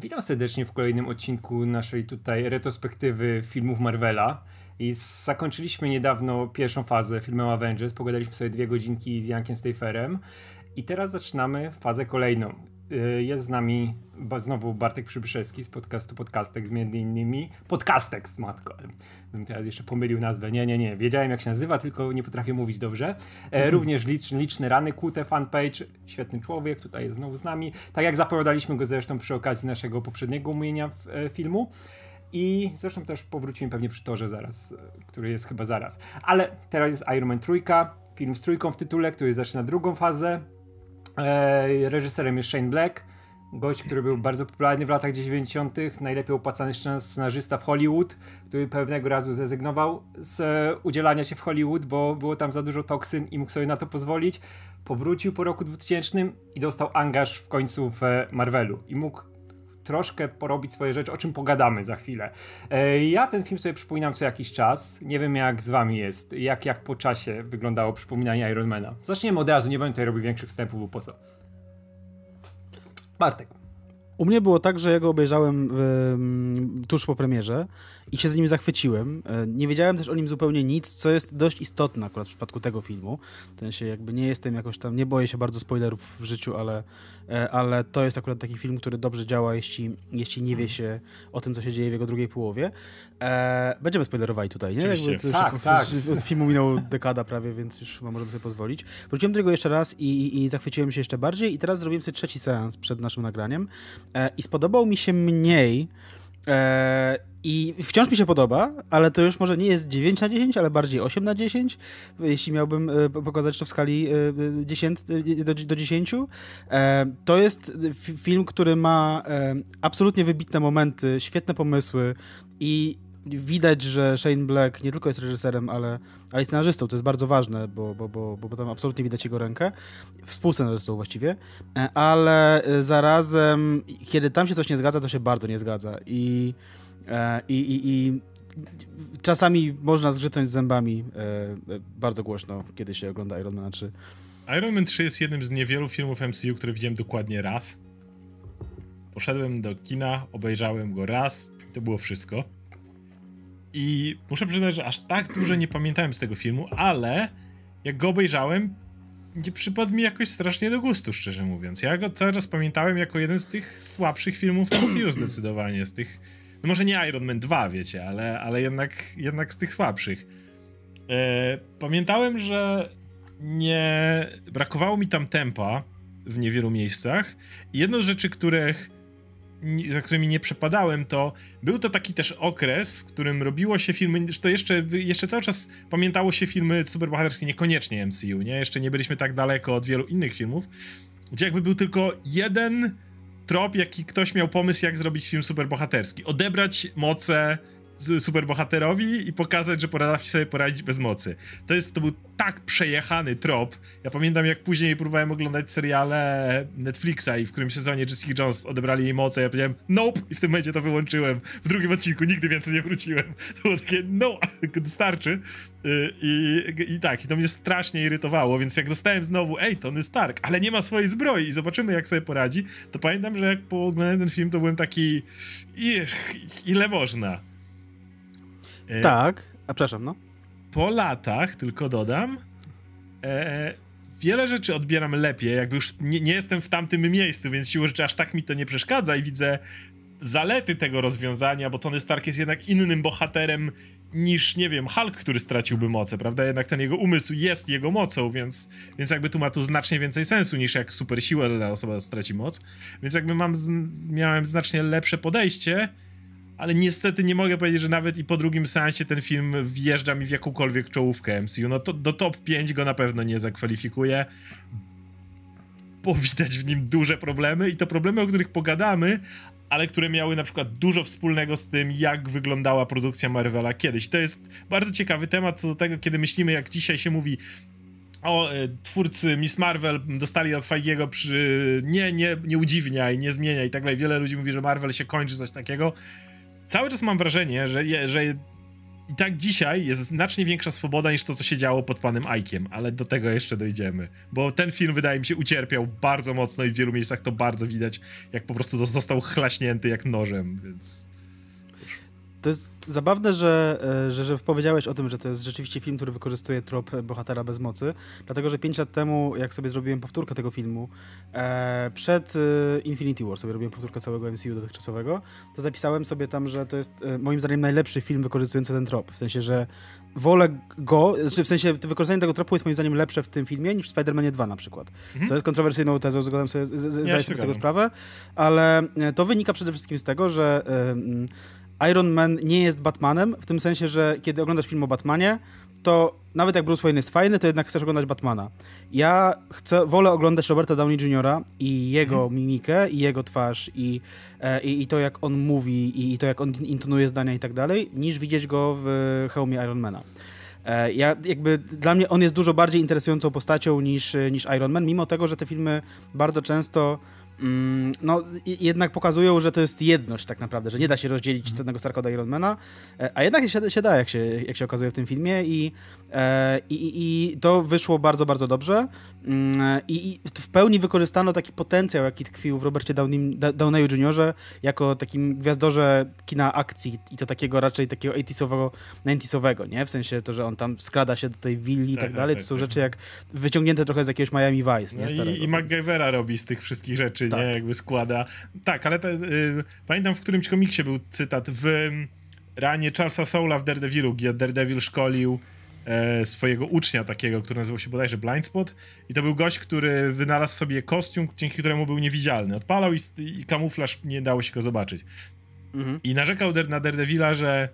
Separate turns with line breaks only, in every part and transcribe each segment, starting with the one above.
Witam serdecznie w kolejnym odcinku naszej tutaj retrospektywy filmów Marvela. I zakończyliśmy niedawno pierwszą fazę filmem Avengers. Pogadaliśmy sobie dwie godzinki z Jankiem Steiferem. I teraz zaczynamy fazę kolejną. Y, jest z nami znowu Bartek Przybyszewski z podcastu Podcastek, między innymi Podcastek z matko. Bym teraz jeszcze pomylił nazwę. Nie, nie, nie. Wiedziałem jak się nazywa, tylko nie potrafię mówić dobrze. E, również liczny, liczny rany kute fanpage. Świetny człowiek, tutaj jest znowu z nami. Tak jak zapowiadaliśmy go zresztą przy okazji naszego poprzedniego omówienia e, filmu. I zresztą też powrócimy pewnie przy torze zaraz, e, który jest chyba zaraz. Ale teraz jest Iron Man trójka, film z trójką w tytule, który zaczyna drugą fazę reżyserem jest Shane Black, gość, który był bardzo popularny w latach 90., najlepiej opłacany scenarzysta w Hollywood, który pewnego razu zrezygnował z e, udzielania się w Hollywood, bo było tam za dużo toksyn i mógł sobie na to pozwolić. Powrócił po roku 2000 i dostał angaż w końcu w Marvelu i mógł troszkę porobić swoje rzeczy, o czym pogadamy za chwilę. E, ja ten film sobie przypominam co jakiś czas. Nie wiem jak z wami jest, jak, jak po czasie wyglądało przypominanie Ironmana. Zaczniemy od razu, nie będę tutaj robił większych wstępów, bo po co. Bartek.
U mnie było tak, że ja go obejrzałem w, tuż po premierze i się z nim zachwyciłem. E, nie wiedziałem też o nim zupełnie nic, co jest dość istotne akurat w przypadku tego filmu. W sensie jakby nie jestem jakoś tam, nie boję się bardzo spoilerów w życiu, ale, e, ale to jest akurat taki film, który dobrze działa, jeśli, jeśli nie wie się o tym, co się dzieje w jego drugiej połowie. E, będziemy spoilerowali tutaj, nie?
Jakby, tak, już, tak.
Od filmu minął dekada prawie, więc już możemy sobie pozwolić. Wróciłem do niego jeszcze raz i, i, i zachwyciłem się jeszcze bardziej i teraz zrobiłem sobie trzeci seans przed naszym nagraniem i spodobał mi się mniej e, i wciąż mi się podoba, ale to już może nie jest 9 na 10, ale bardziej 8 na 10, jeśli miałbym e, pokazać to w skali 10 e, do, do 10. E, to jest film, który ma absolutnie wybitne momenty, świetne pomysły i widać, że Shane Black nie tylko jest reżyserem, ale, ale scenarzystą, to jest bardzo ważne, bo, bo, bo, bo tam absolutnie widać jego rękę, współscenarzystą właściwie, ale zarazem, kiedy tam się coś nie zgadza, to się bardzo nie zgadza i E, I, i, i czasami można zgrzytnąć zębami e, e, bardzo głośno, kiedy się ogląda Iron Man 3.
Iron Man 3 jest jednym z niewielu filmów MCU, które widziałem dokładnie raz. Poszedłem do kina, obejrzałem go raz, to było wszystko. I muszę przyznać, że aż tak dużo nie pamiętałem z tego filmu, ale jak go obejrzałem, nie przypadł mi jakoś strasznie do gustu, szczerze mówiąc. Ja go cały czas pamiętałem jako jeden z tych słabszych filmów MCU zdecydowanie, z tych no może nie Iron Man 2, wiecie, ale, ale jednak, jednak z tych słabszych. E, pamiętałem, że nie brakowało mi tam tempa w niewielu miejscach. I jedną z rzeczy, których za którymi nie przepadałem, to był to taki też okres, w którym robiło się filmy, to jeszcze, jeszcze cały czas pamiętało się filmy superbohaterskie, niekoniecznie MCU, nie? Jeszcze nie byliśmy tak daleko od wielu innych filmów, gdzie jakby był tylko jeden trop, jaki ktoś miał pomysł, jak zrobić film superbohaterski. Odebrać moce superbohaterowi i pokazać, że potrafi sobie poradzić bez mocy. To jest, to był tak przejechany trop. Ja pamiętam, jak później próbowałem oglądać seriale Netflixa i w którym sezonie Jessica Jones odebrali jej moce, ja powiedziałem nope i w tym momencie to wyłączyłem. W drugim odcinku nigdy więcej nie wróciłem. To było takie no, starczy. Y, I, I tak, i to mnie strasznie irytowało, więc jak dostałem znowu, ej, Tony Stark, ale nie ma swojej zbroi i zobaczymy, jak sobie poradzi, to pamiętam, że jak pooglądałem ten film, to byłem taki, ile można?
E, tak, a przepraszam, no.
Po latach, tylko dodam, e, wiele rzeczy odbieram lepiej, jakby już nie, nie, jestem w tamtym miejscu, więc siłą rzeczy aż tak mi to nie przeszkadza i widzę zalety tego rozwiązania, bo Tony Stark jest jednak innym bohaterem niż, nie wiem, Hulk, który straciłby moce, prawda? Jednak ten jego umysł jest jego mocą, więc, więc jakby tu ma tu znacznie więcej sensu niż jak super siła osoba straci moc. Więc jakby mam, miałem znacznie lepsze podejście ale niestety nie mogę powiedzieć, że nawet i po drugim seansie ten film wjeżdża mi w jakąkolwiek czołówkę MCU. No to do top 5 go na pewno nie zakwalifikuje, bo widać w nim duże problemy i to problemy, o których pogadamy, ale które miały na przykład dużo wspólnego z tym, jak wyglądała produkcja Marvela kiedyś. To jest bardzo ciekawy temat co do tego, kiedy myślimy, jak dzisiaj się mówi o, e, twórcy Miss Marvel dostali od Feigiego przy nie, nie, nie udziwniaj, nie zmieniaj i tak dalej. Wiele ludzi mówi, że Marvel się kończy, coś takiego cały czas mam wrażenie, że, że i tak dzisiaj jest znacznie większa swoboda niż to, co się działo pod panem Aikiem, ale do tego jeszcze dojdziemy. Bo ten film, wydaje mi się, ucierpiał bardzo mocno i w wielu miejscach to bardzo widać, jak po prostu został chlaśnięty jak nożem, więc...
To jest zabawne, że, e, że, że powiedziałeś o tym, że to jest rzeczywiście film, który wykorzystuje trop bohatera bez mocy, dlatego, że 5 lat temu, jak sobie zrobiłem powtórkę tego filmu, e, przed e, Infinity War sobie robiłem powtórkę całego MCU dotychczasowego, to zapisałem sobie tam, że to jest e, moim zdaniem najlepszy film wykorzystujący ten trop, w sensie, że wolę go, znaczy w sensie wykorzystanie tego tropu jest moim zdaniem lepsze w tym filmie niż w Spider-Manie 2 na przykład. Mhm. Co jest kontrowersyjną tezą, zgadzam sobie, z, z, ja z tego sprawę, ale e, to wynika przede wszystkim z tego, że Iron Man nie jest Batmanem, w tym sensie, że kiedy oglądasz film o Batmanie, to nawet jak Bruce Wayne jest fajny, to jednak chcesz oglądać Batmana. Ja chcę, wolę oglądać Roberta Downey Jr. i jego mm. mimikę, i jego twarz, i, e, i, i, to jak on mówi, i, i to jak on intonuje zdania i tak dalej, niż widzieć go w hełmie Ironmana. E, ja jakby dla mnie on jest dużo bardziej interesującą postacią niż, niż Iron Man, mimo tego, że te filmy bardzo często no, jednak pokazują, że to jest jedność tak naprawdę, że nie da się rozdzielić mhm. tego Starka od Ironmana, e, a jednak się, się da, jak się, jak się okazuje w tym filmie i, e, i, i to wyszło bardzo, bardzo dobrze mm, I, i w pełni wykorzystano taki potencjał, jaki tkwił w Robercie Downey, Downeyu Jr. jako takim gwiazdorze kina akcji i to takiego raczej takiego 80 90 nie? W sensie to, że on tam skrada się do tej willi i tak, tak, tak dalej, tak, to są tak. rzeczy jak wyciągnięte trochę z jakiegoś Miami Vice, nie?
No i, i MacGyvera robi z tych wszystkich rzeczy tak. nie? Jakby składa. Tak, ale te, y, pamiętam w którymś komiksie był cytat w y, ranie Charlesa Soula w Daredevilu, gdzie Daredevil szkolił e, swojego ucznia takiego, który nazywał się bodajże Blindspot i to był gość, który wynalazł sobie kostium, dzięki któremu był niewidzialny. Odpalał i, i kamuflaż nie dało się go zobaczyć. Mhm. I narzekał na Daredevila, że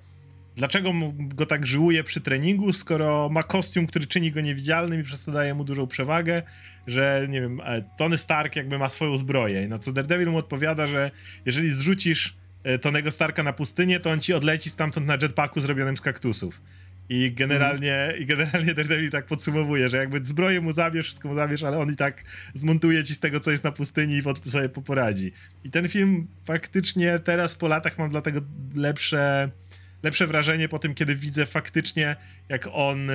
dlaczego go tak żyłuje przy treningu, skoro ma kostium, który czyni go niewidzialnym i przez to daje mu dużą przewagę, że nie wiem, e, Tony Stark jakby ma swoją zbroję. Na co Daredevil mu odpowiada, że jeżeli zrzucisz e, Tonego Starka na pustynię, to on ci odleci stamtąd na jetpacku zrobionym z kaktusów. I generalnie, mm. i generalnie Daredevil tak podsumowuje, że jakby zbroję mu zabierz, wszystko mu zabierz, ale on i tak zmontuje ci z tego, co jest na pustyni i sobie poradzi. I ten film faktycznie teraz po latach mam dlatego lepsze lepsze wrażenie po tym, kiedy widzę faktycznie, jak on y,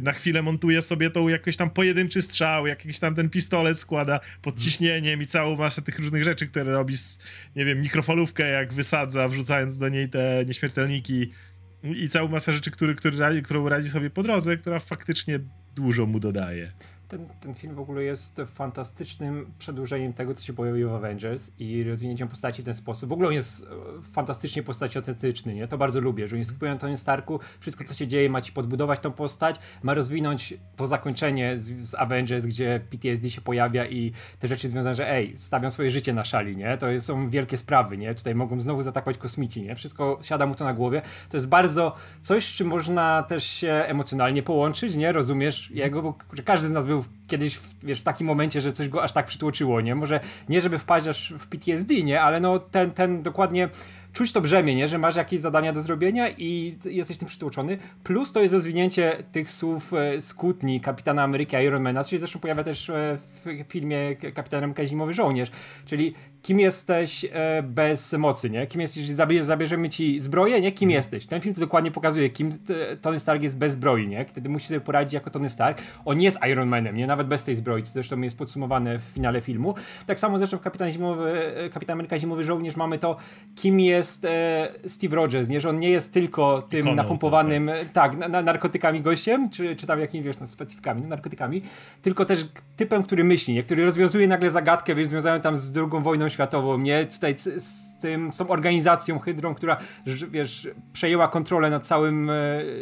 na chwilę montuje sobie tą jakiś tam pojedynczy strzał, jakiś tam ten pistolet składa pod ciśnieniem i całą masę tych różnych rzeczy, które robi, z, nie wiem, mikrofalówkę jak wysadza, wrzucając do niej te nieśmiertelniki i całą masę rzeczy, który, który, którą radzi sobie po drodze, która faktycznie dużo mu dodaje
ten, ten film w ogóle jest fantastycznym przedłużeniem tego, co się pojawiło w Avengers i rozwinięciem postaci w ten sposób. W ogóle on jest e, fantastycznie postaciocentryczny, nie? To bardzo lubię, że oni skupują Tony Starku, wszystko co się dzieje ma ci podbudować tą postać, ma rozwinąć to zakończenie z, z Avengers, gdzie PTSD się pojawia i te rzeczy związane, że ej, stawiam swoje życie na szali, nie? To są wielkie sprawy, nie? Tutaj mogą znowu zaatakować kosmici, nie? Wszystko siada mu to na głowie. To jest bardzo coś, z czym można też się emocjonalnie połączyć, nie? Rozumiesz jego, bo każdy z nas był kiedyś, wiesz, w takim momencie, że coś go aż tak przytłoczyło, nie? Może nie, żeby wpaść aż w PTSD, nie? Ale no ten, ten dokładnie czuć to brzemię, nie? że masz jakieś zadania do zrobienia i jesteś tym przytłoczony. Plus to jest rozwinięcie tych słów e, skutni Kapitana Ameryki Ironmana, co się zresztą pojawia też e, w filmie Kapitan Ameryka Zimowy Żołnierz. Czyli kim jesteś e, bez mocy, nie? Kim jesteś, zabierzemy ci zbroję, nie? Kim mhm. jesteś? Ten film to dokładnie pokazuje, kim Tony Stark jest bez zbroi, nie? Wtedy musi sobie poradzić jako Tony Stark. On jest Iron Manem, nie? Nawet bez tej zbroi, co zresztą jest podsumowane w finale filmu. Tak samo zresztą w Kapitan, Zimowy, Kapitan Ameryka Zimowy Żołnierz mamy to, kim jest e, Steve Rogers, nie? Że on nie jest tylko tym Ikoną, napompowanym, tak, tak na, narkotykami gościem, czy, czy tam jakimiś, wiesz, no, specyfikami, no, narkotykami, tylko też typem, który myśli, nie? Który rozwiązuje nagle zagadkę, wiesz, związaną tam z drugą wojną światową, nie? Tutaj z tym, z tą organizacją Hydrą, która, wiesz, przejęła kontrolę nad całym e,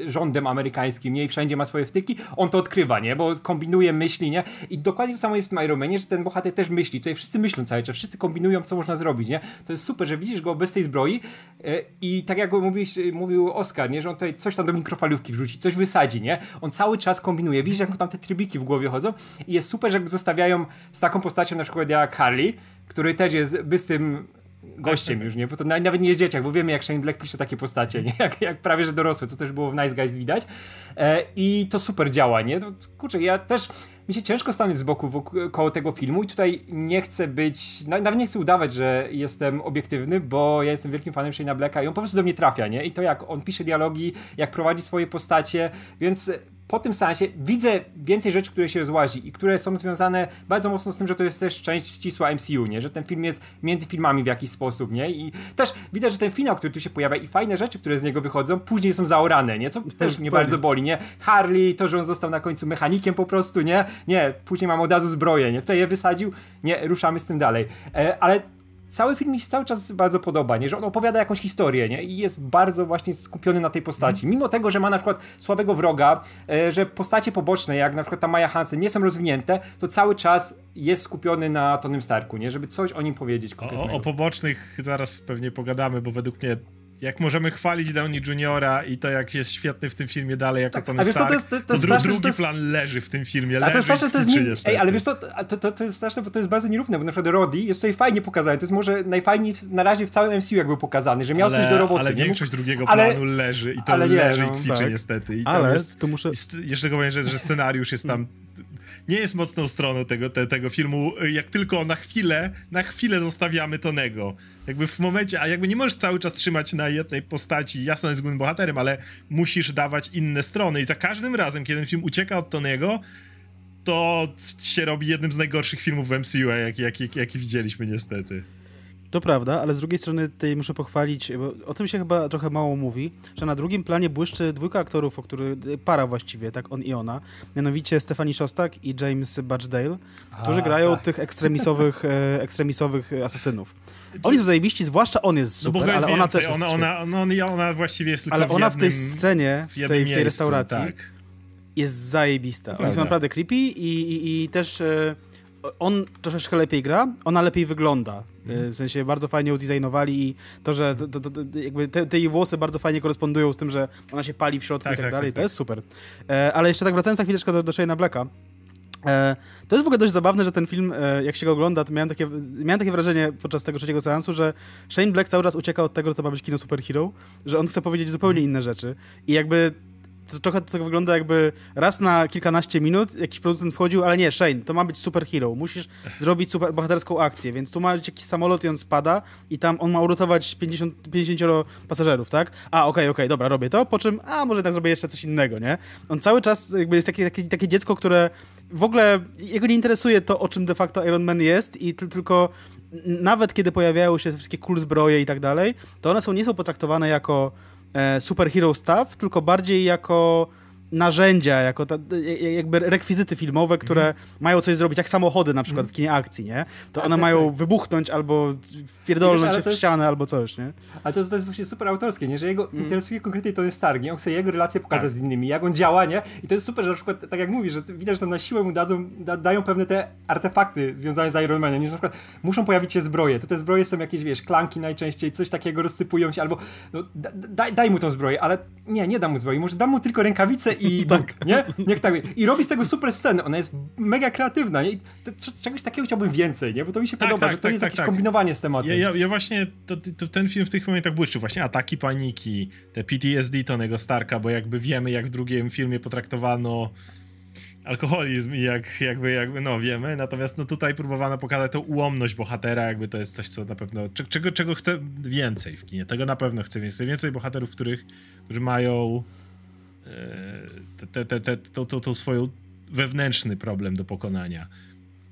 rządem amerykańskim, nie? I wszędzie ma swoje wtyki. On to odkrywa, nie? Bo kombinuje myśli, nie? I dokładnie to samo jest w tym Iron Manie, że ten bohater też myśli. Tutaj wszyscy myślą cały czas, wszyscy kombinują, co można zrobić, nie? To jest super, że widzisz go bez tej zbroi e, i tak jak mówisz, mówił Oskar, nie? Że on tutaj coś tam do mikrofalówki wrzuci, coś wysadzi, nie? On cały czas kombinuje. Widzisz, jak tam te trybiki w głowie chodzą i jest super, że zostawiają z taką postacią na przykład jak Harley, który też jest bystym gościem już, nie? Bo to nawet nie jest dzieciak, bo wiemy jak Shane Black pisze takie postacie, nie? Jak, jak prawie, że dorosłe, co też było w Nice Guys widać. E, I to super działa, nie? To, kurczę, ja też mi się ciężko stanąć z boku wokół, koło tego filmu i tutaj nie chcę być, nawet nie chcę udawać, że jestem obiektywny, bo ja jestem wielkim fanem Shane'a Blacka i on po prostu do mnie trafia, nie? I to jak on pisze dialogi, jak prowadzi swoje postacie, więc po tym sensie widzę więcej rzeczy, które się rozłazi i które są związane bardzo mocno z tym, że to jest też część ścisła MCU, nie? Że ten film jest między filmami w jakiś sposób, nie? I też widać, że ten finał, który tu się pojawia i fajne rzeczy, które z niego wychodzą, później są zaorane, nie? Co też mnie bardzo boli, nie? Harley, to, że on został na końcu mechanikiem po prostu, nie? Nie, później mam od razu zbroję, nie? Tutaj je wysadził, nie, ruszamy z tym dalej. E, ale cały film mi się cały czas bardzo podoba, nie? że on opowiada jakąś historię nie? i jest bardzo właśnie skupiony na tej postaci. Mimo tego, że ma na przykład słabego wroga, e, że postacie poboczne, jak na przykład ta Maja Hansen, nie są rozwinięte, to cały czas jest skupiony na Tonym Starku, nie? żeby coś o nim powiedzieć.
O, o pobocznych zaraz pewnie pogadamy, bo według mnie jak możemy chwalić Downey Juniora i to jak jest świetny w tym filmie dalej jako tak, Tony Stark, to, jest, to, to, to dru, drugi jest... plan leży w tym filmie. A to jest straszne, to jest nie...
Ej, ale wiesz co, to, to, to jest straszne, bo to jest bardzo nierówne, bo na przykład Roddy jest tutaj fajnie pokazany, to jest może najfajniej na razie w całym MCU jak był pokazany, że miał ale, coś do roboty.
Ale większość drugiego ale, planu leży i to leży nie, no, i kwiczy tak. niestety. I
ale jest, to muszę...
Jeszcze powiem, że, że scenariusz jest tam nie jest mocną stroną tego, te, tego filmu, jak tylko na chwilę, na chwilę zostawiamy Tonego. Jakby w momencie, a jakby nie możesz cały czas trzymać na jednej postaci, jasno jest głównym bohaterem, ale musisz dawać inne strony i za każdym razem, kiedy ten film ucieka od Tonego, to się robi jednym z najgorszych filmów w MCU, jaki, jaki, jaki widzieliśmy niestety.
To prawda, ale z drugiej strony tutaj muszę pochwalić, bo o tym się chyba trochę mało mówi, że na drugim planie błyszczy dwójka aktorów, o których, para właściwie, tak, on i ona, mianowicie Stephanie Szostak i James Batchdale, którzy A, grają tak. tych ekstremisowych, e, ekstremisowych asasynów. Oni są zajebiści, zwłaszcza on jest super, no ale ona też jest
ona, ona, no, ona właściwie jest tylko
Ale
ona
w, jednym, w tej scenie, w, tej, w tej miejscu, restauracji tak. jest zajebista. Oni są naprawdę creepy i, i, i też... E, on troszeczkę lepiej gra, ona lepiej wygląda. Mhm. W sensie bardzo fajnie ją zdesignowali i to, że to, to, to, jakby te, te, jej włosy bardzo fajnie korespondują z tym, że ona się pali w środku tak, i tak, tak dalej. Tak, to tak. jest super. E, ale jeszcze tak wracając na chwileczkę do, do Shane'a Blacka. E, to jest w ogóle dość zabawne, że ten film, e, jak się go ogląda, to miałem takie, miałem takie wrażenie podczas tego trzeciego seansu, że Shane Black cały czas ucieka od tego, że to ma być kino superhero, że on chce powiedzieć zupełnie inne rzeczy. I jakby to trochę to tak wygląda jakby raz na kilkanaście minut jakiś producent wchodził, ale nie, Shane, to ma być superhero, musisz zrobić super bohaterską akcję, więc tu ma być jakiś samolot i on spada i tam on ma uratować 50, 50 pasażerów, tak? A, okej, okay, okej, okay, dobra, robię to, po czym, a, może tak zrobię jeszcze coś innego, nie? On cały czas jakby jest takie, takie, takie dziecko, które w ogóle jego nie interesuje to, o czym de facto Iron Man jest i tylko nawet kiedy pojawiają się te wszystkie cool zbroje i tak dalej, to one są, nie są potraktowane jako e, superhero stuff, tylko bardziej jako narzędzia, jako ta, jakby rekwizyty filmowe, które mm. mają coś zrobić, jak samochody na przykład mm. w kinie akcji, nie? To tak, one tak, mają tak. wybuchnąć albo wpierdolnąć się w ścianę albo coś, nie?
Ale to, to jest właśnie super autorskie, nie? Że jego mm. interesuje konkretnie Tony Stark, nie? On chce jego relacje pokazać tak. z innymi, jak on działa, nie? I to jest super, że na przykład, tak jak mówisz, że widać, że tam na siłę mu dadzą, da, dają pewne te artefakty związane z Iron Manem, nie? Że na przykład muszą pojawić się zbroje, to te zbroje są jakieś, wiesz, klanki najczęściej, coś takiego rozsypują się, albo no, daj, daj mu tą zbroję, ale nie, nie dam mu zbroi, może dam mu tylko rękawice i tak. nie? Niech tak. I robi z tego super scenę. Ona jest mega kreatywna, nie? I czegoś takiego chciałbym więcej, nie? Bo to mi się tak, podoba, tak, że to tak, jest tak, jakieś tak. kombinowanie z tematem.
Ja, ja, ja właśnie, to, to, ten film w tych momentach błyszczy. Właśnie ataki paniki, te PTSD Tonego Starka, bo jakby wiemy, jak w drugim filmie potraktowano alkoholizm i jak, jakby, jakby, no wiemy, natomiast no tutaj próbowano pokazać tą ułomność bohatera, jakby to jest coś, co na pewno, czego, czego chcę więcej w kinie, tego na pewno chcę więcej, więcej bohaterów, których, którzy mają te, te, te, to, to, to swoją wewnętrzny problem do pokonania.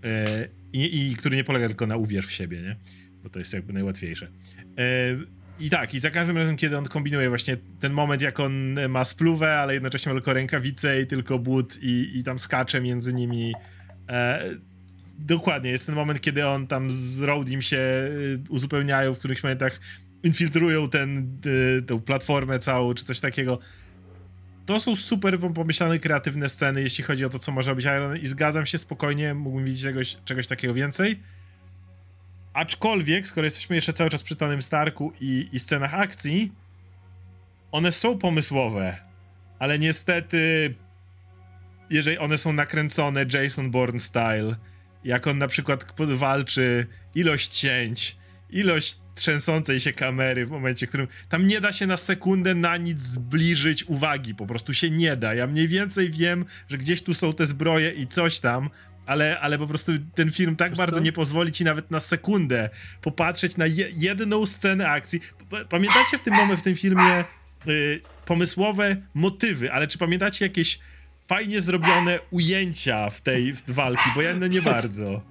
E, I, I, który nie polega tylko na uwierz w siebie, nie? Bo to jest jakby najłatwiejsze. E, I tak, i za każdym razem, kiedy on kombinuje właśnie ten moment, jak on ma spluwę, ale jednocześnie ma tylko rękawice i tylko but i, i tam skacze między nimi. E, dokładnie, jest ten moment, kiedy on tam z Roadim się uzupełniają, w których momentach infiltrują ten, tę platformę całą, czy coś takiego to są super pomyślane, kreatywne sceny, jeśli chodzi o to, co może być Iron i zgadzam się spokojnie, mógłbym widzieć czegoś, czegoś takiego więcej. Aczkolwiek, skoro jesteśmy jeszcze cały czas przy Tonym Starku i, i scenach akcji, one są pomysłowe, ale niestety, jeżeli one są nakręcone Jason Bourne style, jak on na przykład walczy, ilość cięć, ilość trzęsącej się kamery w momencie, w którym tam nie da się na sekundę na nic zbliżyć uwagi, po prostu się nie da. Ja mniej więcej wiem, że gdzieś tu są te zbroje i coś tam, ale, ale po prostu ten film tak bardzo nie pozwoli ci nawet na sekundę popatrzeć na je, jedną scenę akcji. Pamiętacie w tym momencie, w tym filmie y, pomysłowe motywy, ale czy pamiętacie jakieś fajnie zrobione ujęcia w tej w walki, bo ja no nie bardzo.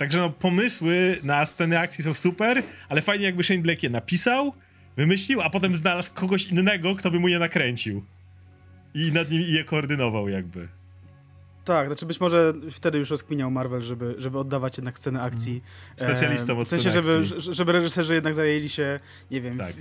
Także no, pomysły na sceny akcji są super, ale fajnie jakby Shane Black je napisał, wymyślił, a potem znalazł kogoś innego, kto by mu je nakręcił. I nad nim je koordynował jakby.
Tak, znaczy być może wtedy już rozkminiał Marvel, żeby, żeby oddawać jednak sceny akcji.
Mhm. Specjalistą od
W sensie, żeby, żeby reżyserzy jednak zajęli się, nie wiem, tak.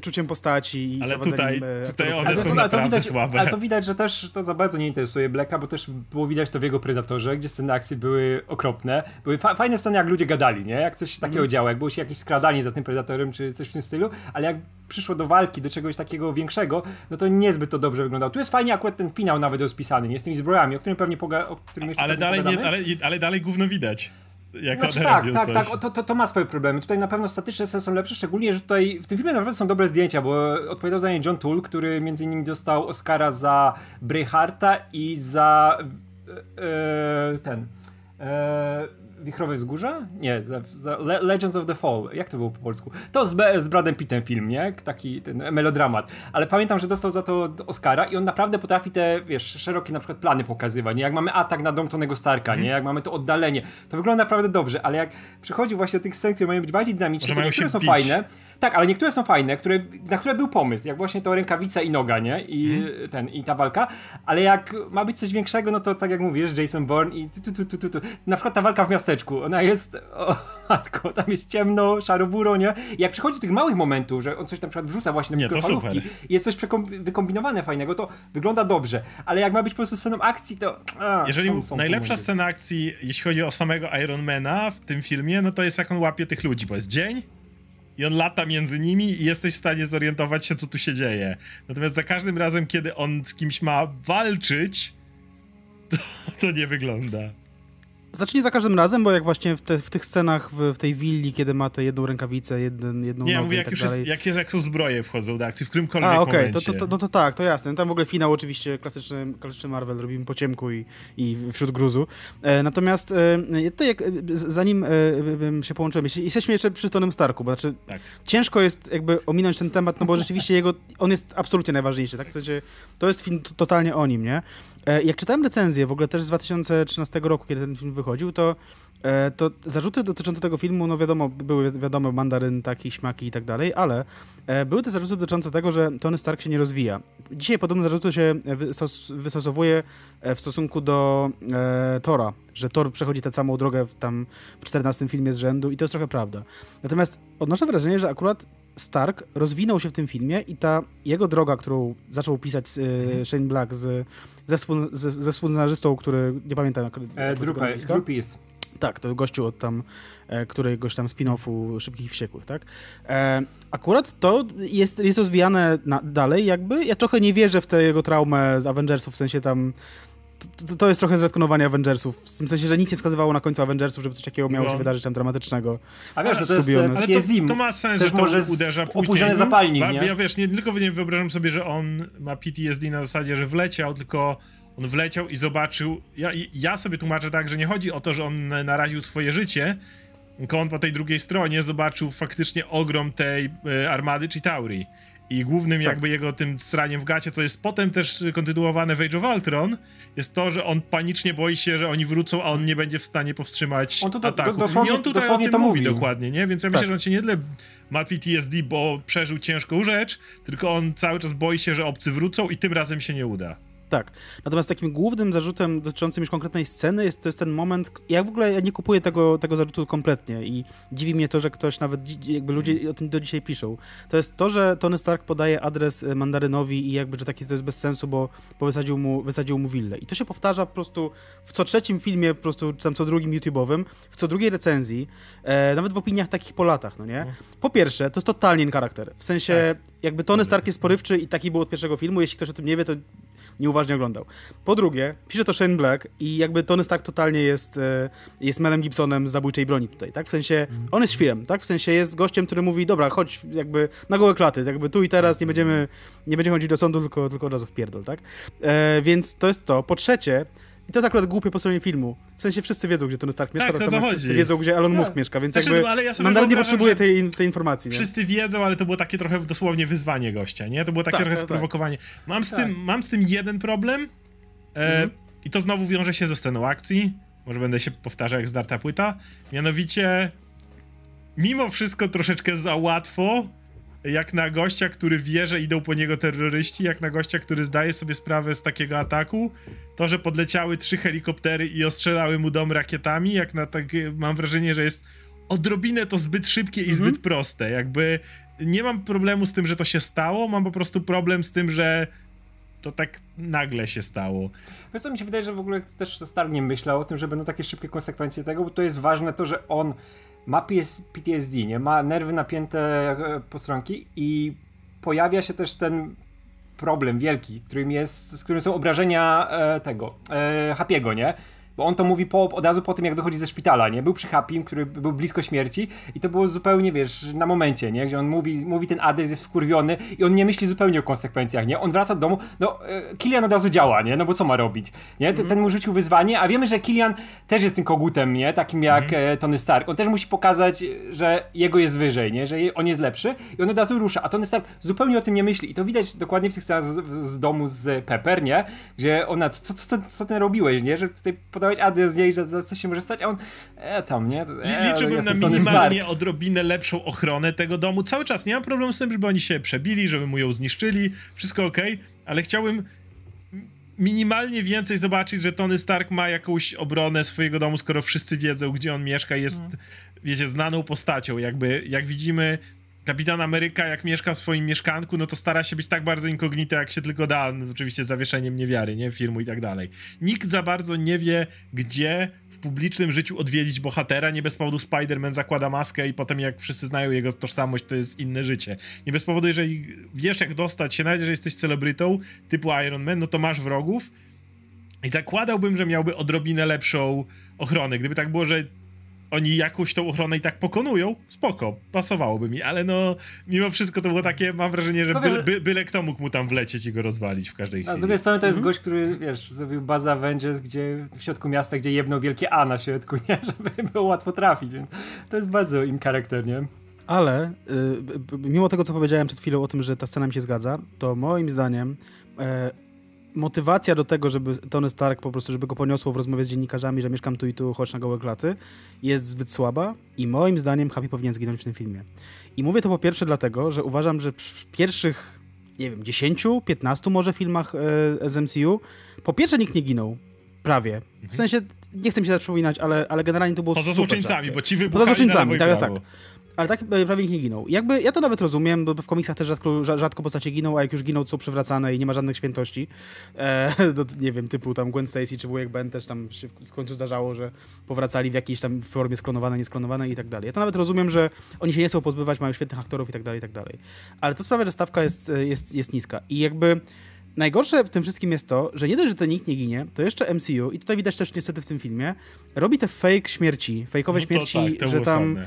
czuciem postaci i
Ale tutaj,
e,
tutaj one są naprawdę
widać,
słabe.
Ale to widać, że też to za bardzo nie interesuje Blacka, bo też było widać to w jego Predatorze, gdzie sceny akcji były okropne. Były fa fajne sceny, jak ludzie gadali, nie? Jak coś takiego mm. działo, jak było się jakieś skradanie za tym Predatorem, czy coś w tym stylu, ale jak przyszło do walki, do czegoś takiego większego, no to niezbyt to dobrze wyglądało. Tu jest fajnie akurat ten finał nawet rozpisany, nie? Z tymi zbrojami, o którym pewnie poga- o którym jeszcze
Ale dalej, nie, ale, ale dalej gówno widać. Jak znaczy,
tak, tak, tak, to, to, to, ma swoje problemy. Tutaj na pewno statyczne sceny są lepsze, szczególnie, że tutaj w tym filmie naprawdę są dobre zdjęcia, bo odpowiadał za nie John Toole, który między innymi dostał Oscara za Bravehearta i za e, e ten e, Wichrowe Wzgórza? Nie, za, za Legends of the Fall. Jak to było po polsku? To z, z Bradem Pittem film, nie? Taki ten melodramat. Ale pamiętam, że dostał za to Oscara i on naprawdę potrafi te, wiesz, szerokie na przykład plany pokazywać, nie? Jak mamy atak na dom Tonego Starka, mm. nie? Jak mamy to oddalenie. To wygląda naprawdę dobrze, ale jak przychodzi właśnie do tych scen, które mają być bardziej dynamiczne, to niektóre są bić. fajne. Tak, ale niektóre są fajne, które, na które był pomysł, jak właśnie to rękawica i noga, nie? I mm. ten, i ta walka. Ale jak ma być coś większego, no to tak jak mówisz, Jason Bourne i tu, tu, tu, tu, tu. Na przykład ta walka w miasteczku. Ona jest, o matko, tam jest ciemno, szaro-buro, nie? I jak przychodzi do tych małych momentów, że on coś na przykład wrzuca właśnie na mikrofalówki i jest coś wykombinowane fajnego, to wygląda dobrze. Ale jak ma być po prostu sceną akcji, to... A,
Jeżeli są, są najlepsza scena akcji, jeśli chodzi o samego Ironmana w tym filmie, no to jest jak on łapie tych ludzi, bo jest dzień, i on lata między nimi i jesteś w stanie zorientować się, co tu się dzieje. Natomiast za każdym razem, kiedy on z kimś ma walczyć, to, to nie wygląda.
Zacznie za każdym razem, bo jak właśnie w, te, w tych scenach w, w, tej willi, kiedy ma tę jedną rękawicę, jeden, jedną
Nie,
nogę
mówię, jak
tak
już
dalej.
jest, jak, jest, jak są zbroje wchodzą do akcji, w którymkolwiek
A, okej,
okay,
to, to, to, to, tak, to jasne. Tam w ogóle finał oczywiście klasyczny, klasyczny Marvel, robimy po ciemku i, i wśród gruzu. E, natomiast e, to jak, e, zanim e, się połączyłem, jesteśmy jeszcze przy Tonym Starku, bo znaczy tak. ciężko jest jakby ominąć ten temat, no bo rzeczywiście jego, on jest absolutnie najważniejszy, tak? W sensie, to jest film totalnie o nim, nie? E, jak czytałem recenzję, w ogóle też z 2013 roku, kiedy ten film wychodził, to E, to zarzuty dotyczące tego filmu, no wiadomo, były wiadomo, mandaryn, taki, śmaki i tak dalej, ale e, były te zarzuty dotyczące tego, że Tony Stark się nie rozwija. Dzisiaj podobne zarzuty się wystosowuje e, w stosunku do e, Tora, że Thor przechodzi tę samą drogę w, tam w 14 filmie z rzędu i to jest trochę prawda. Natomiast odnoszę wrażenie, że akurat Stark rozwinął się w tym filmie i ta jego droga, którą zaczął pisać e, Shane Black z, ze, ze, ze współscenarzystą, który nie pamiętam jak,
e, Drupi jest.
Tak, to gościu od tam, e, któregoś tam spin-offu Szybkich i Wściekłych, tak? E, akurat to jest, jest rozwijane na, dalej jakby. Ja trochę nie wierzę w tę jego traumę z Avengersów, w sensie tam to, to, jest trochę zretkonowanie Avengersów. W tym sensie, że nic nie wskazywało na końcu Avengersów, żeby coś takiego miało no. się wydarzyć tam dramatycznego.
A wiesz, to, to jest ale
to, to, ma sens, że to może uderza później.
Opóźniony zapalnik,
nie? Ja wiesz, nie tylko nie wyobrażam sobie, że on ma PTSD na zasadzie, że wleciał, tylko on wleciał i zobaczył. Ja, ja sobie tłumaczę tak, że nie chodzi o to, że on naraził swoje życie, tylko on po tej drugiej stronie zobaczył faktycznie ogrom tej e, armady Chitauri. I głównym tak. jakby jego tym straniem w gacie, co jest potem też kontynuowane w Age of Ultron, jest to, że on panicznie boi się, że oni wrócą, a on nie będzie w stanie powstrzymać on to, do, ataku. Do, I on tutaj o tym to mówi dokładnie, nie? Więc ja tak. myślę, że on się nie tyle ma PTSD, bo przeżył ciężką rzecz, tylko on cały czas boi się, że obcy wrócą i tym razem się nie uda.
Tak. Natomiast takim głównym zarzutem dotyczącym już konkretnej sceny jest, to jest ten moment, ja w ogóle ja nie kupuję tego, tego zarzutu kompletnie i dziwi mnie to, że ktoś nawet, jakby ludzie o tym do dzisiaj piszą. To jest to, że Tony Stark podaje adres e, Mandarynowi i jakby, że taki to jest bez sensu, bo, bo wysadził, mu, wysadził mu willę. I to się powtarza po prostu w co trzecim filmie, po prostu tam co drugim YouTube'owym, w co drugiej recenzji, e, nawet w opiniach takich po latach, no nie? Po pierwsze, to jest totalnie charakter. W sensie, tak. jakby Tony Stark jest porywczy i taki był od pierwszego filmu, jeśli ktoś o tym nie wie, to nieuważnie oglądał. Po drugie, pisze to Shane Black i jakby Tony Stark totalnie jest, e, jest Melem Gibsonem z Zabójczej Broni tutaj, tak? W sensie, on jest świrem, tak? W sensie jest gościem, który mówi, dobra, chodź jakby na gołe klaty, jakby tu i teraz nie będziemy, nie będziemy chodzić do sądu, tylko, tylko od razu w pierdol, tak? E, więc to jest to. Po trzecie, i to jest akurat głupie po stronie filmu. W sensie wszyscy wiedzą, gdzie Tony Stark mieszka,
Tak,
tak, samo wszyscy wiedzą, gdzie Elon
Tak.
Musk mieszka, więc
Znaczy,
jakby
no, ale ja
nie potrzebuje tej, tej informacji. Nie?
Wszyscy wiedzą, ale to było takie trochę dosłownie wyzwanie gościa, nie? To było takie
Tak,
trochę
tak,
sprowokowanie. Mam, z
Tak.
tym, mam z tym jeden problem e,
Mhm.
i to znowu wiąże się ze sceną akcji. Może będę się powtarzał jak zdarta płyta. Mianowicie mimo wszystko troszeczkę za łatwo jak na gościa, który wie, że idą po niego terroryści, jak na gościa, który zdaje sobie sprawę z takiego ataku, to, że podleciały trzy helikoptery i ostrzelały mu dom rakietami, jak na takie, mam wrażenie, że jest odrobinę to zbyt szybkie i zbyt proste. Jakby nie mam problemu z tym, że to się stało, mam po prostu problem z tym, że to tak nagle się stało.
Wiesz co, mi się wydaje, że w ogóle też Stark nie myślał o tym, że będą takie szybkie konsekwencje tego, bo to jest ważne to, że on ma PTSD, nie? Ma nerwy napięte e, postronki i pojawia się też ten problem wielki, którym jest, z którym są obrażenia e, tego, e, Hapiego, nie? Bo on to mówi po, od razu po tym, jak wychodzi ze szpitala, nie? Był przy Hapim, który był blisko śmierci i to było zupełnie, wiesz, na momencie, nie? Gdzie on mówi, mówi ten adres, jest wkurwiony i on nie myśli zupełnie o konsekwencjach, nie? On wraca do domu, no, e, Kilian od razu działa, nie? No bo co ma robić, nie? Ten, ten mu rzucił wyzwanie, a wiemy, że Kilian też jest tym kogutem, nie? Takim jak e, Tony Stark. On też musi pokazać, że jego jest wyżej, nie? Że on jest lepszy i on od razu rusza, a Tony Stark zupełnie o tym nie myśli i to widać dokładnie w tych scenach z, z domu z Pepper, nie? Gdzie ona, co, co, co, co ty robiłeś, nie? Że tutaj podałeś adres z niej, że co się może stać, a on, e, tam, nie? E,
Liczyłbym na minimalnie odrobinę lepszą ochronę tego domu. Cały czas nie mam problemu z tym, żeby oni się przebili, żeby mu ją zniszczyli. Wszystko ok, ale chciałbym minimalnie więcej zobaczyć, że Tony Stark ma jakąś obronę swojego domu, skoro wszyscy wiedzą, gdzie on mieszka, jest, wiecie, znaną postacią. Jakby, jak widzimy, Kapitan Ameryka, jak mieszka w swoim mieszkanku, no to stara się być tak bardzo inkognito, jak się tylko da, no, oczywiście z zawieszeniem niewiary, nie, filmu i tak dalej. Nikt za bardzo nie wie, gdzie w publicznym życiu odwiedzić bohatera, nie bez powodu Spider-Man zakłada maskę i potem jak wszyscy znają jego tożsamość, to jest inne życie. Nie bez powodu, jeżeli wiesz, jak dostać się, nawet że jesteś celebrytą typu Iron Man, no to masz wrogów, i zakładałbym, że miałby odrobinę lepszą ochronę. Gdyby tak było, że oni jakąś tą ochronę i tak pokonują, spoko, pasowałoby mi, ale no mimo wszystko to było takie, mam wrażenie, że by, by, byle kto mógł mu tam wlecieć i go rozwalić w każdej
A z
chwili.
drugiej strony to jest
Mhm.
gość, który, wiesz, zrobił bazę Avengers, gdzie w środku miasta, gdzie jedno wielkie A na środku, nie? Żeby było łatwo trafić, więc to jest bardzo in charakter, nie?
Ale y, mimo tego, co powiedziałem przed chwilą o tym, że ta scena mi się zgadza, to moim zdaniem e, motywacja do tego, żeby Tony Stark po prostu, żeby go poniosło w rozmowie z dziennikarzami, że mieszkam tu i tu, chodź na gołe klaty, jest zbyt słaba i moim zdaniem Happy powinien zginąć w tym filmie. I mówię to po pierwsze dlatego, że uważam, że w pierwszych, nie wiem, 10, 15 może filmach e, z MCU, po pierwsze nikt nie ginął. Prawie. W sensie, nie chcę mi się tak przypominać, ale, ale generalnie to było
Poza
super
złoczyńcami,
rzadkie.
bo ci
Poza
wybuchali
złoczyńcami,
na lewo i
tak, tak. Ale tak e, prawie nikt nie ginął. Jakby ja to nawet rozumiem, bo w komiksach też rzadko, rza- rzadko postacie giną, a jak już giną, są przewracane i nie ma żadnych świętości. E, do, nie wiem, typu tam Gwen Stacy czy wujek Ben też tam się w końcu zdarzało, że powracali w jakiejś tam formie sklonowane, niesklonowane i tak dalej. Ja to nawet rozumiem, że oni się nie chcą pozbywać, mają świetnych aktorów i tak dalej, i tak dalej. Ale to sprawia, że stawka jest, e, jest, jest niska. I jakby Najgorsze w tym wszystkim jest to, że nie dość, że to nikt nie ginie, to jeszcze MCU, i tutaj widać też niestety w tym filmie, robi te fake śmierci, fejkowe
No
śmierci,
tak,
że tam.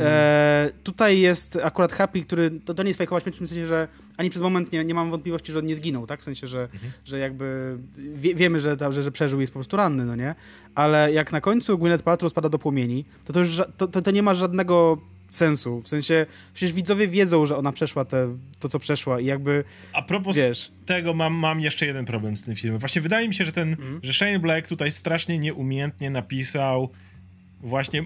E, tutaj jest akurat Happy, który to, to nie jest fejkowa śmierć w tym sensie, że ani przez moment nie, nie mam wątpliwości, że on nie zginął, tak? W sensie, że, że jakby wie, wiemy, że, że, że przeżył i jest po prostu ranny, no nie? Ale jak na końcu Gwyneth Paltrow spada do płomieni, to to już to, to, to nie ma żadnego sensu. W sensie, przecież widzowie wiedzą, że ona przeszła te, to, co przeszła i jakby,
A propos
wiesz...
tego mam, mam jeszcze jeden problem z tym filmem. Właśnie wydaje mi się, że ten,
Mhm.
że Shane Black tutaj strasznie nieumiejętnie napisał właśnie e,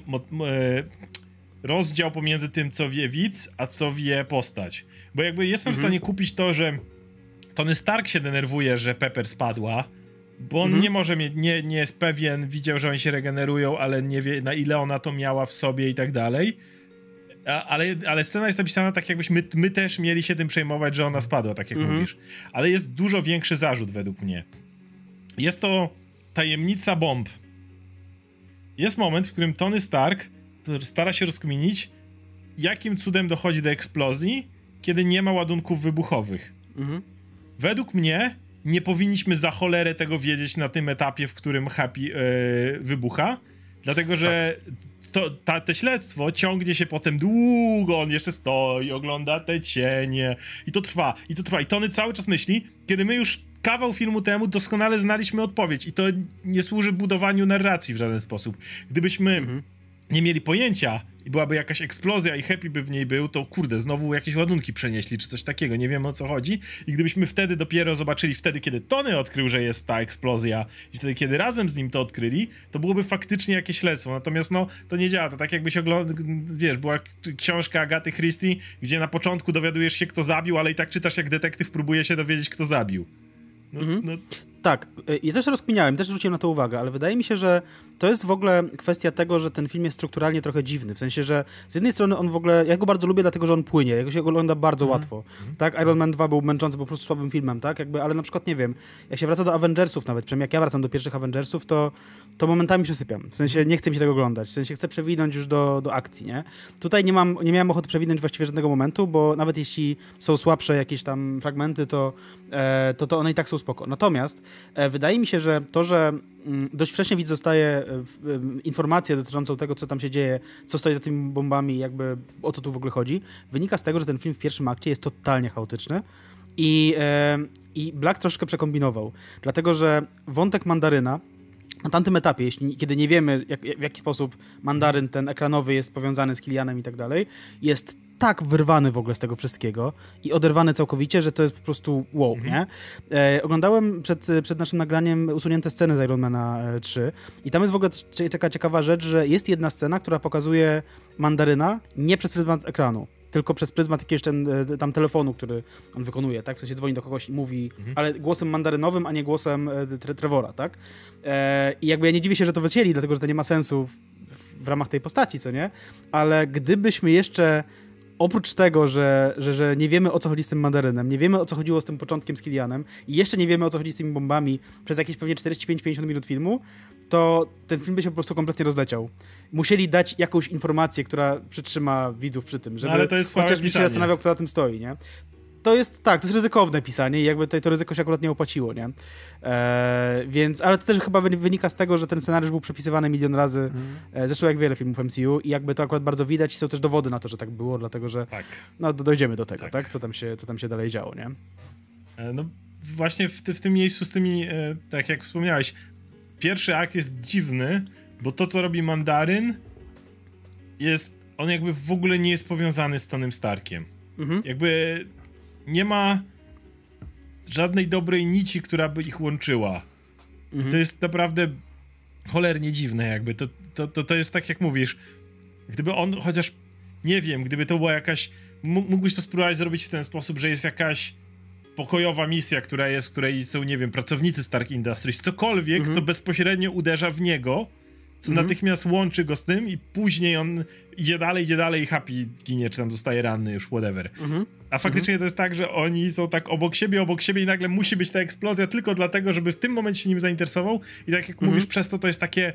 rozdział pomiędzy tym, co wie widz, a co wie postać. Bo jakby jestem
Mhm.
w stanie kupić to, że Tony Stark się denerwuje, że Pepper spadła, bo on
Mhm.
nie może mieć, nie, nie jest pewien, widział, że oni się regenerują, ale nie wie, na ile ona to miała w sobie i tak dalej. A, ale, ale scena jest napisana tak, jakbyśmy my też mieli się tym przejmować, że ona spadła, tak jak
Mhm.
mówisz. Ale jest dużo większy zarzut według mnie. Jest to tajemnica bomb. Jest moment, w którym Tony Stark stara się rozkminić, jakim cudem dochodzi do eksplozji, kiedy nie ma ładunków wybuchowych.
Mhm.
Według mnie nie powinniśmy za cholerę tego wiedzieć na tym etapie, w którym Happy yy, wybucha, dlatego że tak. To, ta, te śledztwo ciągnie się potem długo, on jeszcze stoi, ogląda te cienie i to trwa, i to trwa, i Tony cały czas myśli, kiedy my już kawał filmu temu doskonale znaliśmy odpowiedź i to nie służy budowaniu narracji w żaden sposób. Gdybyśmy mhm. nie mieli pojęcia, i byłaby jakaś eksplozja i Happy by w niej był, to kurde, znowu jakieś ładunki przenieśli, czy coś takiego, nie wiem o co chodzi. I gdybyśmy wtedy dopiero zobaczyli, wtedy kiedy Tony odkrył, że jest ta eksplozja i wtedy kiedy razem z nim to odkryli, to byłoby faktycznie jakieś śledztwo. Natomiast no, to nie działa, to tak jakbyś oglądał, wiesz, była książka Agaty Christie, gdzie na początku dowiadujesz się, kto zabił, ale i tak czytasz, jak detektyw próbuje się dowiedzieć, kto zabił. No,
mhm. no. Tak, ja też rozkminiałem, też zwróciłem na to uwagę, ale wydaje mi się, że to jest w ogóle kwestia tego, że ten film jest strukturalnie trochę dziwny. W sensie, że z jednej strony on w ogóle, ja go bardzo lubię, dlatego że on płynie, jego się ogląda bardzo mm. łatwo. Tak, Iron Man 2 był męczący po prostu słabym filmem, tak? Jakby, ale na przykład nie wiem, jak się wraca do Avengersów nawet, przynajmniej jak ja wracam do pierwszych Avengersów, to, to momentami przesypiam. W sensie nie chcę mi się tego oglądać, w sensie chcę przewinąć już do, do akcji, nie? Tutaj nie mam, nie miałem ochoty przewinąć właściwie żadnego momentu, bo nawet jeśli są słabsze jakieś tam fragmenty, to, e, to, to one i tak są spoko. Natomiast wydaje mi się, że to, że mm, dość wcześnie widz dostaje e, informację dotyczącą tego, co tam się dzieje, co stoi za tymi bombami, jakby o co tu w ogóle chodzi, wynika z tego, że ten film w pierwszym akcie jest totalnie chaotyczny. I, e, I Black troszkę przekombinował, dlatego że wątek mandaryna na tamtym etapie, jeśli, kiedy nie wiemy, jak, w jaki sposób mandaryn ten ekranowy jest powiązany z Kilianem i tak dalej, jest tak wyrwany w ogóle z tego wszystkiego i oderwany całkowicie, że to jest po prostu wow, mhm. nie? E, oglądałem przed, przed naszym nagraniem usunięte sceny z Ironmana 3 e, i tam jest w ogóle taka ciekawa rzecz, że jest jedna scena, która pokazuje mandaryna nie przez pryzmat ekranu, tylko przez pryzmat jakiegoś ten, e, tam telefonu, który on wykonuje, tak? W sensie dzwoni do kogoś i mówi, mhm. ale głosem mandarynowym, a nie głosem e, tre Trevora, tak? E, I jakby ja nie dziwię się, że to wycięli, dlatego że to nie ma sensu w, w ramach tej postaci, co nie? Ale gdybyśmy jeszcze oprócz tego, że, że, że nie wiemy o co chodzi z tym mandarynem, nie wiemy o co chodziło z tym początkiem z Kilianem i jeszcze nie wiemy o co chodzi z tymi bombami przez jakieś pewnie 45-50 minut filmu, to ten film by się po prostu kompletnie rozleciał. Musieli dać jakąś informację, która przytrzyma widzów przy tym, żeby no, ale to jest chociaż się zastanawiał, kto na tym stoi, nie? To jest, tak, to jest ryzykowne pisanie i jakby tutaj to ryzyko się akurat nie opłaciło, nie? E, więc, ale to też chyba wynika z tego, że ten scenariusz był przepisywany milion razy, mm. e, zresztą jak wiele filmów MCU i jakby to akurat bardzo widać i są też dowody na to, że tak było, dlatego że tak. no dojdziemy do tego, tak, tak? Co, tam się, co tam się dalej działo, nie?
E, no właśnie w, w tym miejscu z tymi, e, tak jak wspomniałeś, pierwszy akt jest dziwny, bo to, co robi Mandaryn jest, on jakby w ogóle nie jest powiązany z Tonym Starkiem. Mhm. Jakby nie ma żadnej dobrej nici, która by ich łączyła. Mhm. To jest naprawdę cholernie dziwne jakby. To, to, to, to jest tak jak mówisz. Gdyby on chociaż, nie wiem, gdyby to była jakaś... Mógłbyś to spróbować zrobić w ten sposób, że jest jakaś pokojowa misja, która jest, w której są, nie wiem, pracownicy Stark Industries, cokolwiek, mhm. co bezpośrednio uderza w niego, co mhm. natychmiast łączy go z tym i później on idzie dalej, idzie dalej i Happy ginie, czy tam zostaje ranny już, whatever. Mhm. A faktycznie mhm. to jest tak, że oni są tak obok siebie, obok siebie i nagle musi być ta eksplozja tylko dlatego, żeby w tym momencie się nim zainteresował i tak jak mówisz, przez to to jest takie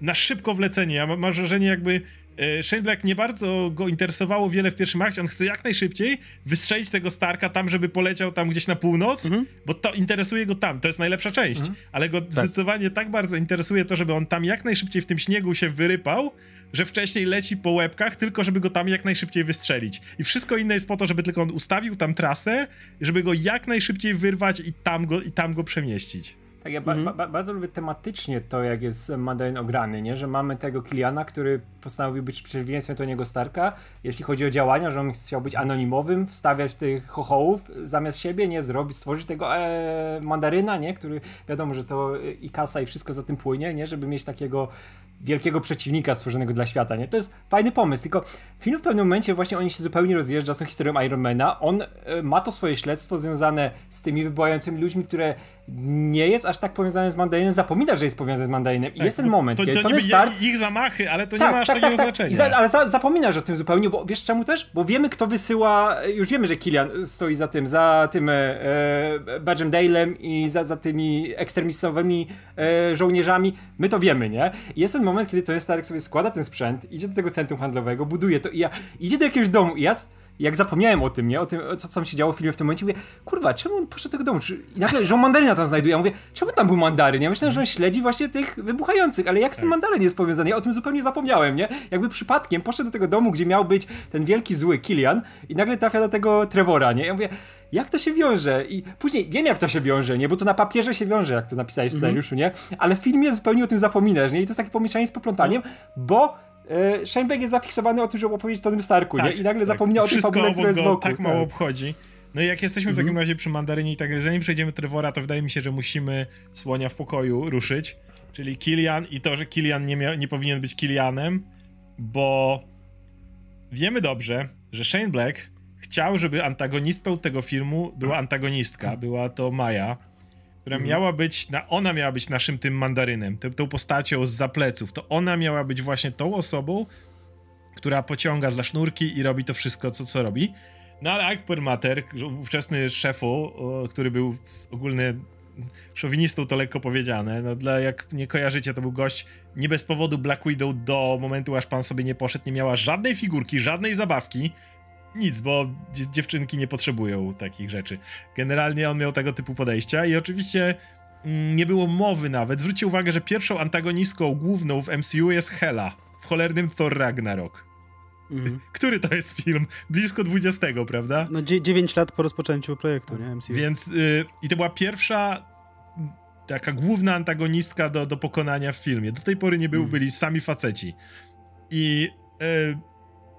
na szybko wlecenie. Ja mam wrażenie jakby E, Shane Black nie bardzo go interesowało wiele w pierwszym akcie. On chce jak najszybciej wystrzelić tego Starka tam, żeby poleciał tam gdzieś na północ, mhm. bo to interesuje go tam. To jest najlepsza część. Mhm. Ale go tak. zdecydowanie tak bardzo interesuje to, żeby on tam jak najszybciej w tym śniegu się wyrypał, że wcześniej leci po łebkach, tylko żeby go tam jak najszybciej wystrzelić. I wszystko inne jest po to, żeby tylko on ustawił tam trasę, żeby go jak najszybciej wyrwać i tam go, i tam go przemieścić.
Tak, ja ba mhm. ba bardzo lubię tematycznie to, jak jest Mandarin ograny, nie? że mamy tego Kiliana, który postanowił być przeciwieństwem do niego Starka, jeśli chodzi o działania, że on chciał być anonimowym, wstawiać tych chochołów zamiast siebie, nie zrobić, stworzyć tego e, mandaryna, nie? który wiadomo, że to i kasa i wszystko za tym płynie, nie? żeby mieć takiego wielkiego przeciwnika stworzonego dla świata, nie? To jest fajny pomysł, tylko film w pewnym momencie właśnie oni się zupełnie rozjeżdża z tą historią Ironmana. On e, ma to swoje śledztwo związane z tymi wywołającymi ludźmi, które nie jest aż tak powiązane z Mandarinem, zapomina, że jest powiązane z Mandarinem i tak, jest ten moment,
to,
kiedy
to
Tony
Stark... ich zamachy, ale to tak, nie ma aż tak, takiego tak, znaczenia.
Za, ale za, zapominasz o tym zupełnie, bo wiesz czemu też? Bo wiemy, kto wysyła, już wiemy, że Kilian stoi za tym, za tym e, e Badgem Dale'em i za, za tymi ekstremistowymi e, żołnierzami, my to wiemy, nie? I jest ten moment, moment, kiedy Tony Stark sobie składa ten sprzęt, idzie do tego centrum handlowego, buduje to i ja, idzie do jakiegoś domu i ja jak zapomniałem o tym, nie? O tym, co tam się działo w filmie w tym momencie, mówię, kurwa, czemu on poszedł do tego domu? Czy... I nagle, że on mandaryna tam znajduje. Ja mówię, czemu tam był mandaryn? Ja myślałem, że on śledzi właśnie tych wybuchających, ale jak z tym tak. mandaryn jest powiązany? Ja o tym zupełnie zapomniałem, nie? Jakby przypadkiem poszedł do tego domu, gdzie miał być ten wielki zły Kilian i nagle trafia do tego Trevora, nie? Ja mówię, jak to się wiąże? I później wiem, jak to się wiąże, nie? Bo to na papierze się wiąże, jak to napisałeś w mhm. scenariuszu, nie? Ale w filmie zupełnie o tym zapominasz, nie? I to jest takie pomieszanie z poplątaniem, bo e, Shane jest zafiksowany o tym, żeby opowiedzieć o tym Starku, tak, nie? I nagle tak. zapomina o tym fabule, które jest wokół.
tak mało tak. obchodzi. No i jak jesteśmy w takim mhm. razie przy Mandarynie i tak zanim przejdziemy Trevora, to wydaje mi się, że musimy Słonia w pokoju ruszyć, czyli Kilian i to, że Kilian nie, mia- nie powinien być Kilianem, bo wiemy dobrze, że Shane Black chciał, żeby antagonistą tego filmu była antagonistka, była to Maja, która mhm. miała być, na, ona miała być naszym tym mandarynem, tą, tą postacią z zapleców. To ona miała być właśnie tą osobą, która pociąga za sznurki i robi to wszystko, co, co robi. No ale Akper Mater, ówczesny szefu, który był ogólny szowinistą, to lekko powiedziane. No dla, jak nie kojarzycie, to był gość nie bez powodu Black Widow do momentu, aż pan sobie nie poszedł, nie miała żadnej figurki, żadnej zabawki nic, bo dziewczynki nie potrzebują takich rzeczy. Generalnie on miał tego typu podejścia i oczywiście mm, nie było mowy nawet. Zwróćcie uwagę, że pierwszą antagonistką główną w MCU jest Hela w cholernym Thor Ragnarok. Mhm. Który to jest film? Blisko 20, prawda?
No 9 lat po rozpoczęciu projektu, nie? MCU.
Więc y, i to była pierwsza taka główna antagonistka do, do pokonania w filmie. Do tej pory nie był, mhm. byli sami faceci. I y,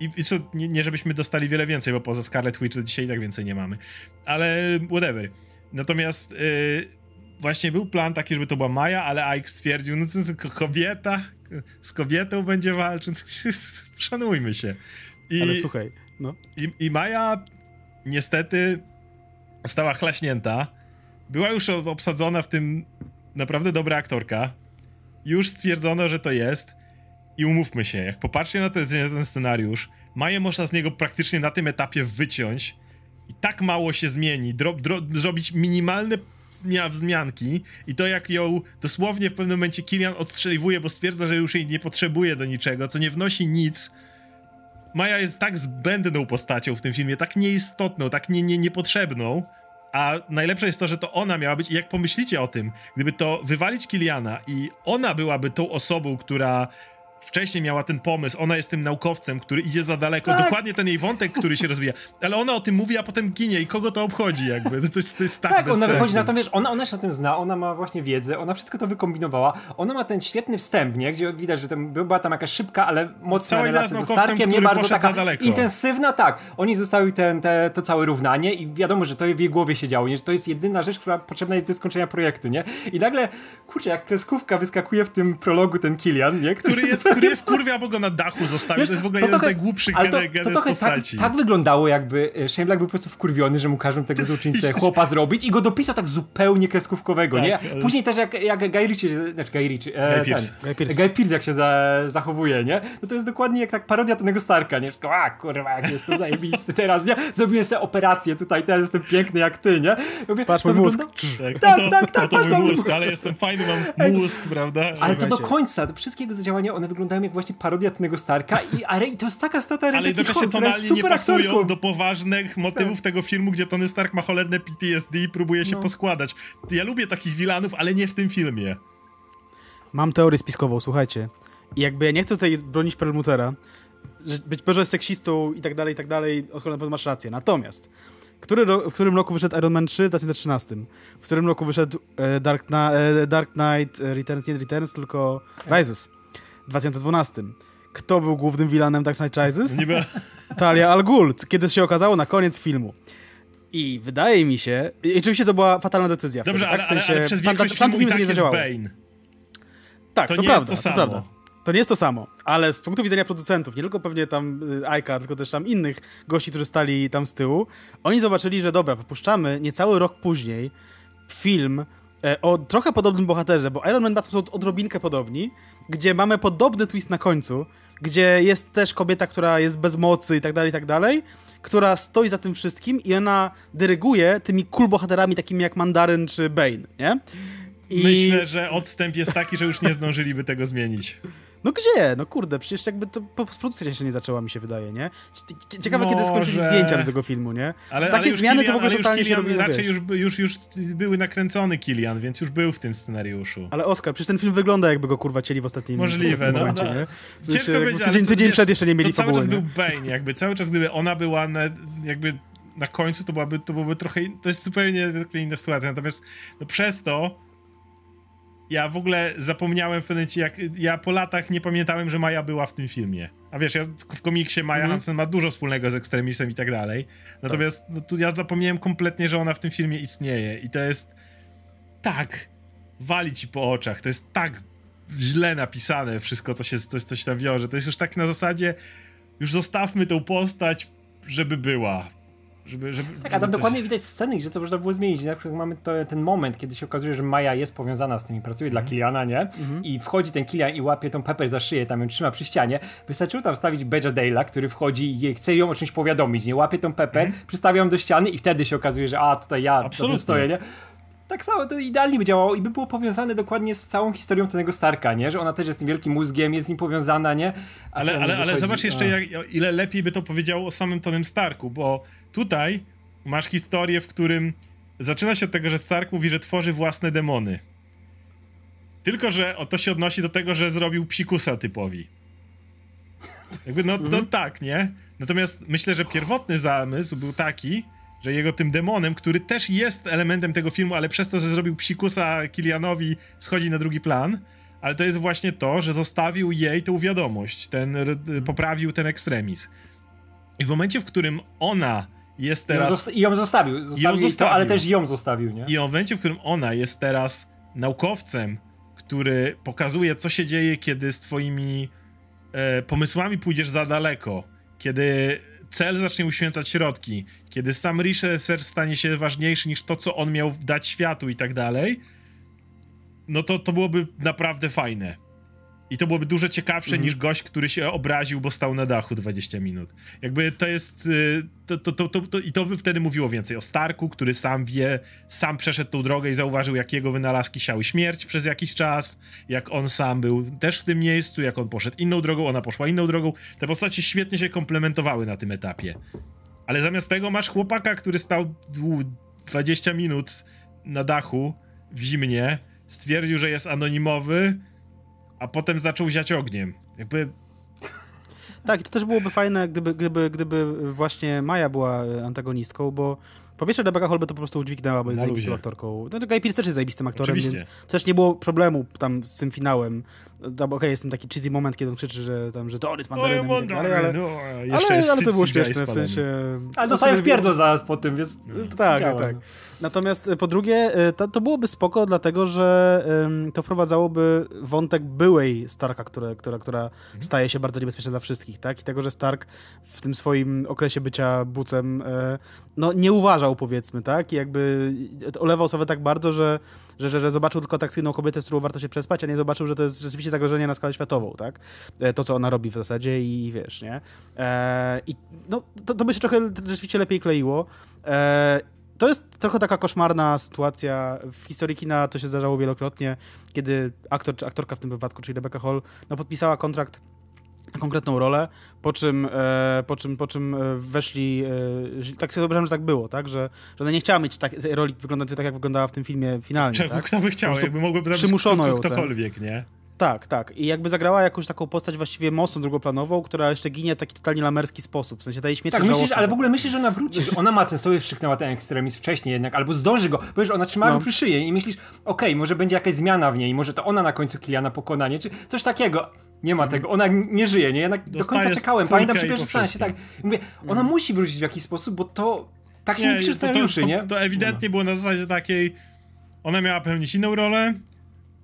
i, i co, nie, nie, żebyśmy dostali wiele więcej, bo poza Scarlet Witch to dzisiaj i tak więcej nie mamy. Ale whatever. Natomiast yy, właśnie był plan taki, żeby to była Maja, ale Ike stwierdził, no co, kobieta z kobietą będzie walczyć. Szanujmy się.
I, ale słuchaj, no.
I, I Maja niestety stała chlaśnięta. Była już obsadzona w tym naprawdę dobra aktorka. Już stwierdzono, że to jest. I umówmy się, jak popatrzcie na ten, ten scenariusz, Maję można z niego praktycznie na tym etapie wyciąć i tak mało się zmieni, dro, dro, zrobić minimalne wzmianki i to jak ją dosłownie w pewnym momencie Kilian odstrzeliwuje, bo stwierdza, że już jej nie potrzebuje do niczego, co nie wnosi nic. Maja jest tak zbędną postacią w tym filmie, tak nieistotną, tak nie, nie, niepotrzebną, a najlepsze jest to, że to ona miała być i jak pomyślicie o tym, gdyby to wywalić Kiliana i ona byłaby tą osobą, która wcześniej miała ten pomysł, ona jest tym naukowcem, który idzie za daleko, tak. dokładnie ten jej wątek, który się rozwija, ale ona o tym mówi, a potem ginie. I kogo to obchodzi jakby, to jest, to jest tak
Tak, ona wychodzi na to, wiesz, ona, ona się na tym zna, ona ma właśnie wiedzę, ona wszystko to wykombinowała, ona ma ten świetny wstęp, nie, gdzie widać, że tam, była tam jakaś szybka, ale mocna Cała relacja ze Starkiem, nie bardzo taka intensywna, tak, oni zostali ten, te, to całe równanie i wiadomo, że to w jej głowie się działo, nie, że to jest jedyna rzecz, która potrzebna jest do skończenia projektu, nie, i nagle, kurczę, jak kreskówka wyskakuje w tym prologu ten Kilian, nie,
który, który jest który wkurwia, bo go na dachu zostawił. to jest w ogóle jeden z najgłupszych to, to, to postaci.
Tak, tak wyglądało, jakby e, Shane Black był po prostu wkurwiony, że mu każą tego złoczyńcę chłopa zrobić i go dopisał tak zupełnie kreskówkowego, tak, nie? Później też jak, jak Guy Ritchie, znaczy Guy Ritchie, e, Guy, Pierce. Ten, Guy, Pierce. Guy Pierce jak się za, zachowuje, nie? No to jest dokładnie jak tak parodia tego Starka, nie? Wszystko, a kurwa, jak jest to zajebisty teraz, nie? Zrobiłem sobie operację tutaj, teraz jestem piękny jak ty, nie?
Mówię, Patrz mój mózg.
Tak, tak, tak, tak. To, mój mózg, ale jestem fajny, mam mózg, prawda?
Ale to do końca, wszystkie jego zadziałania, one wyglądają jak właśnie parodia tego Starka i, ale, i to jest taka stata
Ale jednocześnie tonalnie nie pasują aktorką. do poważnych motywów tak. tego filmu, gdzie Tony Stark ma cholerne PTSD i próbuje się no. poskładać. Ja lubię takich wilanów, ale nie w tym filmie.
Mam teorię spiskową, słuchajcie. I jakby ja nie chcę tutaj bronić Perlmutera, że być może seksistą i tak dalej, i tak dalej, o na pewno masz rację. Natomiast który w którym roku wyszedł Iron Man 3 w 2013? W którym roku wyszedł e, Dark, na, e, Dark Knight Returns, nie Returns, tylko Rises w 2012. Kto był głównym vilanem Dark Knight Rises? Niby. Talia Al Ghul, kiedy się okazało na koniec filmu. I wydaje mi się, i oczywiście to była fatalna decyzja.
Dobrze, wtedy, tak? w sensie, ale, ale przez filmu i tak nie jest Bane.
Tak, to, to prawda, to, to prawda. To nie jest to samo, ale z punktu widzenia producentów, nie tylko pewnie tam y, Aika, tylko też tam innych gości, którzy stali tam z tyłu, oni zobaczyli, że dobra, wypuszczamy niecały rok później film o trochę podobnym bohaterze, bo Iron Man są odrobinkę podobni, gdzie mamy podobny twist na końcu, gdzie jest też kobieta, która jest bez mocy i tak dalej, i tak dalej, która stoi za tym wszystkim i ona dyryguje tymi cool bohaterami takimi jak Mandaryn czy Bane, nie?
I... Myślę, że odstęp jest taki, że już nie zdążyliby tego zmienić.
No gdzie? No kurde, przecież jakby to postprodukcja jeszcze nie zaczęła, mi się wydaje, nie? Ciekawe, Może... kiedy skończyli zdjęcia do tego filmu, nie?
Ale, Takie ale zmiany Kilian, to w ogóle totalnie Kilian, się robi, Raczej już, już, już były nakręcony Kilian, więc już był w tym scenariuszu.
Ale Oskar, przecież ten film wygląda jakby go kurwa cieli w ostatnim,
Możliwe,
w
no,
momencie,
no. nie? Ciężko
być, tydzień, tydzień przed jeszcze nie mieli
to cały czas był Bane, jakby cały czas gdyby ona była na, jakby na końcu to byłaby, to byłoby trochę, to jest zupełnie inna sytuacja, natomiast no przez to ja w ogóle zapomniałem w pewnym jak ja po latach nie pamiętałem, że Maja była w tym filmie. A wiesz, ja w komiksie Maja mm. Hansen ma dużo wspólnego z ekstremistem i tak dalej. Natomiast tak. no, tu ja zapomniałem kompletnie, że ona w tym filmie istnieje i to jest tak wali ci po oczach. To jest tak źle napisane wszystko, co się, co, co się tam wiąże. To jest już tak na zasadzie już zostawmy tą postać, żeby była żeby, żeby,
tak, a tam coś... dokładnie widać sceny, gdzie to można było zmienić. Na przykład mamy to, ten moment, kiedy się okazuje, że Maja jest powiązana z tym i pracuje mm. dla Kiliana, nie? Mm -hmm. I wchodzi ten Kilian i łapie tą Pepper za szyję, tam ją trzyma przy ścianie. Wystarczyło tam wstawić Badger Dale'a, który wchodzi i chce ją o czymś powiadomić, nie? Łapie tą Pepper, mm. przystawia ją do ściany i wtedy się okazuje, że a, tutaj ja Absolutnie. stoję, nie? tak samo to idealnie by działało i by było powiązane dokładnie z całą historią tego Starka, nie? Że ona też jest tym wielkim mózgiem, jest z nim powiązana, nie?
A ale, ale, ale zobacz jeszcze, jak, ile lepiej by to powiedziało o samym Tonym Starku, bo tutaj masz historię, w którym zaczyna się od tego, że Stark mówi, że tworzy własne demony. Tylko, że to się odnosi do tego, że zrobił psikusa typowi. Jakby, no, no mhm. tak, nie? Natomiast myślę, że pierwotny zamysł był taki, że jego tym demonem, który też jest elementem tego filmu, ale przez to, że zrobił psikusa Kilianowi, schodzi na drugi plan, ale to jest właśnie to, że zostawił jej tą wiadomość, ten, poprawił ten ekstremizm. I w momencie, w którym ona jest teraz...
I ją zostawił, zostawił, ją zostawił. To, ale też ją zostawił, nie?
I w momencie, w którym ona jest teraz naukowcem, który pokazuje, co się dzieje, kiedy z twoimi e, pomysłami pójdziesz za daleko, kiedy cel zacznie uświęcać środki, kiedy sam research stanie się ważniejszy niż to, co on miał dać światu i tak dalej, no to to byłoby naprawdę fajne. I to byłoby dużo ciekawsze mm. niż gość, który się obraził, bo stał na dachu 20 minut. Jakby to jest. Y, to, to, to, to, I to by wtedy mówiło więcej o Starku, który sam wie, sam przeszedł tą drogę i zauważył, jak jego wynalazki siały śmierć przez jakiś czas, jak on sam był też w tym miejscu, jak on poszedł inną drogą, ona poszła inną drogą. Te postacie świetnie się komplementowały na tym etapie. Ale zamiast tego masz chłopaka, który stał 20 minut na dachu w zimnie, stwierdził, że jest anonimowy a potem zaczął ziać ogniem. Jakby
tak, i to też byłoby fajne, gdyby, gdyby, gdyby właśnie Maja była antagonistką, bo po pierwsze Rebecca Hall by to po prostu udźwignęła, bo jest zajebistą aktorką. No, Guy Pearce też jest zajebistym aktorem, Oczywiście. więc też nie było problemu tam z tym finałem. Okej, okay, jest ten taki cheesy moment, kiedy on krzyczy, że, tam, że to on jest mandarynem i tak dalej, ale, no, ale, ale to było śmieszne, w sensie...
Ale dostaję w pierdol zaraz po tym, więc...
Tak, tak. Natomiast e, po drugie, e, to, to byłoby spoko, dlatego że um, to wprowadzałoby wątek byłej Starka, które, która, która mhm. staje się bardzo niebezpieczna dla wszystkich, tak? I tego, że Stark w tym swoim okresie bycia bucem e, no, nie uważał, powiedzmy, tak? I jakby olewał sobie tak bardzo, że, że, że, że zobaczył tylko taksyjną kobietę, z którą warto się przespać, a nie zobaczył, że to jest rzeczywiście zagrożenie na skalę światową, tak? To, co ona robi w zasadzie i wiesz, nie? E, I no, to, to by się trochę rzeczywiście lepiej kleiło. E, to jest trochę taka koszmarna sytuacja. W historii kina to się zdarzało wielokrotnie, kiedy aktor czy aktorka w tym wypadku, czyli Rebecca Hall, no, podpisała kontrakt na konkretną rolę, po czym, e, po czym, po czym e, weszli, e, tak sobie wyobrażam, że tak było, tak, że, że ona nie chciała mieć tak, roli wyglądającej tak, jak wyglądała w tym filmie finalnie. Czemu, tak?
Kto by chciał, jakby mogłoby
przymuszono ją,
ktokolwiek, nie?
Tak, tak. I jakby zagrała jakąś taką postać właściwie mocno drugoplanową, która jeszcze ginie w taki totalnie lamerski sposób. W sensie daje śmierć.
Tak, myślisz, ale w ogóle myślisz, że ona wróci, że ona ma ten sobie wstrzyknęła ten ekstremizm wcześniej jednak, albo zdąży go, bo wiesz, ona trzymała no. go przy szyję i myślisz, okej, okay, może będzie jakaś zmiana w niej, może to ona na końcu Kiliana pokonanie, czy coś takiego. Nie ma tego, ona nie żyje, nie? Ja do końca czekałem, pamiętam przy pierwszym seansie, tak. Mówię, ona mm. musi wrócić w jakiś sposób, bo to tak się nie, nie scenariuszy,
to,
nie?
To, to ewidentnie było na zasadzie takiej, ona miała pełnić inną rolę,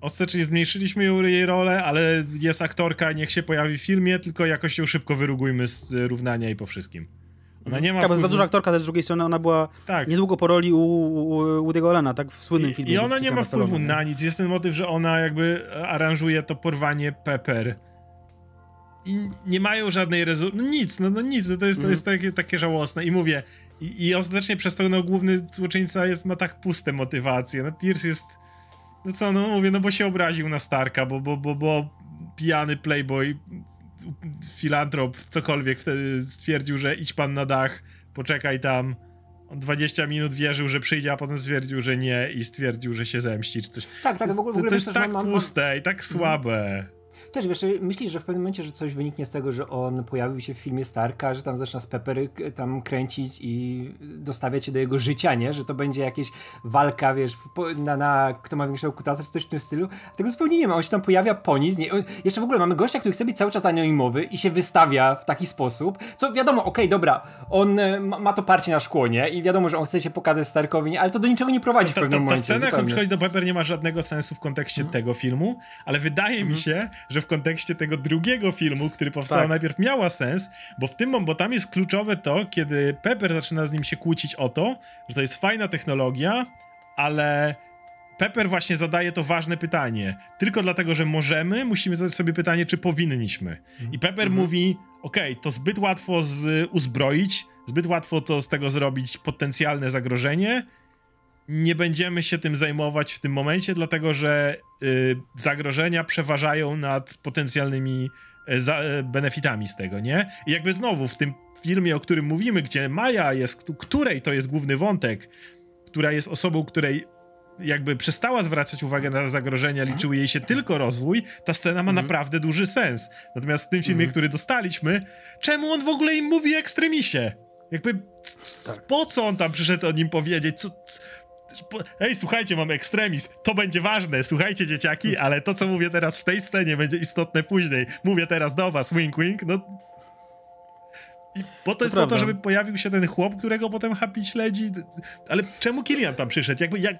Ostatecznie zmniejszyliśmy jej rolę, ale jest aktorka, niech się pojawi w filmie, tylko jakoś ją szybko wyrugujmy z równania i po wszystkim.
Ona nie ma. Tak, bo za duża aktorka też z drugiej strony, ona była tak. niedługo po roli u, u Woody'ego Allena, tak? W słynnym filmie.
I ona nie ma wpływu na nic. Jest ten motyw, że ona jakby aranżuje to porwanie Pepper. I nie mają żadnej rezultaty. No nic, no, no nic, no to jest, to jest takie, takie żałosne. I mówię, i, i ostatecznie przez to no, główny złoczyńca jest, ma tak puste motywacje. No Pierce jest no co, no mówię, no bo się obraził na Starka, bo, bo, bo, bo pijany playboy, filantrop, cokolwiek wtedy stwierdził, że idź pan na dach, poczekaj tam. On 20 minut wierzył, że przyjdzie, a potem stwierdził, że nie i stwierdził, że się zemści, czy coś.
Tak, tak, w ogóle,
to, to jest tak
mam,
puste i tak słabe.
Też wiesz, myślisz, że w pewnym momencie, że coś wyniknie z tego, że on pojawił się w filmie Starka, że tam zaczyna z Peppery tam kręcić i dostawiać się do jego życia, nie? Że to będzie jakieś walka, wiesz, na, na kto ma większego kutasa, czy coś w tym stylu. Tego zupełnie nie ma. On się tam pojawia po nic. Nie? Jeszcze w ogóle mamy gościa, który chce być cały czas anonimowy i się wystawia w taki sposób, co wiadomo, okej, okay, dobra, on e, ma, ma, to parcie na szkło, nie? I wiadomo, że on chce się pokazać Starkowi, nie? ale to do niczego nie prowadzi
ta,
w pewnym
ta, ta,
momencie.
Ta scena, jak on przychodzi do Pepper, nie ma żadnego sensu w kontekście hmm. tego filmu, ale wydaje hmm. mi mhm. się, że w kontekście tego drugiego filmu, który powstał tak. najpierw, miała sens, bo w tym, bo tam jest kluczowe to, kiedy Pepper zaczyna z nim się kłócić o to, że to jest fajna technologia, ale Pepper właśnie zadaje to ważne pytanie. Tylko dlatego, że możemy, musimy zadać sobie pytanie, czy powinniśmy. I Pepper mhm. mówi, okej, okay, to zbyt łatwo z, uzbroić, zbyt łatwo to z tego zrobić potencjalne zagrożenie, nie będziemy się tym zajmować w tym momencie, dlatego że y, zagrożenia przeważają nad potencjalnymi y, za, y, benefitami z tego, nie? I jakby znowu w tym filmie, o którym mówimy, gdzie Maja jest, której to jest główny wątek, która jest osobą, której jakby przestała zwracać uwagę na zagrożenia, liczył jej się tylko rozwój, ta scena ma mm. naprawdę duży sens. Natomiast w tym filmie, mm. który dostaliśmy, czemu on w ogóle im mówi ekstremisie? Jakby tak. po co on tam przyszedł o nim powiedzieć? Co, Ej, słuchajcie, mam ekstremizm, to będzie ważne, słuchajcie dzieciaki, ale to, co mówię teraz w tej scenie, będzie istotne później. Mówię teraz do was, wink wink, no... I po to, to jest prawda. po to, żeby pojawił się ten chłop, którego potem Happy śledzi. Ale czemu Kilian tam przyszedł? Jakby, jak,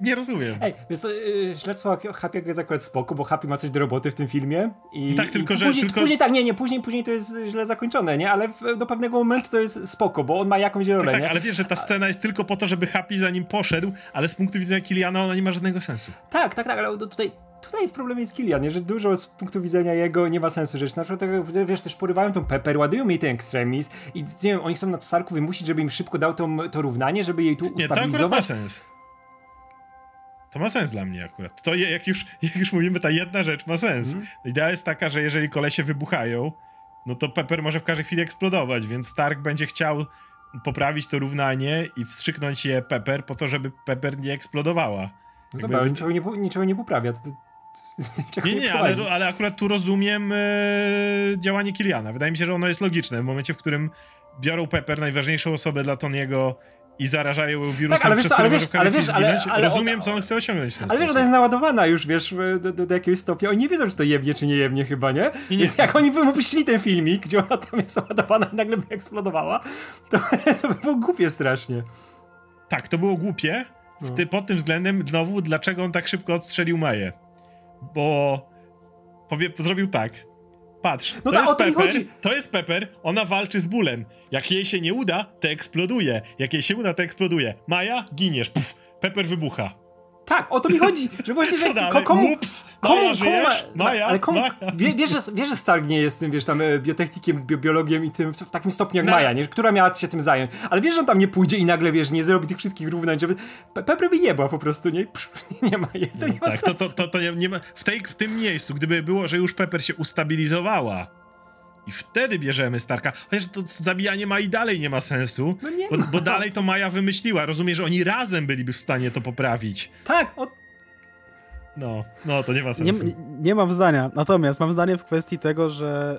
nie rozumiem.
Ej, więc to, yy, śledztwo Happy'ego jest akurat spoko, bo Happy ma coś do roboty w tym filmie. I,
tak, tylko
i
że...
Później,
tylko...
później tak, nie, nie, później, później to jest źle zakończone, nie? Ale w, do pewnego momentu to jest spoko, bo on ma jakąś rolę,
tak, tak,
nie?
ale wiesz, że ta scena jest tylko po to, żeby Happy za nim poszedł, ale z punktu widzenia Kiliana ona nie ma żadnego sensu.
Tak, tak, tak, ale tutaj tutaj jest problem z Kilian, nie? że dużo z punktu widzenia jego nie ma sensu rzeczy. Na przykład, wiesz, też porywają tą Pepper, ładują jej ten ekstremizm i nie wiem, oni chcą na Sarku wymusić, żeby im szybko dał to, to równanie, żeby jej tu ustabilizować. Nie, to
ma sens. To ma sens dla mnie akurat. To jak już, jak już mówimy, ta jedna rzecz ma sens. Mm. Idea jest taka, że jeżeli kolesie wybuchają, no to Pepper może w każdej chwili eksplodować, więc Stark będzie chciał poprawić to równanie i wstrzyknąć je Pepper po to, żeby Pepper nie eksplodowała.
No dobra, ale niczego nie, niczego nie poprawia. To,
to, nie, nie, nie ale, ale akurat tu rozumiem e, działanie Kiliana. Wydaje mi się, że ono jest logiczne. W momencie, w którym biorą Pepper, najważniejszą osobę dla Toniego i zarażają wirusem, tak, ale wiesz, przez ale wiesz, ale wiesz, ale, ale, Rozumiem, co on chce osiągnąć.
ale wiesz, że to jest naładowana już, wiesz, do, do, do, jakiegoś stopnia. Oni nie wiedzą, czy to jebnie, czy nie jebnie chyba, nie? nie, Więc jak oni by mu puścili ten filmik, gdzie ona tam jest naładowana i nagle by eksplodowała, to, to by było głupie strasznie.
Tak, to było głupie. No. Ty, pod tym względem, znowu, dlaczego on tak szybko odstrzelił Maję? Bo powie, zrobił tak Patrz, no to, jest Pepper, to jest Pepper, ona walczy z bólem. Jak jej się nie uda, to eksploduje. Jak jej się uda, to eksploduje. Maja, giniesz. Puf, Pepper wybucha.
Tak, o to mi chodzi, że właśnie,
że ko komu, Ups, komu, Maja, komu, Maja,
ale komu, Maja. Wie, wiesz, że, wiesz, że Stark nie jest tym, wiesz, tam e, biotechnikiem, bi biologiem i tym, w, takim stopniu jak no. Maja, nie? która miała się tym zająć, ale wiesz, że on tam nie pójdzie i nagle, wiesz, nie zrobi tych wszystkich równań, żeby Pepper by jebła po prostu, nie? Psz, nie ma, je, to nie ma tak, sensu.
To, to, to, to nie, nie ma, w, tej, w tym miejscu, gdyby było, że już Pepper się ustabilizowała, i wtedy bierzemy Starka. Chociaż to zabijanie ma i dalej nie ma sensu. No nie bo, ma. bo dalej to Maja wymyśliła. Rozumiem, że oni razem byliby w stanie to poprawić.
Tak, o...
No, no to nie ma sensu.
Nie, nie mam zdania. Natomiast mam zdanie w kwestii tego, że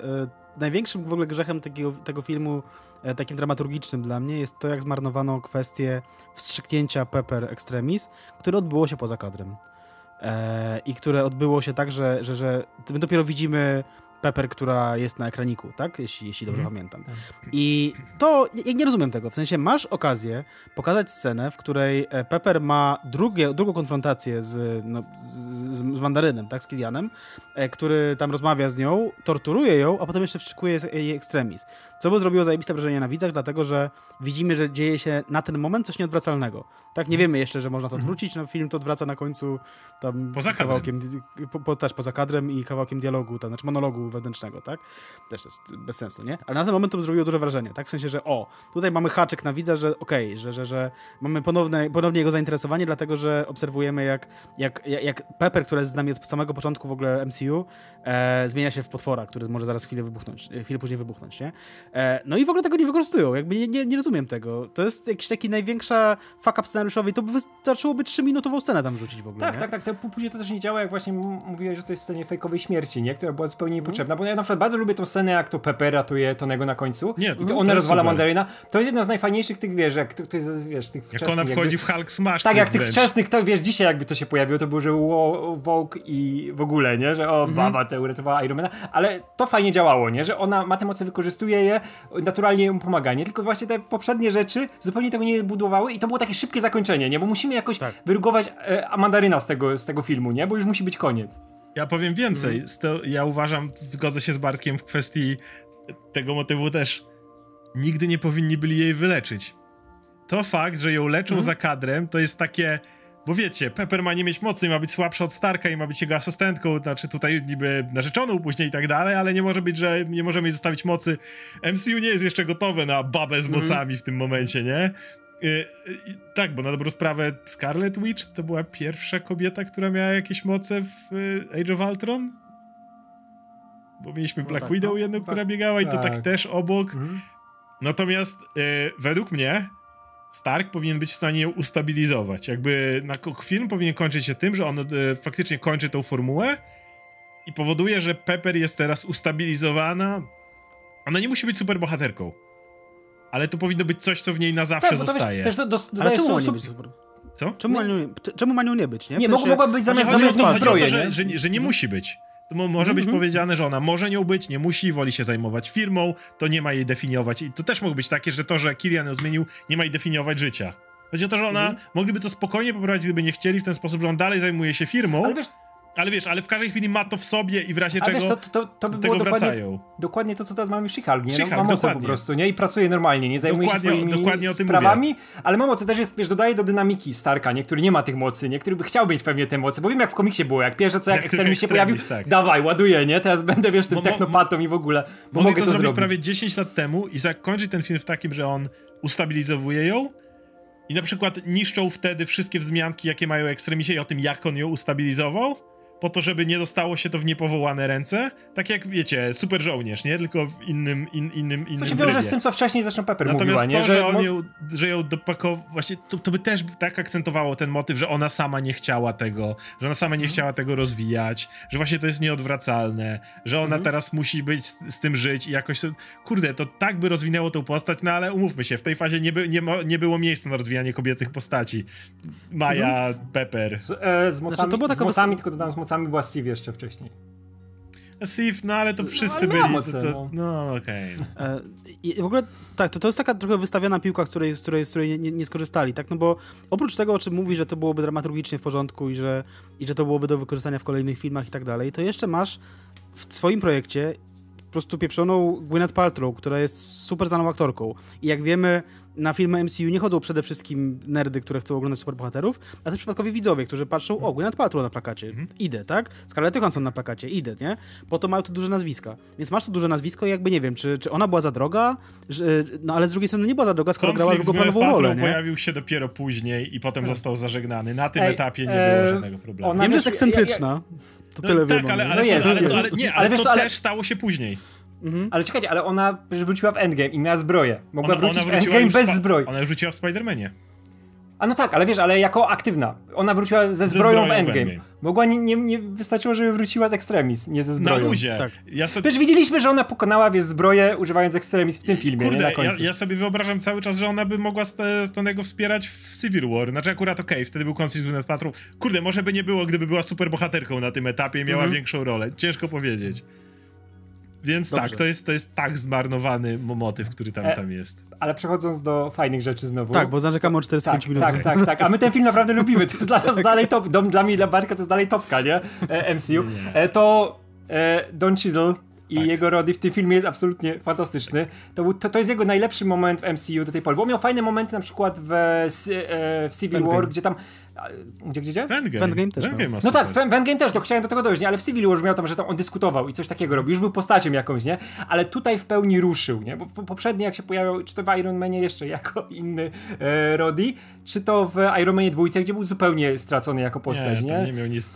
y, największym w ogóle grzechem takiego, tego filmu, y, takim dramaturgicznym dla mnie, jest to, jak zmarnowano kwestię wstrzyknięcia Pepper Extremis, które odbyło się poza kadrem. E, I które odbyło się tak, że, że, że my dopiero widzimy Pepper, która jest na ekraniku, tak? Jeśli, jeśli dobrze mm. pamiętam. Tak. I to, ja nie rozumiem tego. W sensie masz okazję pokazać scenę, w której e, Pepper ma drugie, drugą konfrontację z, no, z, z, z Mandarynem, tak? Z Kilianem, e, który tam rozmawia z nią, torturuje ją, a potem jeszcze wstrzykuje jej ekstremizm. Co by zrobiło zajebiste wrażenie na widzach, dlatego że widzimy, że dzieje się na ten moment coś nieodwracalnego. Tak, nie mhm. wiemy jeszcze, że można to mhm. odwrócić, no film to odwraca na końcu tam
poza
kawałkiem, po, po, też poza kadrem i kawałkiem dialogu, tam, znaczy monologu
wewnętrznego, tak? Też jest bez sensu, nie? Ale na ten moment to zrobiło duże wrażenie, tak? W sensie, że o, tutaj mamy haczyk na widza, że okej, okay, że, że, że mamy ponowne, ponownie jego zainteresowanie, dlatego, że obserwujemy jak, jak, jak Pepper, która jest z nami od samego początku w ogóle MCU, e, zmienia się w potwora, który może zaraz chwilę wybuchnąć, chwilę później wybuchnąć, nie? E, no i w ogóle tego nie wykorzystują, jakby nie, nie, nie rozumiem tego. To jest jakiś taki największa fuck up scenariuszowy, to by wystarczyłoby 3-minutową scenę tam rzucić w ogóle,
Tak,
nie?
tak, tak, to później to też nie działa, jak właśnie mówiłeś, że to jest scenie fejkowej śmierci, nie? Która była zupełnie niepotrzebna, bo ja na przykład bardzo lubię tą scenę, jak to Pepper ratuje Tonego na końcu
Nie,
i to
to
ona rozwala
super.
mandaryna. To jest jedna z najfajniejszych tych, wiesz, jak to, to jest, wiesz, tych
Jak
wczesnych
ona
jakby-
wchodzi w Hulk Smash.
Tak, jak tych
wręcz.
wczesnych, to wiesz, dzisiaj jakby to się pojawiło, to było, że wo- Vogue i w ogóle, nie? Że o, baba to uratowała Ironmana, ale to fajnie działało, nie? Że ona ma te moce, wykorzystuje je, naturalnie mu pomaga, nie? Tylko właśnie te poprzednie rzeczy zupełnie tego nie budowały i to było takie szybkie zakończenie, nie? Bo musimy jakoś
Tak.
wyrugować e, mandaryna z tego, z tego filmu, nie? Bo już musi być koniec.
Ja powiem więcej.
Mhm.
Z to, ja uważam, zgodzę się z Bartkiem w kwestii tego motywu też. Nigdy nie powinni byli jej wyleczyć. To fakt, że ją leczą
Mhm.
za kadrem, to jest takie. Bo wiecie, Pepper ma nie mieć mocy, ma być słabsza od Starka i ma być jego asystentką, znaczy tutaj niby narzeczoną później i tak dalej, ale nie może być, że nie możemy jej zostawić mocy. MCU nie jest jeszcze gotowe na babę z
Mhm.
mocami w tym momencie, nie? Y, y, tak, bo na dobrą sprawę Scarlet Witch to była pierwsza kobieta, która miała jakieś moce w y, Age of Ultron? Bo mieliśmy
No
Black
tak,
Widow
no,
jedną,
tak.
która biegała i to tak
Tak.
też obok.
Mhm.
Natomiast y, według mnie Stark powinien być w stanie ją ustabilizować. Jakby na, film powinien kończyć się tym, że on y, faktycznie kończy tą formułę i powoduje, że Pepper jest teraz ustabilizowana. Ona nie musi być superbohaterką. Ale to powinno być coś, co w niej na zawsze
Tak, to wiesz,
zostaje.
też do, do,
Ale
dodaje
czemu ma nie być?
Co?
Czemu, ma nią, c- czemu ma nią nie być, nie? W
Nie,
sensie-
mogła być zamiast, zamiast
to, to, że,
nie?
że, że nie musi być. To mo- może być
Mhm.
powiedziane, że ona może nią być, nie musi, woli się zajmować firmą, to nie ma jej definiować. I to też mogło być takie, że to, że Kilian ją zmienił, nie ma jej definiować życia. Chodzi o to, że ona
Mhm.
mogliby to spokojnie poprowadzić, gdyby nie chcieli, w ten sposób, że on dalej zajmuje się firmą,
Ale wiesz,
ale wiesz, ale w każdej chwili ma to w sobie i w razie
ale
czego
wiesz to, to, to by było dokładnie,
wracają.
dokładnie to, co teraz mamy w She-Hulk, nie? No,
She-Hulk,
ma moce po prostu, nie? I pracuje normalnie, nie zajmuje
Dokładnie-
się swoimi
dokładnie o tym
sprawami, ale ma moce też jest, wiesz, dodaje do dynamiki Starka, nie? Który nie ma tych mocy, nie? Który by chciał mieć pewnie te moce, bo wiem jak w komiksie było, jak pierwsze co, jak,
Jak tylko
ekstremis się pojawił,
Extremis, tak.
dawaj, ładuję, nie? Teraz będę, wiesz, tym
Mo-
technopatą i w ogóle, bo mogę
to,
to,
zrobić
zrobić.
prawie 10 lat temu i zakończyć ten film w takim, że on ustabilizowuje ją i na przykład niszczą wtedy wszystkie wzmianki, jakie mają ekstremisie i o tym, jak on ją ustabilizował, po to, żeby nie dostało się to w niepowołane ręce. Tak jak, wiecie, super żołnierz, nie? Tylko w innym, in, innym, innym
Co się wiąże z tym, co wcześniej zresztą Pepper
Natomiast
mówiła, nie?
to, że, on ją, że ją dopakował, właśnie to, to by też tak akcentowało ten motyw, że ona sama nie chciała tego, że ona sama nie chciała tego rozwijać, że właśnie to jest nieodwracalne, że ona teraz musi być z, z tym żyć i jakoś... sobie- Kurde, to tak by rozwinęło tą postać, no ale umówmy się, w tej fazie nie, by, nie, ma, nie było miejsca na rozwijanie kobiecych postaci. Maja, Pepper,
Z, e, z mocami,
to była taka
z mocami tylko dodam, z mocami była Steve jeszcze wcześniej.
Sif, no ale to wszyscy
ale miała
byli...
moce,
to, to,
no.
no okej.
E, I w ogóle tak, to, to jest taka trochę wystawiona piłka, z której, z której, z której nie, nie, skorzystali, tak? No bo oprócz tego, o czym mówi, że to byłoby dramaturgicznie w porządku i że, i że to byłoby do wykorzystania w kolejnych filmach i tak dalej, to jeszcze masz w swoim projekcie prostu pieprzoną Gwyneth Paltrow, która jest super znaną aktorką. I jak wiemy, na filmy MCU nie chodzą przede wszystkim nerdy, które chcą oglądać superbohaterów, a też przypadkowi widzowie, którzy patrzą, o, Gwyneth Paltrow na plakacie, idę, tak? Scarlett Johansson na plakacie, idę, nie? Po to mają to duże nazwiska. Więc masz to duże nazwisko i jakby nie wiem, czy, czy ona była za droga, że, no ale z drugiej strony nie była za droga, skoro grała
Konflikt z Gwyneth
drugoplanową rolę, nie?
pojawił się dopiero później i potem został zażegnany. Na tym
Ej,
etapie nie
e,
było żadnego problemu.
ona-
Wiem, że jest ekscentryczna. To
No
tyle
tak,
wiem.
ale, ale,
No jest,
ale,
jest.
ale, nie,
Ale
ale
wiesz
to też stało się później.
Ale czekajcie, ale ona wróciła w Endgame i miała zbroję. Mogła
Ona,
wrócić
ona
w Endgame bez zbroi.
Ona już wróciła w Spider-Manie.
A no tak, ale wiesz, ale jako aktywna. Ona wróciła ze zbroją,
zbroją
w Endgame.
Endgame.
Mogła, nie, nie, nie wystarczyło, żeby wróciła z Extremis, nie ze
Na
zbroją.
luzie.
Tak.
Ja sobie,
Wiesz, widzieliśmy, że ona pokonała, wiesz, zbroję używając Extremis w tym filmie, nie
kurde,
na
ja,
końcu.
ja sobie wyobrażam cały czas, że ona by mogła St- Stonego wspierać w Civil War. Znaczy akurat okej, wtedy był konflikt z Gwyneth Paltrow. Kurde, może by nie było, gdyby była super bohaterką na tym etapie i miała
Mhm.
większą rolę. Ciężko powiedzieć. Więc
Dobrze.
tak, to jest, to jest tak zmarnowany mo- motyw, który tam,
E,
tam jest.
Ale przechodząc do fajnych rzeczy znowu.
Tak, bo narzekamy o 45
tak,
minut.
tak, tak, tak. A my ten film naprawdę lubimy. To jest dla nas dalej top. Dom, dla mnie i dla Bartka to jest dalej topka, nie? E, MCU.
Nie.
E, to e, Don Cheadle i
Tak.
jego rody w tym filmie jest absolutnie fantastyczny. To, był, to, to jest jego najlepszy moment w MCU do tej pory, bo miał fajne momenty na przykład w, e, w Civil. War, gdzie tam Gdzie, gdzie, gdzie?
W Endgame.
W Endgame też
W Endgame
miał.
ma
No tak,
super.
w Endgame też, to chciałem do tego dojść, nie? ale w Civil War miał tam, że tam on dyskutował i coś takiego robił, już był postacią jakąś, nie? Ale tutaj w pełni ruszył, nie? Bo po- poprzednio jak się pojawiał, czy to w Iron Manie jeszcze jako inny e, Roddy, czy to w Iron Manie dwójce, gdzie był zupełnie stracony jako postać,
nie,
nie?
nie miał nic.